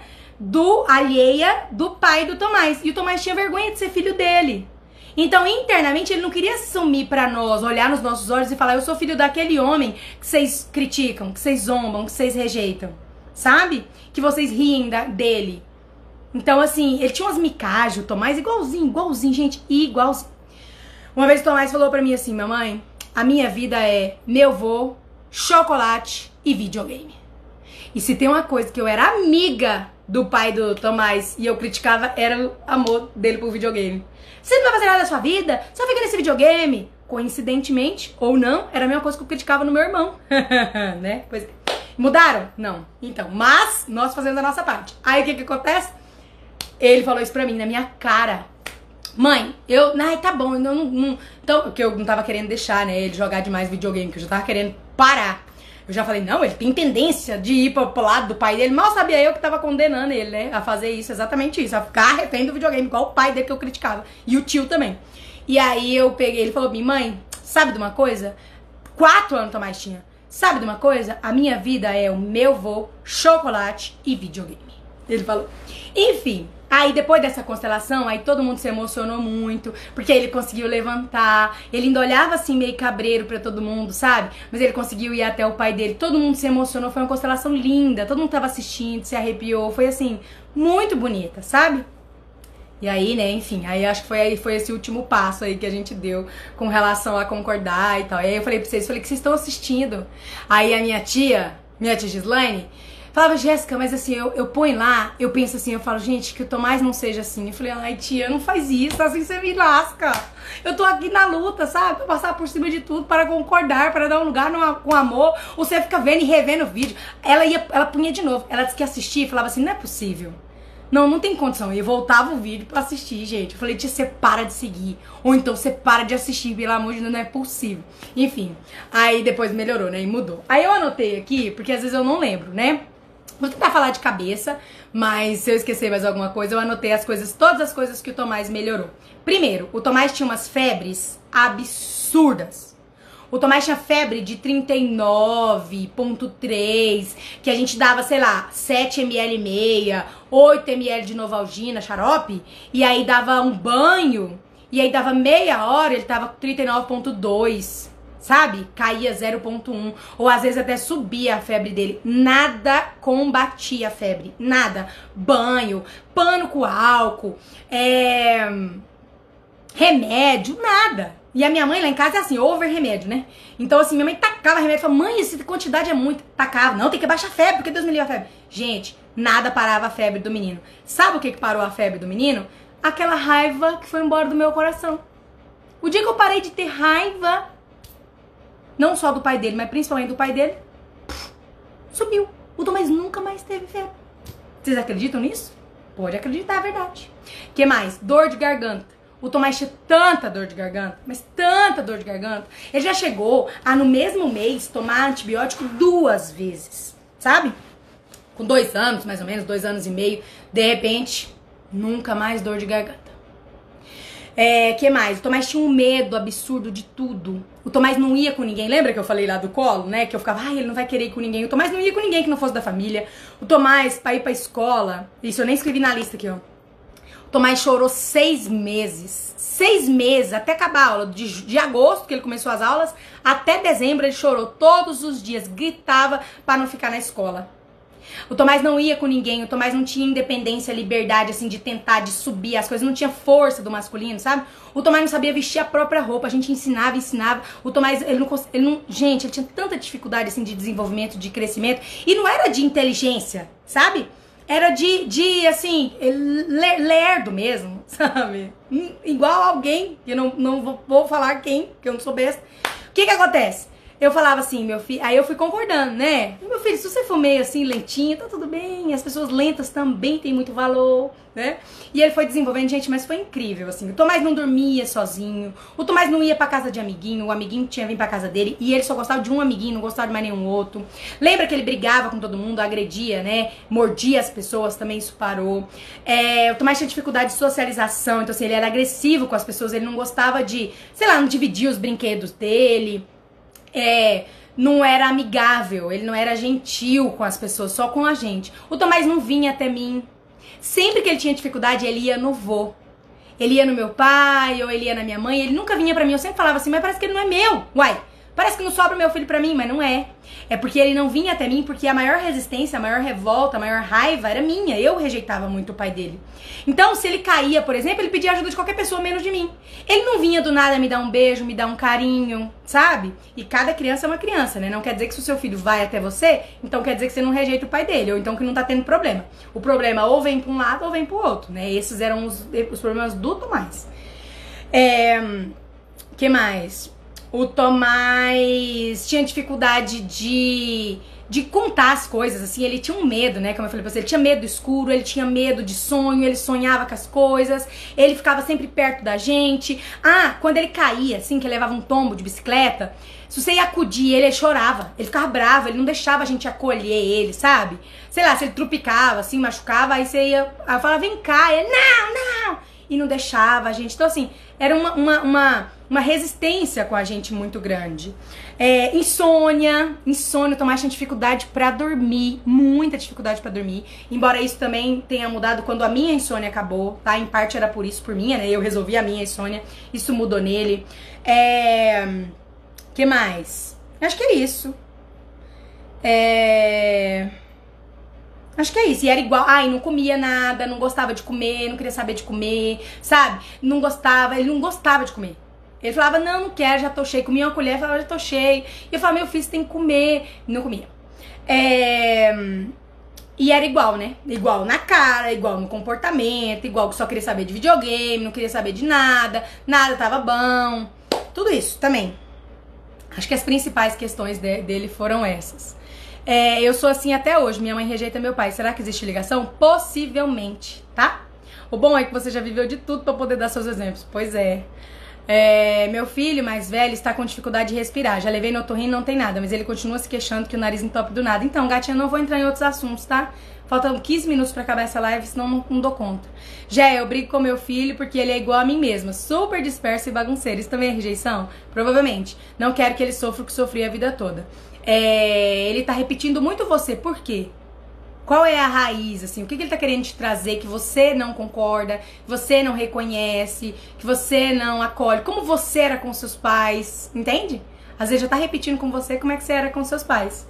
do alheia do pai do Tomás. E o Tomás tinha vergonha de ser filho dele. Então, internamente, ele não queria sumir para nós, olhar nos nossos olhos e falar: Eu sou filho daquele homem que vocês criticam, que vocês zombam, que vocês rejeitam. Sabe? Que vocês riem da, dele. Então, assim, ele tinha umas micagens, o Tomás, igualzinho, igualzinho, gente, igualzinho. Uma vez o Tomás falou pra mim assim, mamãe, a minha vida é meu vô, chocolate e videogame. E se tem uma coisa que eu era amiga do pai do Tomás e eu criticava, era o amor dele por videogame. Você não vai fazer nada da sua vida, só fica nesse videogame. Coincidentemente, ou não, era a mesma coisa que eu criticava no meu irmão. né? Pois, mudaram? Não. Então, mas nós fazemos a nossa parte. Aí o que que acontece? Ele falou isso pra mim na minha cara. Mãe, eu. Ai, tá bom, eu não, não. Então, porque eu não tava querendo deixar, né? Ele jogar demais videogame, que eu já tava querendo parar. Eu já falei, não, ele tem tendência de ir pro, pro lado do pai dele. Mal sabia eu que tava condenando ele, né? A fazer isso, exatamente isso. A ficar refém do videogame, igual o pai dele que eu criticava. E o tio também. E aí eu peguei, ele falou mim, mãe, sabe de uma coisa? Quatro anos Tomás tinha. Sabe de uma coisa? A minha vida é o meu vô, chocolate e videogame. Ele falou. Enfim, Aí depois dessa constelação, aí todo mundo se emocionou muito, porque ele conseguiu levantar, ele ainda olhava assim meio cabreiro para todo mundo, sabe? Mas ele conseguiu ir até o pai dele. Todo mundo se emocionou, foi uma constelação linda, todo mundo tava assistindo, se arrepiou, foi assim, muito bonita, sabe? E aí, né, enfim, aí acho que foi aí foi esse último passo aí que a gente deu com relação a concordar e tal. E aí eu falei pra vocês, falei que vocês estão assistindo. Aí a minha tia, minha tia Gislaine, Falava, Jéssica, mas assim, eu, eu ponho lá, eu penso assim, eu falo, gente, que o Tomás não seja assim. Eu falei, ai, tia, não faz isso, assim você me lasca. Eu tô aqui na luta, sabe? Pra passar por cima de tudo, para concordar, para dar um lugar numa, com amor. Você fica vendo e revendo o vídeo. Ela ia, ela punha de novo. Ela disse que assistia e falava assim, não é possível. Não, não tem condição. E voltava o vídeo pra assistir, gente. Eu falei, tia, você para de seguir. Ou então você para de assistir, pelo amor de Deus, não é possível. Enfim. Aí depois melhorou, né? E mudou. Aí eu anotei aqui, porque às vezes eu não lembro, né? Vou tentar falar de cabeça, mas se eu esquecer mais alguma coisa, eu anotei as coisas, todas as coisas que o Tomás melhorou. Primeiro, o Tomás tinha umas febres absurdas. O Tomás tinha febre de 39.3, que a gente dava, sei lá, 7 ml e meia, 8 ml de Novalgina, xarope, e aí dava um banho, e aí dava meia hora, ele tava 39.2 sabe? Caía 0,1 ou às vezes até subia a febre dele. Nada combatia a febre, nada. Banho, pano com álcool, é... remédio, nada. E a minha mãe lá em casa é assim, over remédio, né? Então assim, minha mãe tacava remédio, falava, mãe, essa quantidade é muito. Tacava, não, tem que baixar a febre, porque Deus me livre a febre. Gente, nada parava a febre do menino. Sabe o que, que parou a febre do menino? Aquela raiva que foi embora do meu coração. O dia que eu parei de ter raiva não só do pai dele, mas principalmente do pai dele, subiu. O Tomás nunca mais teve febre. Vocês acreditam nisso? Pode acreditar, é verdade. que mais? Dor de garganta. O Tomás tinha tanta dor de garganta, mas tanta dor de garganta. Ele já chegou a, no mesmo mês, tomar antibiótico duas vezes, sabe? Com dois anos, mais ou menos, dois anos e meio. De repente, nunca mais dor de garganta. É, que mais? O Tomás tinha um medo absurdo de tudo. O Tomás não ia com ninguém. Lembra que eu falei lá do colo, né? Que eu ficava, ai, ele não vai querer ir com ninguém. O Tomás não ia com ninguém que não fosse da família. O Tomás, pra ir pra escola, isso eu nem escrevi na lista aqui, ó. O Tomás chorou seis meses. Seis meses, até acabar a aula. De, de agosto, que ele começou as aulas, até dezembro ele chorou todos os dias. Gritava para não ficar na escola. O Tomás não ia com ninguém, o Tomás não tinha independência, liberdade, assim, de tentar, de subir as coisas, não tinha força do masculino, sabe? O Tomás não sabia vestir a própria roupa, a gente ensinava, ensinava. O Tomás, ele não, ele não. Gente, ele tinha tanta dificuldade, assim, de desenvolvimento, de crescimento. E não era de inteligência, sabe? Era de, de assim, lerdo mesmo, sabe? Igual alguém, que eu não, não vou falar quem, que eu não sou besta. O que que acontece? Eu falava assim, meu filho, aí eu fui concordando, né? Meu filho, se você for meio assim, lentinho, tá tudo bem. As pessoas lentas também têm muito valor, né? E ele foi desenvolvendo, gente, mas foi incrível, assim. O Tomás não dormia sozinho, o Tomás não ia pra casa de amiguinho, o amiguinho tinha vindo pra casa dele e ele só gostava de um amiguinho, não gostava de mais nenhum outro. Lembra que ele brigava com todo mundo, agredia, né? Mordia as pessoas, também isso parou. É, o Tomás tinha dificuldade de socialização, então assim, ele era agressivo com as pessoas, ele não gostava de, sei lá, não dividir os brinquedos dele é, não era amigável, ele não era gentil com as pessoas, só com a gente. O Tomás não vinha até mim. Sempre que ele tinha dificuldade, ele ia no vô. Ele ia no meu pai, ou ele ia na minha mãe, ele nunca vinha pra mim. Eu sempre falava assim, mas parece que ele não é meu. Uai, Parece que não sobra o meu filho para mim, mas não é. É porque ele não vinha até mim porque a maior resistência, a maior revolta, a maior raiva era minha. Eu rejeitava muito o pai dele. Então, se ele caía, por exemplo, ele pedia ajuda de qualquer pessoa menos de mim. Ele não vinha do nada me dar um beijo, me dar um carinho, sabe? E cada criança é uma criança, né? Não quer dizer que se o seu filho vai até você, então quer dizer que você não rejeita o pai dele, ou então que não tá tendo problema. O problema ou vem pra um lado ou vem pro outro, né? Esses eram os, os problemas do Tomás. É. que mais? O Tomás tinha dificuldade de, de contar as coisas, assim, ele tinha um medo, né? Como eu falei pra você, ele tinha medo do escuro, ele tinha medo de sonho, ele sonhava com as coisas, ele ficava sempre perto da gente. Ah, quando ele caía, assim, que ele levava um tombo de bicicleta, se você ia acudir ele, chorava, ele ficava bravo, ele não deixava a gente acolher ele, sabe? Sei lá, se ele trupicava, assim, machucava, aí você ia, eu falava, vem cá, ele, não, não! E não deixava a gente. Então, assim, era uma, uma, uma uma resistência com a gente muito grande. É, insônia, insônia, Tomás tinha dificuldade para dormir, muita dificuldade para dormir. Embora isso também tenha mudado quando a minha insônia acabou, tá? Em parte era por isso, por minha, né? Eu resolvi a minha insônia, isso mudou nele. É... que mais? Acho que é isso. É... Acho que é isso. E era igual, ai, não comia nada, não gostava de comer, não queria saber de comer, sabe? Não gostava, ele não gostava de comer. Ele falava, não, não quero, já tô cheio. Comia uma colher, falava, já tô cheio. E eu falava, meu filho, você tem que comer. Não comia. É... E era igual, né? Igual na cara, igual no comportamento, igual que só queria saber de videogame, não queria saber de nada, nada tava bom. Tudo isso também. Acho que as principais questões de, dele foram essas. É, eu sou assim até hoje, minha mãe rejeita meu pai. Será que existe ligação? Possivelmente, tá? O bom é que você já viveu de tudo para poder dar seus exemplos. Pois é. É, meu filho mais velho está com dificuldade de respirar. Já levei no otorrino, não tem nada, mas ele continua se queixando que o nariz entope do nada. Então, gatinha, não vou entrar em outros assuntos, tá? Faltam 15 minutos para acabar essa live, senão não, não dou conta. Já eu brigo com meu filho porque ele é igual a mim mesma, super disperso e bagunceiro. Isso também é rejeição? Provavelmente. Não quero que ele sofra o que sofri a vida toda. É, ele tá repetindo muito você, por quê? Qual é a raiz, assim? O que, que ele tá querendo te trazer que você não concorda, que você não reconhece, que você não acolhe? Como você era com seus pais, entende? Às vezes já tá repetindo com você como é que você era com seus pais.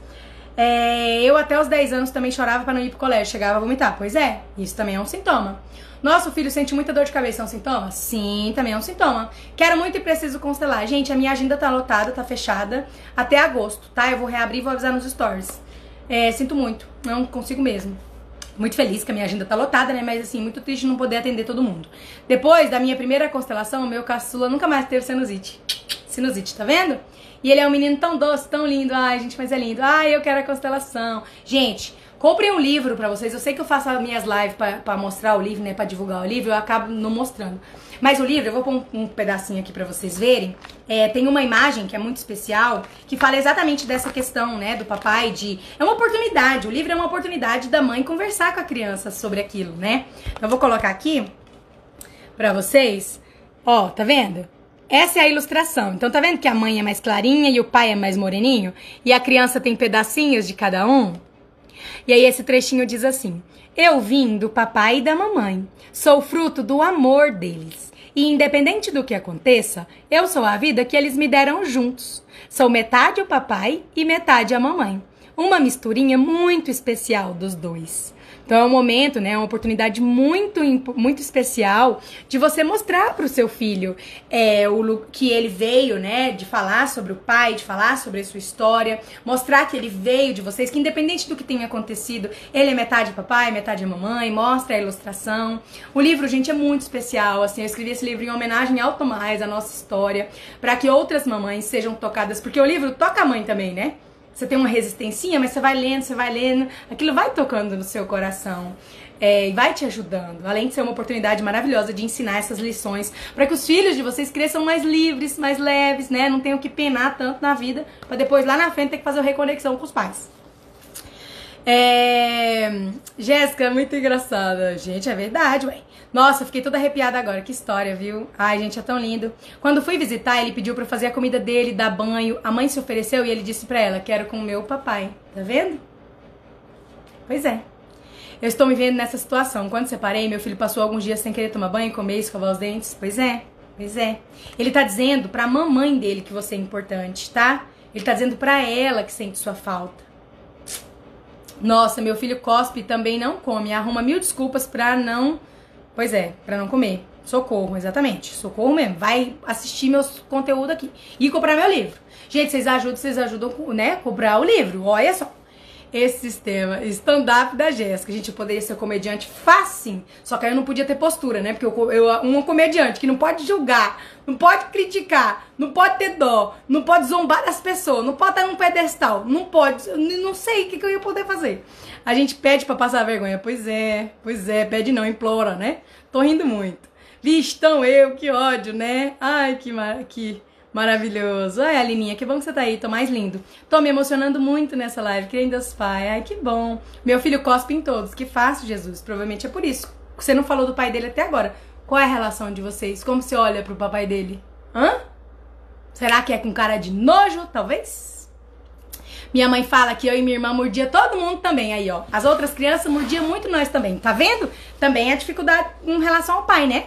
É, eu até os 10 anos também chorava para não ir pro colégio, chegava a vomitar. Pois é, isso também é um sintoma. Nosso filho sente muita dor de cabeça, é um sintoma? Sim, também é um sintoma. Quero muito e preciso constelar. Gente, a minha agenda tá lotada, tá fechada até agosto, tá? Eu vou reabrir e vou avisar nos stories. É, sinto muito, não consigo mesmo. Muito feliz que a minha agenda tá lotada, né? Mas assim, muito triste não poder atender todo mundo. Depois da minha primeira constelação, o meu caçula nunca mais teve sinusite. Sinusite, tá vendo? E ele é um menino tão doce, tão lindo. Ai, gente, mas é lindo. Ai, eu quero a constelação. Gente, Comprem um livro para vocês. Eu sei que eu faço as minhas lives para mostrar o livro, né? Pra divulgar o livro, eu acabo não mostrando. Mas o livro, eu vou pôr um, um pedacinho aqui para vocês verem. É, tem uma imagem que é muito especial, que fala exatamente dessa questão, né? Do papai, de. É uma oportunidade. O livro é uma oportunidade da mãe conversar com a criança sobre aquilo, né? Então, eu vou colocar aqui para vocês. Ó, tá vendo? Essa é a ilustração. Então, tá vendo que a mãe é mais clarinha e o pai é mais moreninho? E a criança tem pedacinhos de cada um? E aí esse trechinho diz assim: Eu vim do papai e da mamãe. Sou fruto do amor deles. E independente do que aconteça, eu sou a vida que eles me deram juntos. Sou metade o papai e metade a mamãe. Uma misturinha muito especial dos dois. Então é um momento, né, uma oportunidade muito, muito especial de você mostrar para o seu filho é, o que ele veio, né, de falar sobre o pai, de falar sobre a sua história, mostrar que ele veio de vocês, que independente do que tenha acontecido, ele é metade papai, metade mamãe, mostra a ilustração. O livro, gente, é muito especial, assim, eu escrevi esse livro em homenagem ao Tomás, a nossa história, para que outras mamães sejam tocadas, porque o livro toca a mãe também, né? Você tem uma resistência, mas você vai lendo, você vai lendo, aquilo vai tocando no seu coração. É, e vai te ajudando, além de ser uma oportunidade maravilhosa de ensinar essas lições para que os filhos de vocês cresçam mais livres, mais leves, né? Não tenham que penar tanto na vida para depois lá na frente ter que fazer a reconexão com os pais. É... Jéssica, muito engraçada. Gente, é verdade, ué. Nossa, fiquei toda arrepiada agora. Que história, viu? Ai, gente, é tão lindo. Quando fui visitar, ele pediu para fazer a comida dele, dar banho. A mãe se ofereceu e ele disse para ela: Quero com o meu papai. Tá vendo? Pois é. Eu estou me vendo nessa situação. Quando separei, meu filho passou alguns dias sem querer tomar banho, comer, escovar os dentes. Pois é, pois é. Ele tá dizendo pra mamãe dele que você é importante, tá? Ele tá dizendo pra ela que sente sua falta. Nossa, meu filho cospe também não come. Arruma mil desculpas pra não. Pois é, pra não comer. Socorro, exatamente. Socorro mesmo. Vai assistir meus conteúdos aqui. E comprar meu livro. Gente, vocês ajudam, vocês ajudam, né? Comprar o livro. Olha só esse sistema stand-up da Jéssica. Gente poderia ser comediante fácil, só que aí eu não podia ter postura, né? Porque eu, eu um comediante que não pode julgar, não pode criticar, não pode ter dó, não pode zombar das pessoas, não pode estar num pedestal, não pode, não sei o que, que eu ia poder fazer. A gente pede para passar vergonha. Pois é, pois é, pede não, implora, né? Tô rindo muito. Vixe, tão eu, que ódio, né? Ai, que, que Maravilhoso. Ai, Alininha, que bom que você tá aí, tô mais lindo. Tô me emocionando muito nessa live, querendo Deus Pai. Ai, que bom. Meu filho cospe em todos, que fácil, Jesus. Provavelmente é por isso. Você não falou do pai dele até agora. Qual é a relação de vocês? Como você olha pro papai dele? Hã? Será que é com cara de nojo, talvez? Minha mãe fala que eu e minha irmã mordia todo mundo também. Aí, ó. As outras crianças mordiam muito nós também. Tá vendo? Também é dificuldade em relação ao pai, né?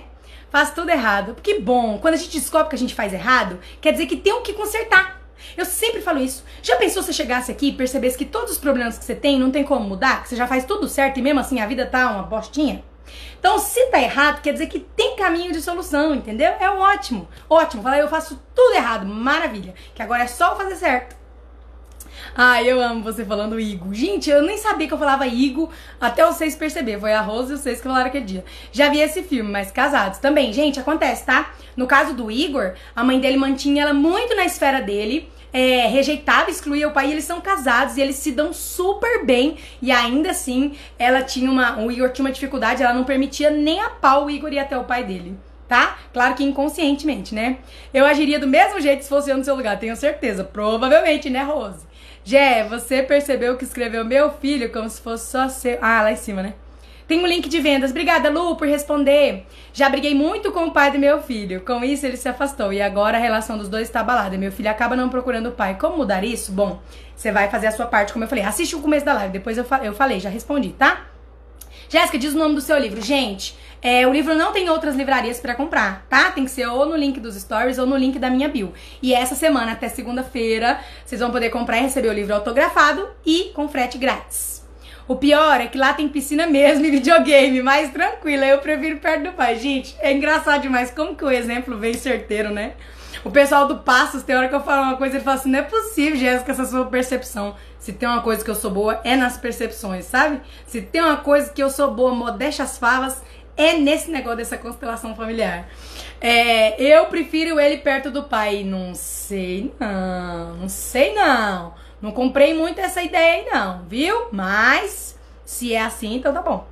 faz tudo errado. Que bom, quando a gente descobre que a gente faz errado, quer dizer que tem o que consertar. Eu sempre falo isso. Já pensou se você chegasse aqui e percebesse que todos os problemas que você tem não tem como mudar? Que você já faz tudo certo e mesmo assim a vida tá uma bostinha? Então, se tá errado, quer dizer que tem caminho de solução, entendeu? É ótimo. Ótimo. Fala, eu faço tudo errado. Maravilha. Que agora é só fazer certo. Ai, eu amo você falando Igo. Gente, eu nem sabia que eu falava Igo até vocês perceberem. Foi a Rose e vocês que falaram aquele dia. Já vi esse filme, mas casados. Também, gente, acontece, tá? No caso do Igor, a mãe dele mantinha ela muito na esfera dele. É, rejeitava, excluía o pai, e eles são casados e eles se dão super bem. E ainda assim, ela tinha uma. O Igor tinha uma dificuldade, ela não permitia nem a pau o Igor ir até o pai dele tá? Claro que inconscientemente, né? Eu agiria do mesmo jeito se fosse eu no seu lugar, tenho certeza. Provavelmente, né, Rose? Jé, você percebeu que escreveu meu filho como se fosse só seu. Ah, lá em cima, né? Tem um link de vendas. Obrigada, Lu, por responder. Já briguei muito com o pai do meu filho. Com isso, ele se afastou. E agora a relação dos dois está abalada. Meu filho acaba não procurando o pai. Como mudar isso? Bom, você vai fazer a sua parte, como eu falei. Assiste o começo da live. Depois eu, fa eu falei, já respondi, tá? Jéssica, diz o nome do seu livro. Gente, é, o livro não tem outras livrarias para comprar, tá? Tem que ser ou no link dos stories ou no link da minha bio. E essa semana, até segunda-feira, vocês vão poder comprar e receber o livro autografado e com frete grátis. O pior é que lá tem piscina mesmo e videogame, mais tranquila. Eu prefiro perto do pai. Gente, é engraçado demais como que o exemplo vem certeiro, né? O pessoal do Passos, tem hora que eu falo uma coisa, ele fala assim: não é possível, Jéssica, essa sua percepção. Se tem uma coisa que eu sou boa, é nas percepções, sabe? Se tem uma coisa que eu sou boa, modéstia as favas, é nesse negócio dessa constelação familiar. É, eu prefiro ele perto do pai. Não sei não, não sei não. Não comprei muito essa ideia aí não, viu? Mas se é assim, então tá bom.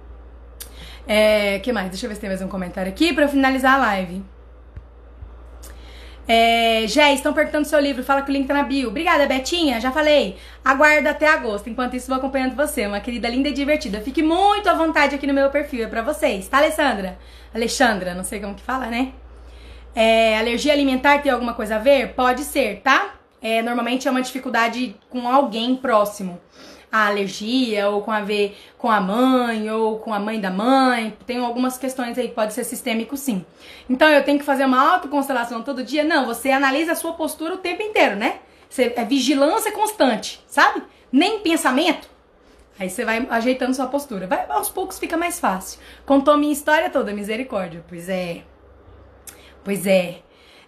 É, que mais? Deixa eu ver se tem mais um comentário aqui para finalizar a live. É, Jé, estão perguntando seu livro, fala que o link tá na bio. Obrigada, Betinha, já falei. Aguarda até agosto. Enquanto isso, vou acompanhando você, uma querida linda e divertida. Fique muito à vontade aqui no meu perfil, é pra vocês, tá, Alessandra? Alexandra, não sei como que fala, né? É, alergia alimentar tem alguma coisa a ver? Pode ser, tá? É, normalmente é uma dificuldade com alguém próximo a alergia, ou com a ver com a mãe, ou com a mãe da mãe. Tem algumas questões aí pode ser sistêmico sim. Então eu tenho que fazer uma autoconstelação todo dia? Não, você analisa a sua postura o tempo inteiro, né? Você, é vigilância constante, sabe? Nem pensamento. Aí você vai ajeitando sua postura. Vai, aos poucos fica mais fácil. Contou minha história toda, misericórdia. Pois é. Pois é.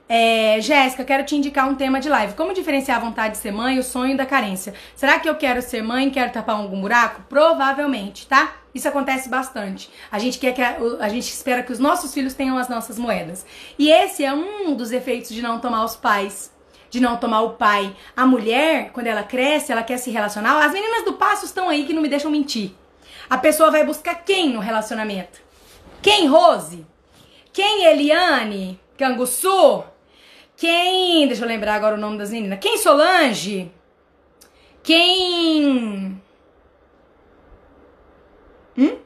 É, Jéssica, quero te indicar um tema de live. Como diferenciar a vontade de ser mãe e o sonho da carência? Será que eu quero ser mãe e quero tapar algum buraco? Provavelmente, tá? Isso acontece bastante. A gente quer que a, a, gente espera que os nossos filhos tenham as nossas moedas. E esse é um dos efeitos de não tomar os pais, de não tomar o pai. A mulher, quando ela cresce, ela quer se relacionar. As meninas do passo estão aí que não me deixam mentir. A pessoa vai buscar quem no relacionamento? Quem, Rose? Quem, Eliane? Canguçu? Quem. Deixa eu lembrar agora o nome das meninas. Quem Solange? Quem. Hum?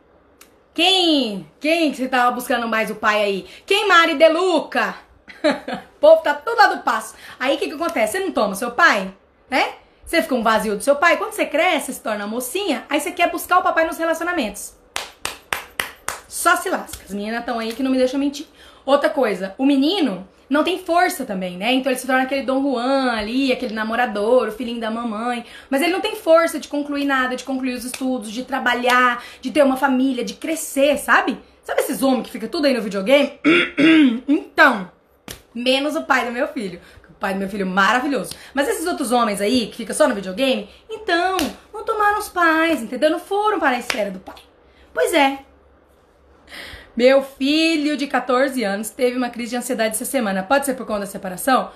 Quem? Quem que você tava buscando mais o pai aí? Quem Mari Deluca? o povo tá tudo lá do passo. Aí o que que acontece? Você não toma seu pai, né? Você fica um vazio do seu pai. Quando você cresce, se torna mocinha, aí você quer buscar o papai nos relacionamentos. Só se lasca. As meninas estão aí que não me deixam mentir. Outra coisa, o menino não tem força também, né? Então ele se torna aquele Dom Juan ali, aquele namorador, o filhinho da mamãe. Mas ele não tem força de concluir nada, de concluir os estudos, de trabalhar, de ter uma família, de crescer, sabe? Sabe esses homens que fica tudo aí no videogame? então, menos o pai do meu filho. O pai do meu filho maravilhoso. Mas esses outros homens aí que ficam só no videogame, então, não tomaram os pais, entendeu? Não foram para a esfera do pai. Pois é, meu filho de 14 anos teve uma crise de ansiedade essa semana. Pode ser por conta da separação?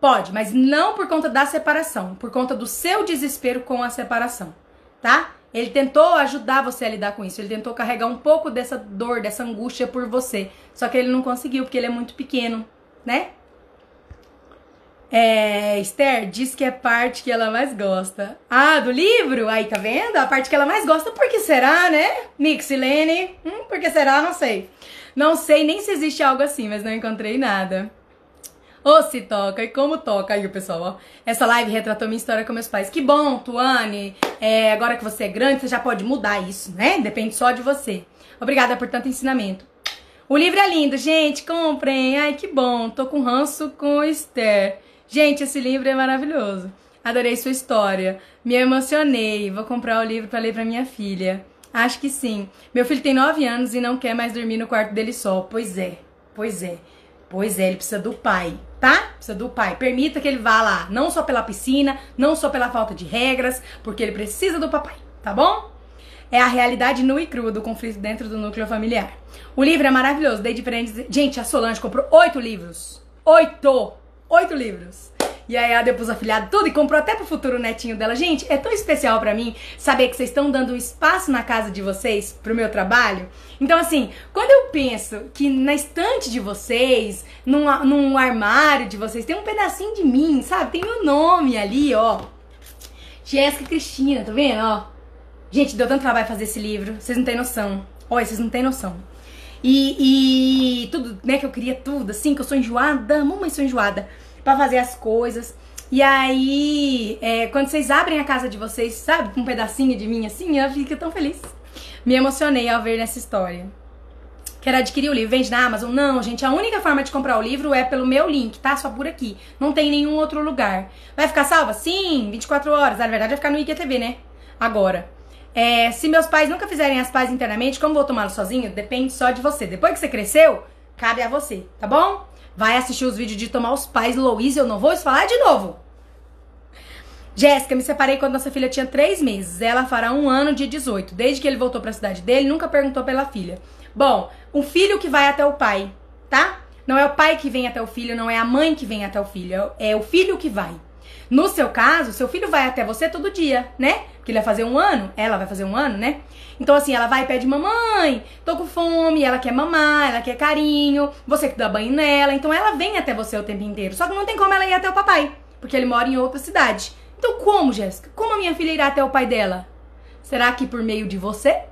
Pode, mas não por conta da separação, por conta do seu desespero com a separação, tá? Ele tentou ajudar você a lidar com isso, ele tentou carregar um pouco dessa dor, dessa angústia por você. Só que ele não conseguiu, porque ele é muito pequeno, né? É, Esther diz que é a parte que ela mais gosta. Ah, do livro? Aí, tá vendo? A parte que ela mais gosta. Por que será, né? Mixilene? Hum, por que será? Não sei. Não sei nem se existe algo assim, mas não encontrei nada. Oh, se toca, e como toca aí, pessoal, ó. Essa live retratou minha história com meus pais. Que bom, Tuane. É, agora que você é grande, você já pode mudar isso, né? Depende só de você. Obrigada por tanto ensinamento. O livro é lindo, gente. Comprem. Ai, que bom. Tô com ranço com Esther. Gente, esse livro é maravilhoso. Adorei sua história. Me emocionei. Vou comprar o livro para ler para minha filha. Acho que sim. Meu filho tem 9 anos e não quer mais dormir no quarto dele só. Pois é. Pois é. Pois é, ele precisa do pai, tá? Precisa do pai. Permita que ele vá lá, não só pela piscina, não só pela falta de regras, porque ele precisa do papai, tá bom? É a realidade nua e crua do conflito dentro do núcleo familiar. O livro é maravilhoso, dei diferentes. Gente, a Solange comprou oito livros. Oito! Oito livros. E aí ela depois afilhado tudo e comprou até pro futuro netinho dela. Gente, é tão especial para mim saber que vocês estão dando espaço na casa de vocês pro meu trabalho. Então, assim, quando eu penso que na estante de vocês, num, num armário de vocês, tem um pedacinho de mim, sabe? Tem meu nome ali, ó. Jéssica Cristina, tá vendo, ó? Gente, deu tanto trabalho fazer esse livro. Vocês não têm noção. Olha, vocês não têm noção. E, e tudo, né, que eu queria tudo, assim, que eu sou enjoada, mamãe, sou enjoada para fazer as coisas. E aí, é, quando vocês abrem a casa de vocês, sabe, com um pedacinho de mim assim, eu fico tão feliz. Me emocionei ao ver nessa história. Quero adquirir o livro, vende na Amazon? Não, gente, a única forma de comprar o livro é pelo meu link, tá? Só por aqui. Não tem nenhum outro lugar. Vai ficar salva? Sim, 24 horas. Na verdade, vai ficar no IGTV, né? Agora. É, se meus pais nunca fizerem as pazes internamente, como vou tomá-lo sozinho? Depende só de você. Depois que você cresceu, cabe a você, tá bom? Vai assistir os vídeos de tomar os pais, Louise, eu não vou falar de novo. Jéssica, me separei quando nossa filha tinha 3 meses. Ela fará um ano de 18. Desde que ele voltou para a cidade dele, nunca perguntou pela filha. Bom, um filho que vai até o pai, tá? Não é o pai que vem até o filho, não é a mãe que vem até o filho, é o filho que vai. No seu caso, seu filho vai até você todo dia, né? Porque ele vai fazer um ano, ela vai fazer um ano, né? Então, assim, ela vai e pede mamãe, tô com fome, ela quer mamar, ela quer carinho, você que dá banho nela. Então, ela vem até você o tempo inteiro. Só que não tem como ela ir até o papai, porque ele mora em outra cidade. Então, como, Jéssica? Como a minha filha irá até o pai dela? Será que por meio de você?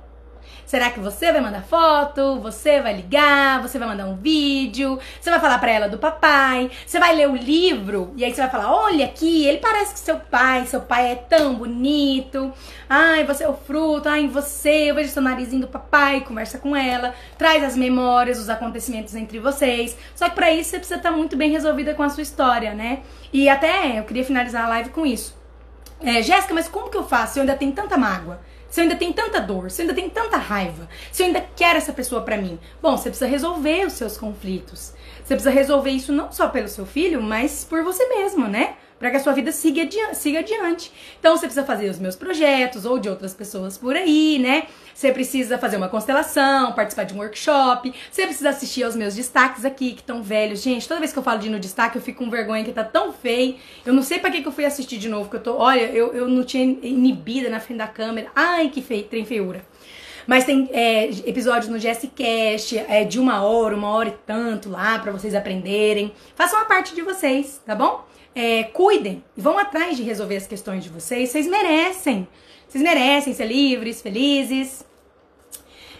Será que você vai mandar foto? Você vai ligar? Você vai mandar um vídeo? Você vai falar para ela do papai? Você vai ler o livro? E aí você vai falar: "Olha aqui, ele parece que seu pai, seu pai é tão bonito. Ai, você é o fruto. Ai, você, eu vejo seu narizinho do papai". Conversa com ela, traz as memórias, os acontecimentos entre vocês. Só que para isso você precisa estar muito bem resolvida com a sua história, né? E até eu queria finalizar a live com isso. É, Jéssica, mas como que eu faço? Eu ainda tenho tanta mágoa se eu ainda tenho tanta dor, se eu ainda tenho tanta raiva, se eu ainda quero essa pessoa para mim. Bom, você precisa resolver os seus conflitos. Você precisa resolver isso não só pelo seu filho, mas por você mesmo, né? Para que a sua vida siga adiante, siga adiante. Então você precisa fazer os meus projetos ou de outras pessoas por aí, né? Você precisa fazer uma constelação, participar de um workshop. Você precisa assistir aos meus destaques aqui, que estão velhos. Gente, toda vez que eu falo de no destaque, eu fico com vergonha que tá tão feio. Eu não sei para que, que eu fui assistir de novo, que eu tô. Olha, eu, eu não tinha inibida na frente da câmera. Ai, que feio, trem feiura. Mas tem é, episódios no Jessicast é, de uma hora, uma hora e tanto lá para vocês aprenderem. Façam a parte de vocês, tá bom? É, cuidem e vão atrás de resolver as questões de vocês. Vocês merecem. Vocês merecem ser livres, felizes.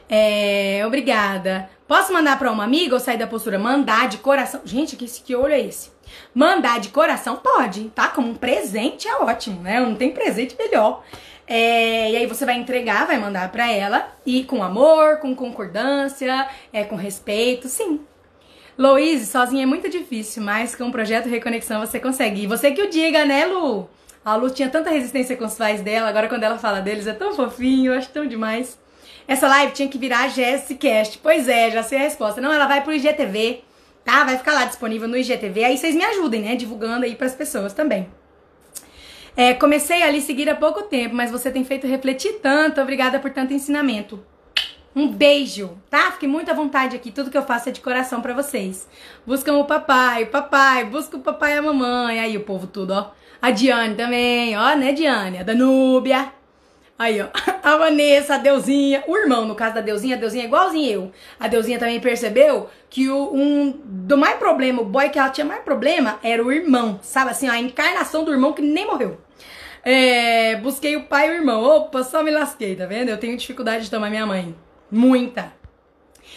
É, obrigada. Posso mandar para uma amiga ou sair da postura? Mandar de coração. Gente, que, que olho é esse? Mandar de coração pode, tá? Como um presente é ótimo, né? Não tem presente melhor. É, e aí você vai entregar, vai mandar para ela e com amor, com concordância, é, com respeito, sim. Louise, sozinha é muito difícil, mas com o projeto Reconexão você consegue. E você que o diga, né, Lu? A Lu tinha tanta resistência com os pais dela, agora quando ela fala deles é tão fofinho, eu acho tão demais. Essa live tinha que virar a Cast. Pois é, já sei a resposta. Não, ela vai pro IGTV, tá? Vai ficar lá disponível no IGTV. Aí vocês me ajudem, né? Divulgando aí pras pessoas também. É, comecei a lhe seguir há pouco tempo, mas você tem feito refletir tanto. Obrigada por tanto ensinamento. Um beijo, tá? Fique muito à vontade aqui. Tudo que eu faço é de coração para vocês. Buscam o papai, o papai, busca o papai e a mamãe. Aí o povo tudo, ó. A Diane também, ó, né, Diane? A Danúbia. Aí, ó. A Vanessa, a Deusinha. O irmão, no caso da Deusinha, a Deusinha é igualzinho eu. A Deusinha também percebeu que o um do mais problema, o boy que ela tinha mais problema era o irmão. Sabe assim, ó, a encarnação do irmão que nem morreu. É, busquei o pai e o irmão. Opa, só me lasquei, tá vendo? Eu tenho dificuldade de tomar minha mãe. Muita.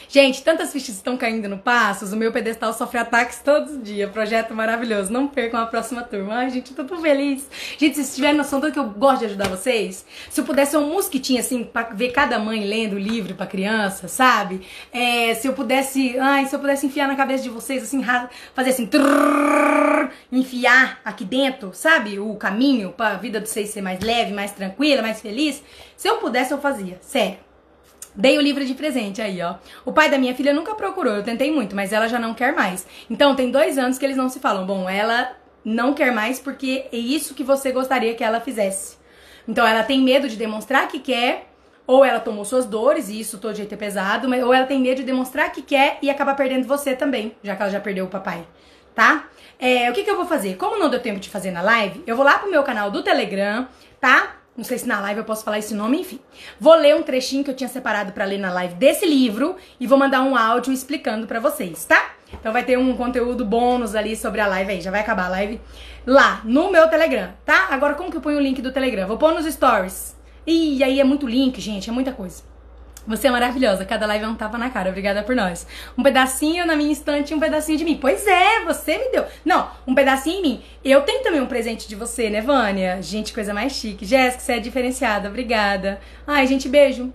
Gente, tantas fichas estão caindo no Passos, o meu pedestal sofre ataques todos os dias. Projeto maravilhoso. Não percam a próxima turma. Ai, gente, tô tão feliz. Gente, se tiverem noção do que eu gosto de ajudar vocês, se eu pudesse um mosquitinho, assim, pra ver cada mãe lendo livro pra criança, sabe? É, se eu pudesse, ai, se eu pudesse enfiar na cabeça de vocês, assim, fazer assim, trrr, enfiar aqui dentro, sabe? O caminho pra vida de vocês ser mais leve, mais tranquila, mais feliz. Se eu pudesse, eu fazia. Sério. Dei o livro de presente aí, ó. O pai da minha filha nunca procurou, eu tentei muito, mas ela já não quer mais. Então tem dois anos que eles não se falam. Bom, ela não quer mais porque é isso que você gostaria que ela fizesse. Então ela tem medo de demonstrar que quer, ou ela tomou suas dores, e isso todo jeito é pesado, mas, ou ela tem medo de demonstrar que quer e acaba perdendo você também, já que ela já perdeu o papai, tá? É, o que, que eu vou fazer? Como não deu tempo de fazer na live, eu vou lá pro meu canal do Telegram, tá? Não sei se na live eu posso falar esse nome, enfim. Vou ler um trechinho que eu tinha separado para ler na live desse livro e vou mandar um áudio explicando para vocês, tá? Então vai ter um conteúdo bônus ali sobre a live aí, já vai acabar a live lá no meu Telegram, tá? Agora como que eu ponho o link do Telegram? Vou pôr nos stories. E aí é muito link, gente, é muita coisa. Você é maravilhosa, cada live é um tapa na cara, obrigada por nós. Um pedacinho na minha estante e um pedacinho de mim. Pois é, você me deu. Não, um pedacinho em mim. Eu tenho também um presente de você, né, Vânia? Gente, coisa mais chique. Jéssica, você é diferenciada, obrigada. Ai, gente, beijo.